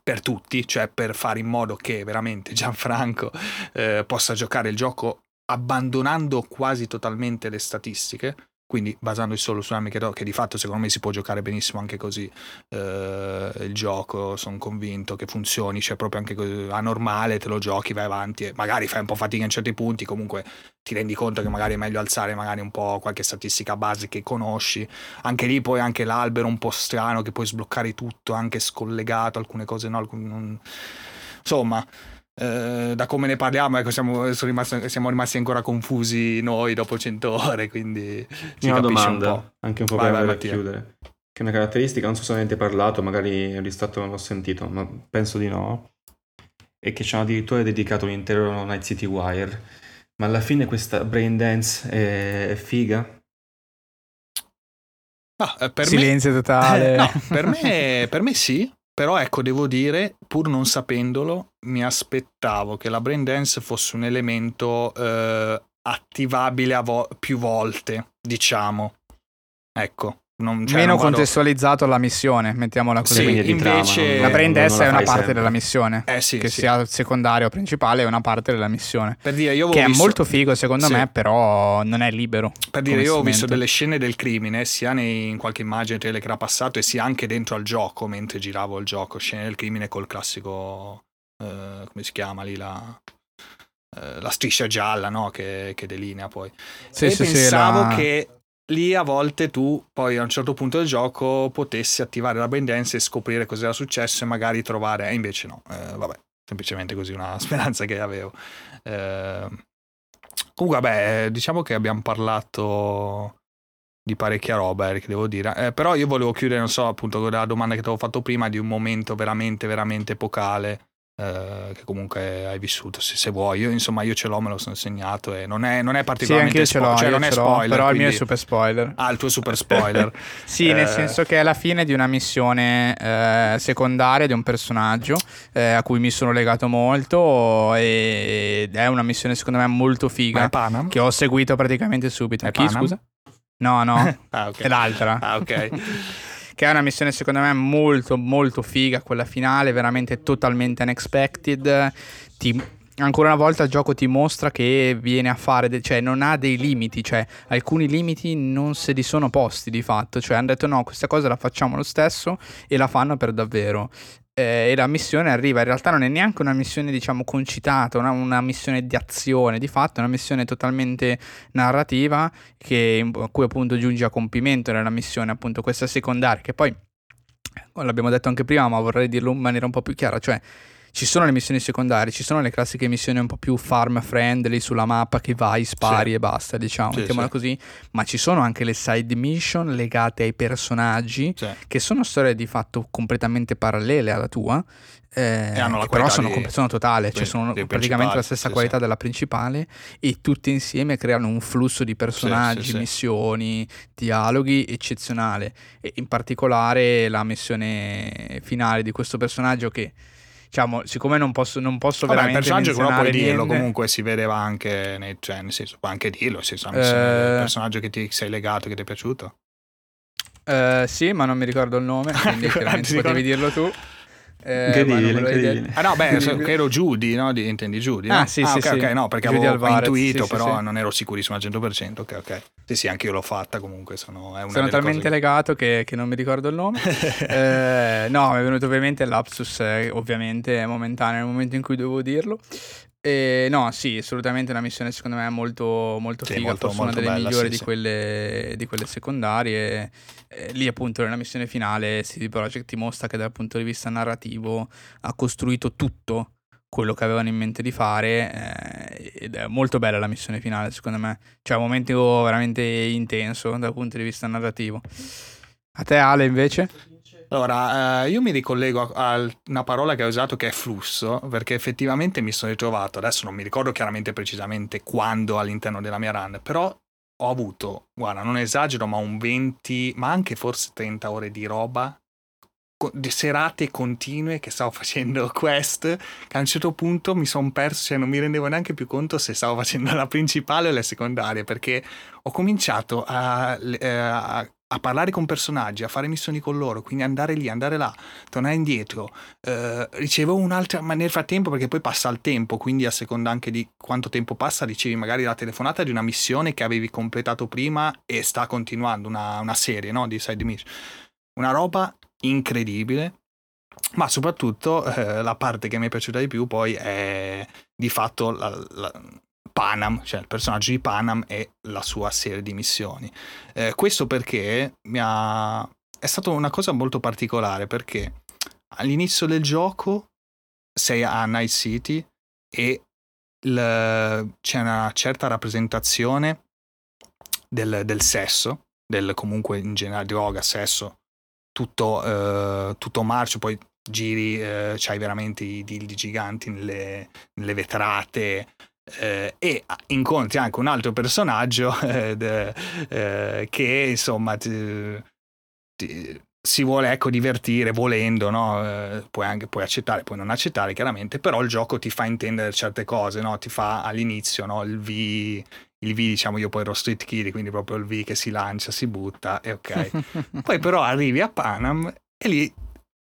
per tutti, cioè per fare in modo che veramente Gianfranco eh, possa giocare il gioco abbandonando quasi totalmente le statistiche, quindi basandosi solo su Amiche che di fatto secondo me si può giocare benissimo anche così eh, il gioco, sono convinto che funzioni, cioè proprio anche così, a normale te lo giochi, vai avanti e magari fai un po' fatica in certi punti, comunque ti rendi conto che magari è meglio alzare magari un po' qualche statistica base che conosci, anche lì poi anche l'albero un po' strano che puoi sbloccare tutto, anche scollegato, alcune cose no, alcun... insomma eh, da come ne parliamo, ecco, siamo, rimasti, siamo, rimasti, ancora confusi noi dopo 100 ore, quindi ci una domanda, un anche un po' vai, per vai, chiudere. Che è una caratteristica, non so se avete parlato, magari il ristratto non l'ho sentito, ma penso di no, e che ci hanno addirittura dedicato un intero Night City Wire. Ma alla fine questa brain dance è, è figa? Ah, per Silenzio me... totale. no, per me, per me sì, però ecco, devo dire, pur non sapendolo, mi aspettavo che la brain dance fosse un elemento eh, attivabile vo- più volte, diciamo. Ecco. Non, cioè, Meno contestualizzato alla missione, mettiamola così. Sì, invece la brain dance è una parte sempre. della missione. Eh sì, che sì. sia secondaria o principale, è una parte della missione. Per dire, io che visto... è molto figo secondo sì. me, però non è libero. Per dire, io ho visto delle scene del crimine, sia nei, in qualche immagine tele che era passato, e sia anche dentro al gioco, mentre giravo il gioco, scene del crimine col classico, eh, come si chiama lì, la, eh, la striscia gialla no? che, che, delinea poi. Sì, e sì, pensavo la... che lì a volte tu poi a un certo punto del gioco potessi attivare la dance e scoprire cosa era successo e magari trovare, e invece no, eh, vabbè, semplicemente così una speranza che avevo. Eh, comunque vabbè, diciamo che abbiamo parlato di parecchia roba, Eric, devo dire. Eh, però io volevo chiudere, non so, appunto, con la domanda che ti avevo fatto prima di un momento veramente, veramente epocale eh, che comunque hai vissuto se, se, vuoi. Io insomma io ce l'ho me lo sono segnato e non è, non è particolarmente sì, spo- cioè non è spoiler però quindi... il mio è super spoiler. Ah il tuo super spoiler. Sì eh... nel senso che è la fine di una missione eh, secondaria di un personaggio eh, a cui mi sono legato molto ed è una missione secondo me molto figa che ho seguito praticamente subito. È chi Panam? scusa? no no. Ah, okay. è l'altra. Ah ok che è una missione secondo me molto molto figa, quella finale, veramente totalmente unexpected. Ti, ancora una volta il gioco ti mostra che viene a fare, de- cioè non ha dei limiti, cioè alcuni limiti non se li sono posti di fatto, cioè hanno detto no, questa cosa la facciamo lo stesso e la fanno per davvero eh, e la missione arriva. In realtà non è neanche una missione, diciamo, concitata, una, una missione di azione, di fatto, è una missione totalmente narrativa che, a cui appunto giunge a compimento nella missione, appunto, questa secondaria, che poi l'abbiamo detto anche prima, ma vorrei dirlo in maniera un po' più chiara, cioè ci sono le missioni secondarie, ci sono le classiche missioni un po' più farm friendly sulla mappa che vai, spari sì. e basta, diciamo, sì, mettiamola sì. così, ma ci sono anche le side mission legate ai personaggi che sono storie di fatto completamente parallele alla tua. Eh, però sono, di... sono totale, cioè sono praticamente la stessa qualità della principale e tutte insieme creano un flusso di personaggi, missioni, dialoghi eccezionale e in particolare la missione finale di questo personaggio che diciamo, siccome non posso, non posso Vabbè, veramente. Il personaggio però puoi dirlo, niente. comunque si vedeva anche, nei, cioè, nel senso, puoi anche dirlo, nel senso, eh... il personaggio che ti sei legato, che ti è piaciuto. Uh, sì, ma non mi ricordo il nome, quindi chiaramente potevi dirlo tu. Eh, incredibile, incredibile. Ah no, beh, che ero Judy, no? Di, intendi Judy? No? Ah sì, ah, sì, okay, sì. ok, no, perché Judy avevo Alvarez, intuito, sì, però sì, non ero sicurissimo al 100%, ok, ok. Sì, sì, anche io l'ho fatta comunque, sono, è una sono talmente che... legato che, che, non mi ricordo il nome. eh, no, mi è venuto ovviamente lapsus, eh, ovviamente momentaneo nel momento in cui dovevo dirlo. Eh, no, sì, assolutamente una missione secondo me molto, molto sì, figa, molto, forse molto una delle bella, migliori sì, di, quelle, di, quelle, secondarie. Eh, lì appunto nella missione finale CD Projekt ti mostra che dal punto di vista narrativo ha costruito tutto quello che avevano in mente di fare eh, ed è molto bella la missione finale secondo me. Cioè un momento veramente intenso dal punto di vista narrativo. A te Ale invece? Allora, eh, io mi ricollego a, a, una parola che hai usato che è flusso, perché effettivamente mi sono ritrovato, adesso non mi ricordo chiaramente precisamente quando all'interno della mia run, però ho avuto, guarda, non esagero, ma un 20, ma anche forse 30 ore di roba, di serate continue che stavo facendo quest, che a un certo punto mi sono perso, cioè non mi rendevo neanche più conto se stavo facendo la principale o le secondarie, perché ho cominciato a, eh, a a parlare con personaggi, a fare missioni con loro, quindi andare lì, andare là, tornare indietro. Eh, ricevo un'altra, ma nel frattempo, perché poi passa il tempo, quindi a seconda anche di quanto tempo passa, ricevi magari la telefonata di una missione che avevi completato prima e sta continuando, una, una serie no? di side mission. Una roba incredibile, ma soprattutto eh, la parte che mi è piaciuta di più poi è di fatto la, la, Panam, cioè il personaggio di Panam e la sua serie di missioni. Eh, questo perché mi ha... è stata una cosa molto particolare perché all'inizio del gioco sei a Night City e il... c'è una certa rappresentazione del, del, sesso, del comunque in generale droga, sesso, tutto, eh, tutto marcio, poi giri, eh, c'hai veramente i dildi giganti nelle, nelle vetrate, eh, e incontri anche un altro personaggio eh, de, eh, che insomma ti, ti, si vuole ecco divertire volendo, no? Eh, puoi anche puoi accettare, puoi non accettare chiaramente, però il gioco ti fa intendere certe cose, no? ti fa all'inizio no? il V, il V diciamo io poi ero street kid, quindi proprio il V che si lancia, si butta e ok. poi però arrivi a Panam e lì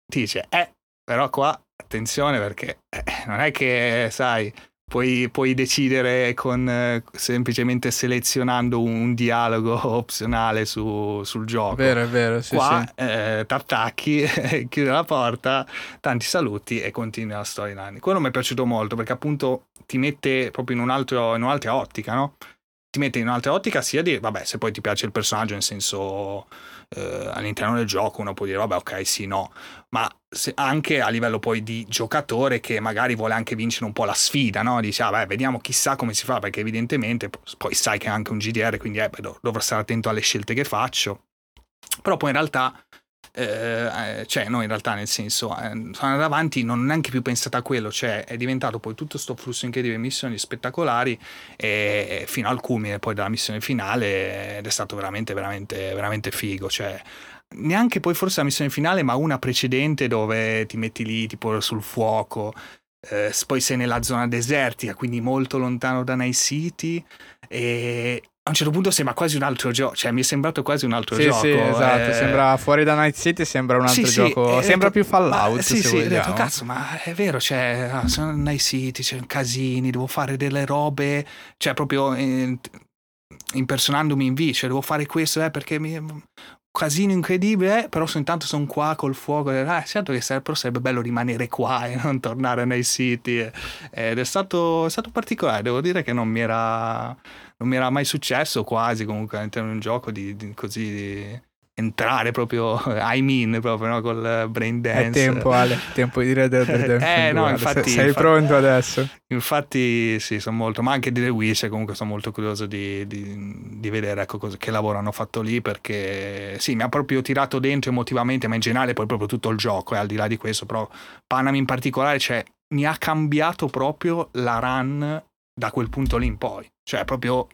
ti dice, eh, però qua attenzione perché eh, non è che sai puoi, puoi decidere con eh, semplicemente selezionando un, dialogo opzionale su, sul gioco. Vero, è vero. Sì, Qua sì. eh, t'attacchi, chiudi la porta, tanti saluti e continui la storyline. Quello mi è piaciuto molto perché appunto ti mette proprio in, un altro, in un'altra ottica, no? Ti mette in un'altra ottica sia di, vabbè, se poi ti piace il personaggio in senso eh, all'interno del gioco uno può dire vabbè ok sì no, ma anche a livello poi di giocatore che magari vuole anche vincere un po' la sfida, no? Dice ah beh vediamo chissà come si fa perché evidentemente poi sai che è anche un GDR quindi eh, dovrò stare attento alle scelte che faccio. Però poi in realtà eh, eh, cioè no in realtà nel senso eh, andato avanti non ho neanche più pensato a quello cioè è diventato poi tutto questo flusso incredibile di missioni spettacolari e, fino al culmine poi della missione finale ed è stato veramente veramente veramente figo cioè neanche poi forse la missione finale ma una precedente dove ti metti lì tipo sul fuoco eh, poi sei nella zona desertica quindi molto lontano da Night City e a un certo punto sembra quasi un altro gioco, cioè mi è sembrato quasi un altro sì, gioco. Sì, esatto, eh... sembra fuori da Night City, sembra un altro sì, gioco, sì, sembra detto, più Fallout. Ma, sì, sì, ho detto, cazzo, ma è vero, cioè, ah, sono Night City, c'è casini, devo fare delle robe, cioè proprio eh, impersonandomi in V, cioè devo fare questo eh, perché mi, casino incredibile, però intanto sono qua col fuoco. Ah, certo che sarebbe, però sarebbe bello rimanere qua e non tornare nei siti. Ed è stato, è stato particolare, devo dire che non mi era, non mi era mai successo quasi comunque all'interno di un gioco di, di così... Di, entrare proprio I mean proprio no? col brain dance è tempo Ale tempo di Red Dead Redemption eh no infatti sei infatti, pronto adesso infatti sì sono molto ma anche di The Witcher comunque sono molto curioso di, di, di vedere ecco, cosa, che lavoro hanno fatto lì perché sì mi ha proprio tirato dentro emotivamente ma in generale poi proprio tutto il gioco e eh, al di là di questo però Panam in particolare cioè mi ha cambiato proprio la run da quel punto lì in poi cioè proprio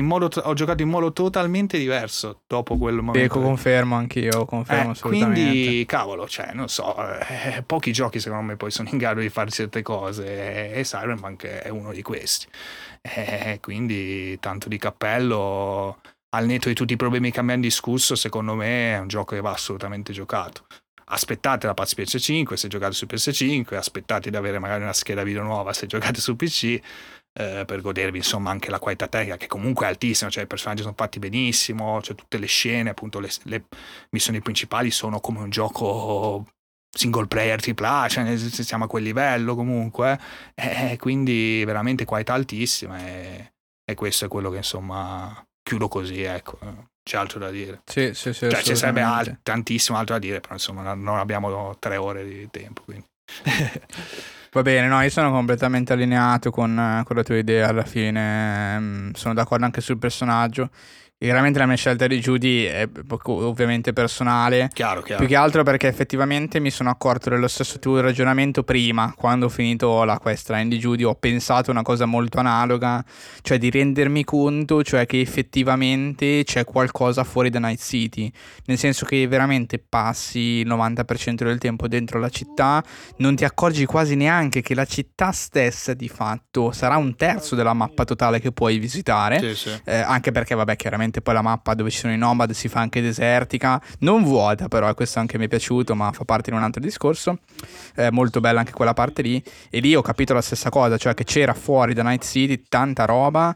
modo, ho giocato in modo totalmente diverso dopo quel momento. Ecco, confermo anch'io, confermo eh, Quindi, cavolo, cioè, non so, eh, pochi giochi secondo me poi sono in grado di fare certe cose e Cyberpunk è uno di questi. Eh, quindi, tanto di cappello, al netto di tutti i problemi che abbiamo discusso, secondo me è un gioco che va assolutamente giocato. aspettate la patch PS5 se giocate su PS5, aspettate di avere magari una scheda video nuova se giocate su PC eh, per godervi insomma anche la qualità tecnica che comunque è altissima, cioè i personaggi sono fatti benissimo, cioè tutte le scene, appunto le, le missioni principali sono come un gioco single player AAA, cioè siamo a quel livello comunque, eh, quindi veramente qualità altissima e, e questo è quello che insomma chiudo così, ecco c'è altro da dire. Sì, sì, sì. Cioè, ci sarebbe al- tantissimo altro da dire, però insomma non abbiamo tre ore di tempo. Quindi. Va bene, no, io sono completamente allineato con, con la tua idea alla fine. Mm, sono d'accordo anche sul personaggio. Chiaramente la mia scelta di Judy è ovviamente personale. Chiaro, chiaro. Più che altro perché effettivamente mi sono accorto dello stesso tuo ragionamento prima, quando ho finito la quest line di Judy, ho pensato una cosa molto analoga, cioè di rendermi conto, cioè che effettivamente c'è qualcosa fuori da Night City, nel senso che veramente passi il 90% del tempo dentro la città, non ti accorgi quasi neanche che la città stessa di fatto sarà un terzo della mappa totale che puoi visitare, sì, sì. Eh, anche perché vabbè chiaramente ovviamente poi la mappa dove ci sono i nomad si fa anche desertica, non vuota però, e questo anche mi è piaciuto, ma fa parte di un altro discorso, eh, molto bella anche quella parte lì, e lì ho capito la stessa cosa, cioè che c'era fuori da Night City tanta roba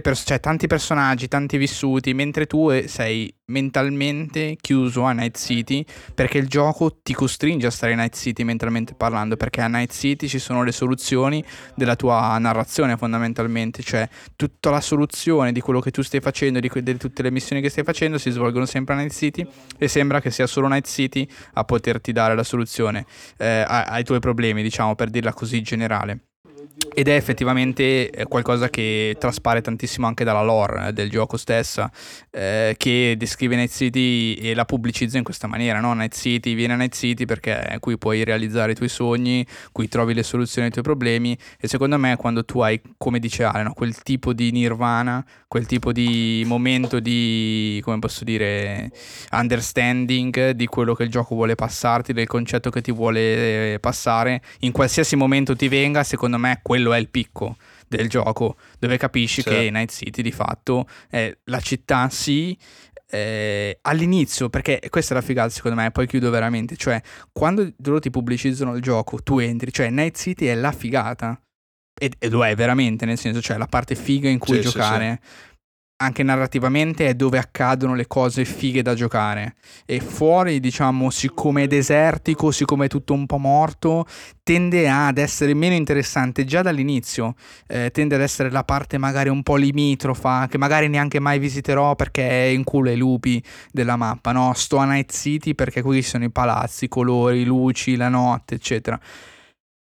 pers- cioè, tanti personaggi, tanti vissuti, mentre tu eh, sei mentalmente chiuso a Night City perché il gioco ti costringe a stare in Night City mentalmente parlando, perché a Night City ci sono le soluzioni della tua narrazione fondamentalmente, cioè tutta la soluzione di quello che tu stai facendo, di, que- di tutte le missioni che stai facendo si svolgono sempre a Night City e sembra che sia solo Night City a poterti dare la soluzione eh, ai tuoi problemi, diciamo, per dirla così generale. Ed è effettivamente eh, qualcosa che traspare tantissimo anche dalla lore eh, del gioco stessa, eh, che descrive Night City e la pubblicizza in questa maniera, no? Night City, viene a Night City perché qui puoi realizzare i tuoi sogni, qui trovi le soluzioni ai tuoi problemi e secondo me quando tu hai, come dice Ale, no? quel tipo di nirvana, quel tipo di momento di, come posso dire, understanding di quello che il gioco vuole passarti, del concetto che ti vuole eh, passare, in qualsiasi momento ti venga, secondo me quello è il picco del gioco, dove capisci sì. che Night City di fatto è la città, sì, eh, all'inizio, perché questa è la figata secondo me, poi chiudo veramente, cioè quando loro ti pubblicizzano il gioco, tu entri, cioè Night City è la figata, e, e lo è veramente, nel senso, cioè la parte figa in cui sì, giocare. Sì anche narrativamente è dove accadono le cose fighe da giocare. E fuori diciamo siccome è desertico siccome è tutto un po' morto tende ad essere meno interessante già dall'inizio. Eh, tende ad essere la parte magari un po' limitrofa che magari neanche mai visiterò perché è in culo ai lupi della mappa no? Sto a Night City perché qui sono i palazzi i colori luci la notte eccetera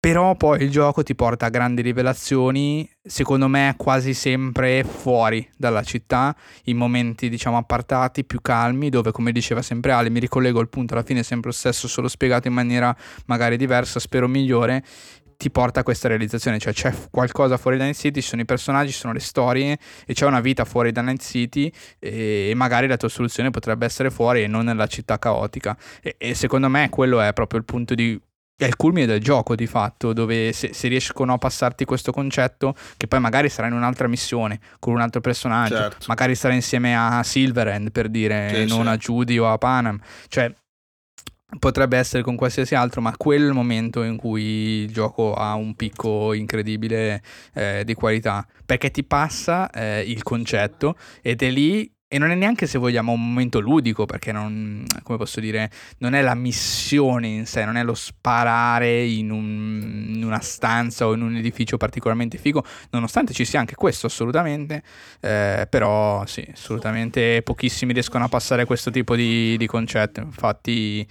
però poi il gioco ti porta a grandi rivelazioni, secondo me quasi sempre fuori dalla città, in momenti diciamo appartati, più calmi, dove come diceva sempre Ale, mi ricollego al punto, alla fine sempre lo stesso, solo spiegato in maniera magari diversa, spero migliore, ti porta a questa realizzazione, cioè c'è qualcosa fuori da Night City, ci sono i personaggi, ci sono le storie e c'è una vita fuori da Night City e magari la tua soluzione potrebbe essere fuori e non nella città caotica. E, e secondo me quello è proprio il punto di è il culmine del gioco di fatto, dove se, se, riescono a passarti questo concetto, che poi magari sarà in un'altra missione, con un altro personaggio, certo. magari sarà insieme a Silverhand per dire, sì, non sì. a Judy o a Panam, cioè potrebbe essere con qualsiasi altro, ma quel momento in cui il gioco ha un picco incredibile eh, di qualità, perché ti passa eh, il concetto ed è lì e non è neanche se vogliamo un momento ludico, perché non, come posso dire, non è la missione in sé, non è lo sparare in, un, in una stanza o in un edificio particolarmente figo, nonostante ci sia anche questo assolutamente, eh, però sì, assolutamente pochissimi riescono a passare questo tipo di, di concetto, infatti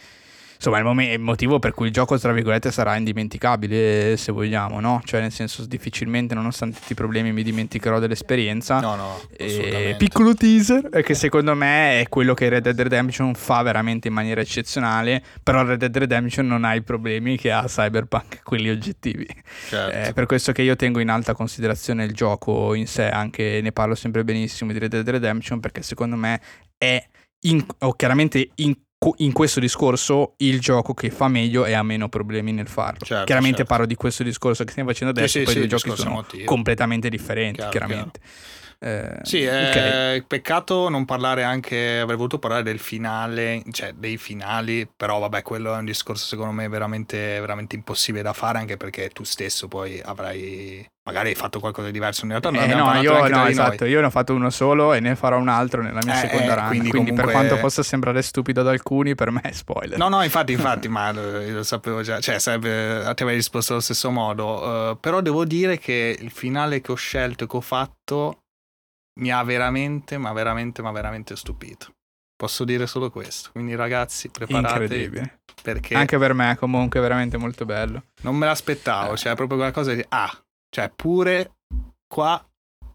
insomma il, mom- il, motivo per cui il gioco tra virgolette sarà indimenticabile se vogliamo no? Cioè nel senso difficilmente nonostante tutti i problemi mi dimenticherò dell'esperienza. No no e piccolo teaser è che secondo me è quello che Red Dead Redemption fa veramente in maniera eccezionale però Red Dead Redemption non ha i problemi che ha Cyberpunk quelli oggettivi. Certo. eh, per questo che io tengo in alta considerazione il gioco in sé anche ne parlo sempre benissimo di Red Dead Redemption perché secondo me è in, oh, chiaramente in in questo discorso il gioco che fa meglio e ha meno problemi nel farlo. Certo, chiaramente parlo di questo discorso che stiamo facendo adesso, sì, poi sì, i due giochi sono motivo. completamente differenti, chiaro, chiaramente. Chiaro. Eh, sì, okay. eh, peccato non parlare anche, avrei voluto parlare del finale, cioè dei finali, però vabbè, quello è un discorso secondo me veramente, veramente impossibile da fare, anche perché tu stesso poi avrai magari hai fatto qualcosa di diverso. In realtà non eh, no, io, no esatto, io ne ho fatto uno solo e ne farò un altro nella mia eh, seconda run quindi, quindi comunque... per quanto possa sembrare stupido ad alcuni per me è spoiler. No no infatti infatti ma lo, lo, sapevo già cioè sarebbe, a te avrei risposto allo stesso modo uh, però devo dire che il finale che ho scelto e che ho fatto mi ha veramente, ma veramente, ma veramente stupito. Posso dire solo questo. Quindi, ragazzi, preparatevi. Perché Anche per me, comunque, veramente molto bello. Non me l'aspettavo, eh. cioè, proprio qualcosa di. Ah, cioè, pure qua.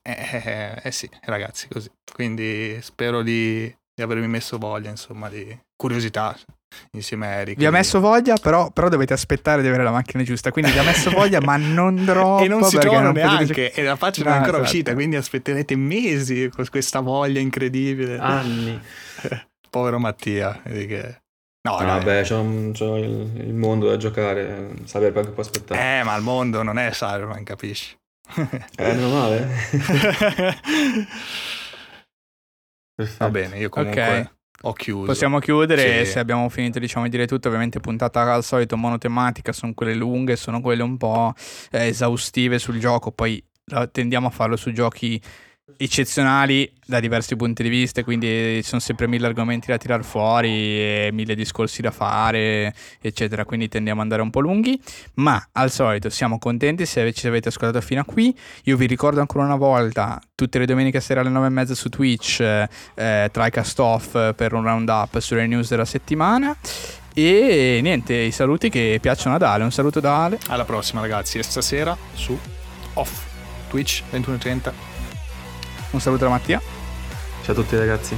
Eh, eh, eh, eh sì, ragazzi, così. Quindi, spero di, di avermi messo voglia, insomma, di curiosità insieme a Eric. Vi ha messo voglia, però, però, dovete aspettare di avere la macchina giusta. Quindi vi ha messo voglia, ma non troppo. E non si trovano neanche. Potete... E la faccia non è ancora esatto. uscita, quindi aspetterete mesi con questa voglia incredibile. Anni. Povero Mattia. Che... No, ah, vabbè, c'ho, c'ho il, il, mondo da giocare. Cyberpunk può aspettare. Eh, ma il mondo non è Cyberpunk, capisci? eh, meno male. Va bene, io comunque. Okay ho chiuso. Possiamo chiudere sì. se abbiamo finito diciamo, di dire tutto. Ovviamente puntata al solito monotematica, sono quelle lunghe, sono quelle un po' eh, esaustive sul gioco, poi tendiamo a farlo su giochi eccezionali da diversi punti di vista, quindi ci sono sempre mille argomenti da tirar fuori mille discorsi da fare, eccetera. Quindi tendiamo ad andare un po' lunghi, ma al solito siamo contenti se ci avete ascoltato fino a qui. Io vi ricordo ancora una volta, tutte le domeniche sera alle 9 e mezza su Twitch, eh, TriCast Off per un roundup sulle news della settimana. E niente, i saluti che piacciono ad Ale. Un saluto da Ale. Alla prossima, ragazzi. E stasera su Off Twitch 21.30 un saluto da Mattia. Ciao a tutti ragazzi.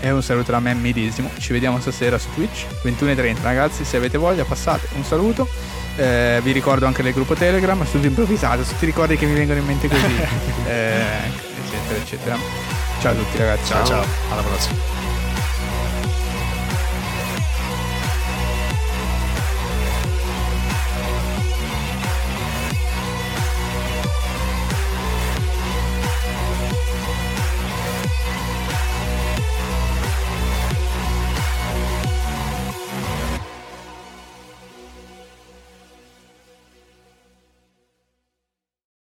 E un saluto da me medesimo. Ci vediamo stasera su Twitch, 21.30 ragazzi. Se avete voglia passate. Un saluto. Eh, vi ricordo anche del gruppo Telegram, subito improvvisato, tutti i ricordi che mi vengono in mente così, eh, eccetera, eccetera. Ciao a tutti ragazzi. Ciao, ciao, alla prossima.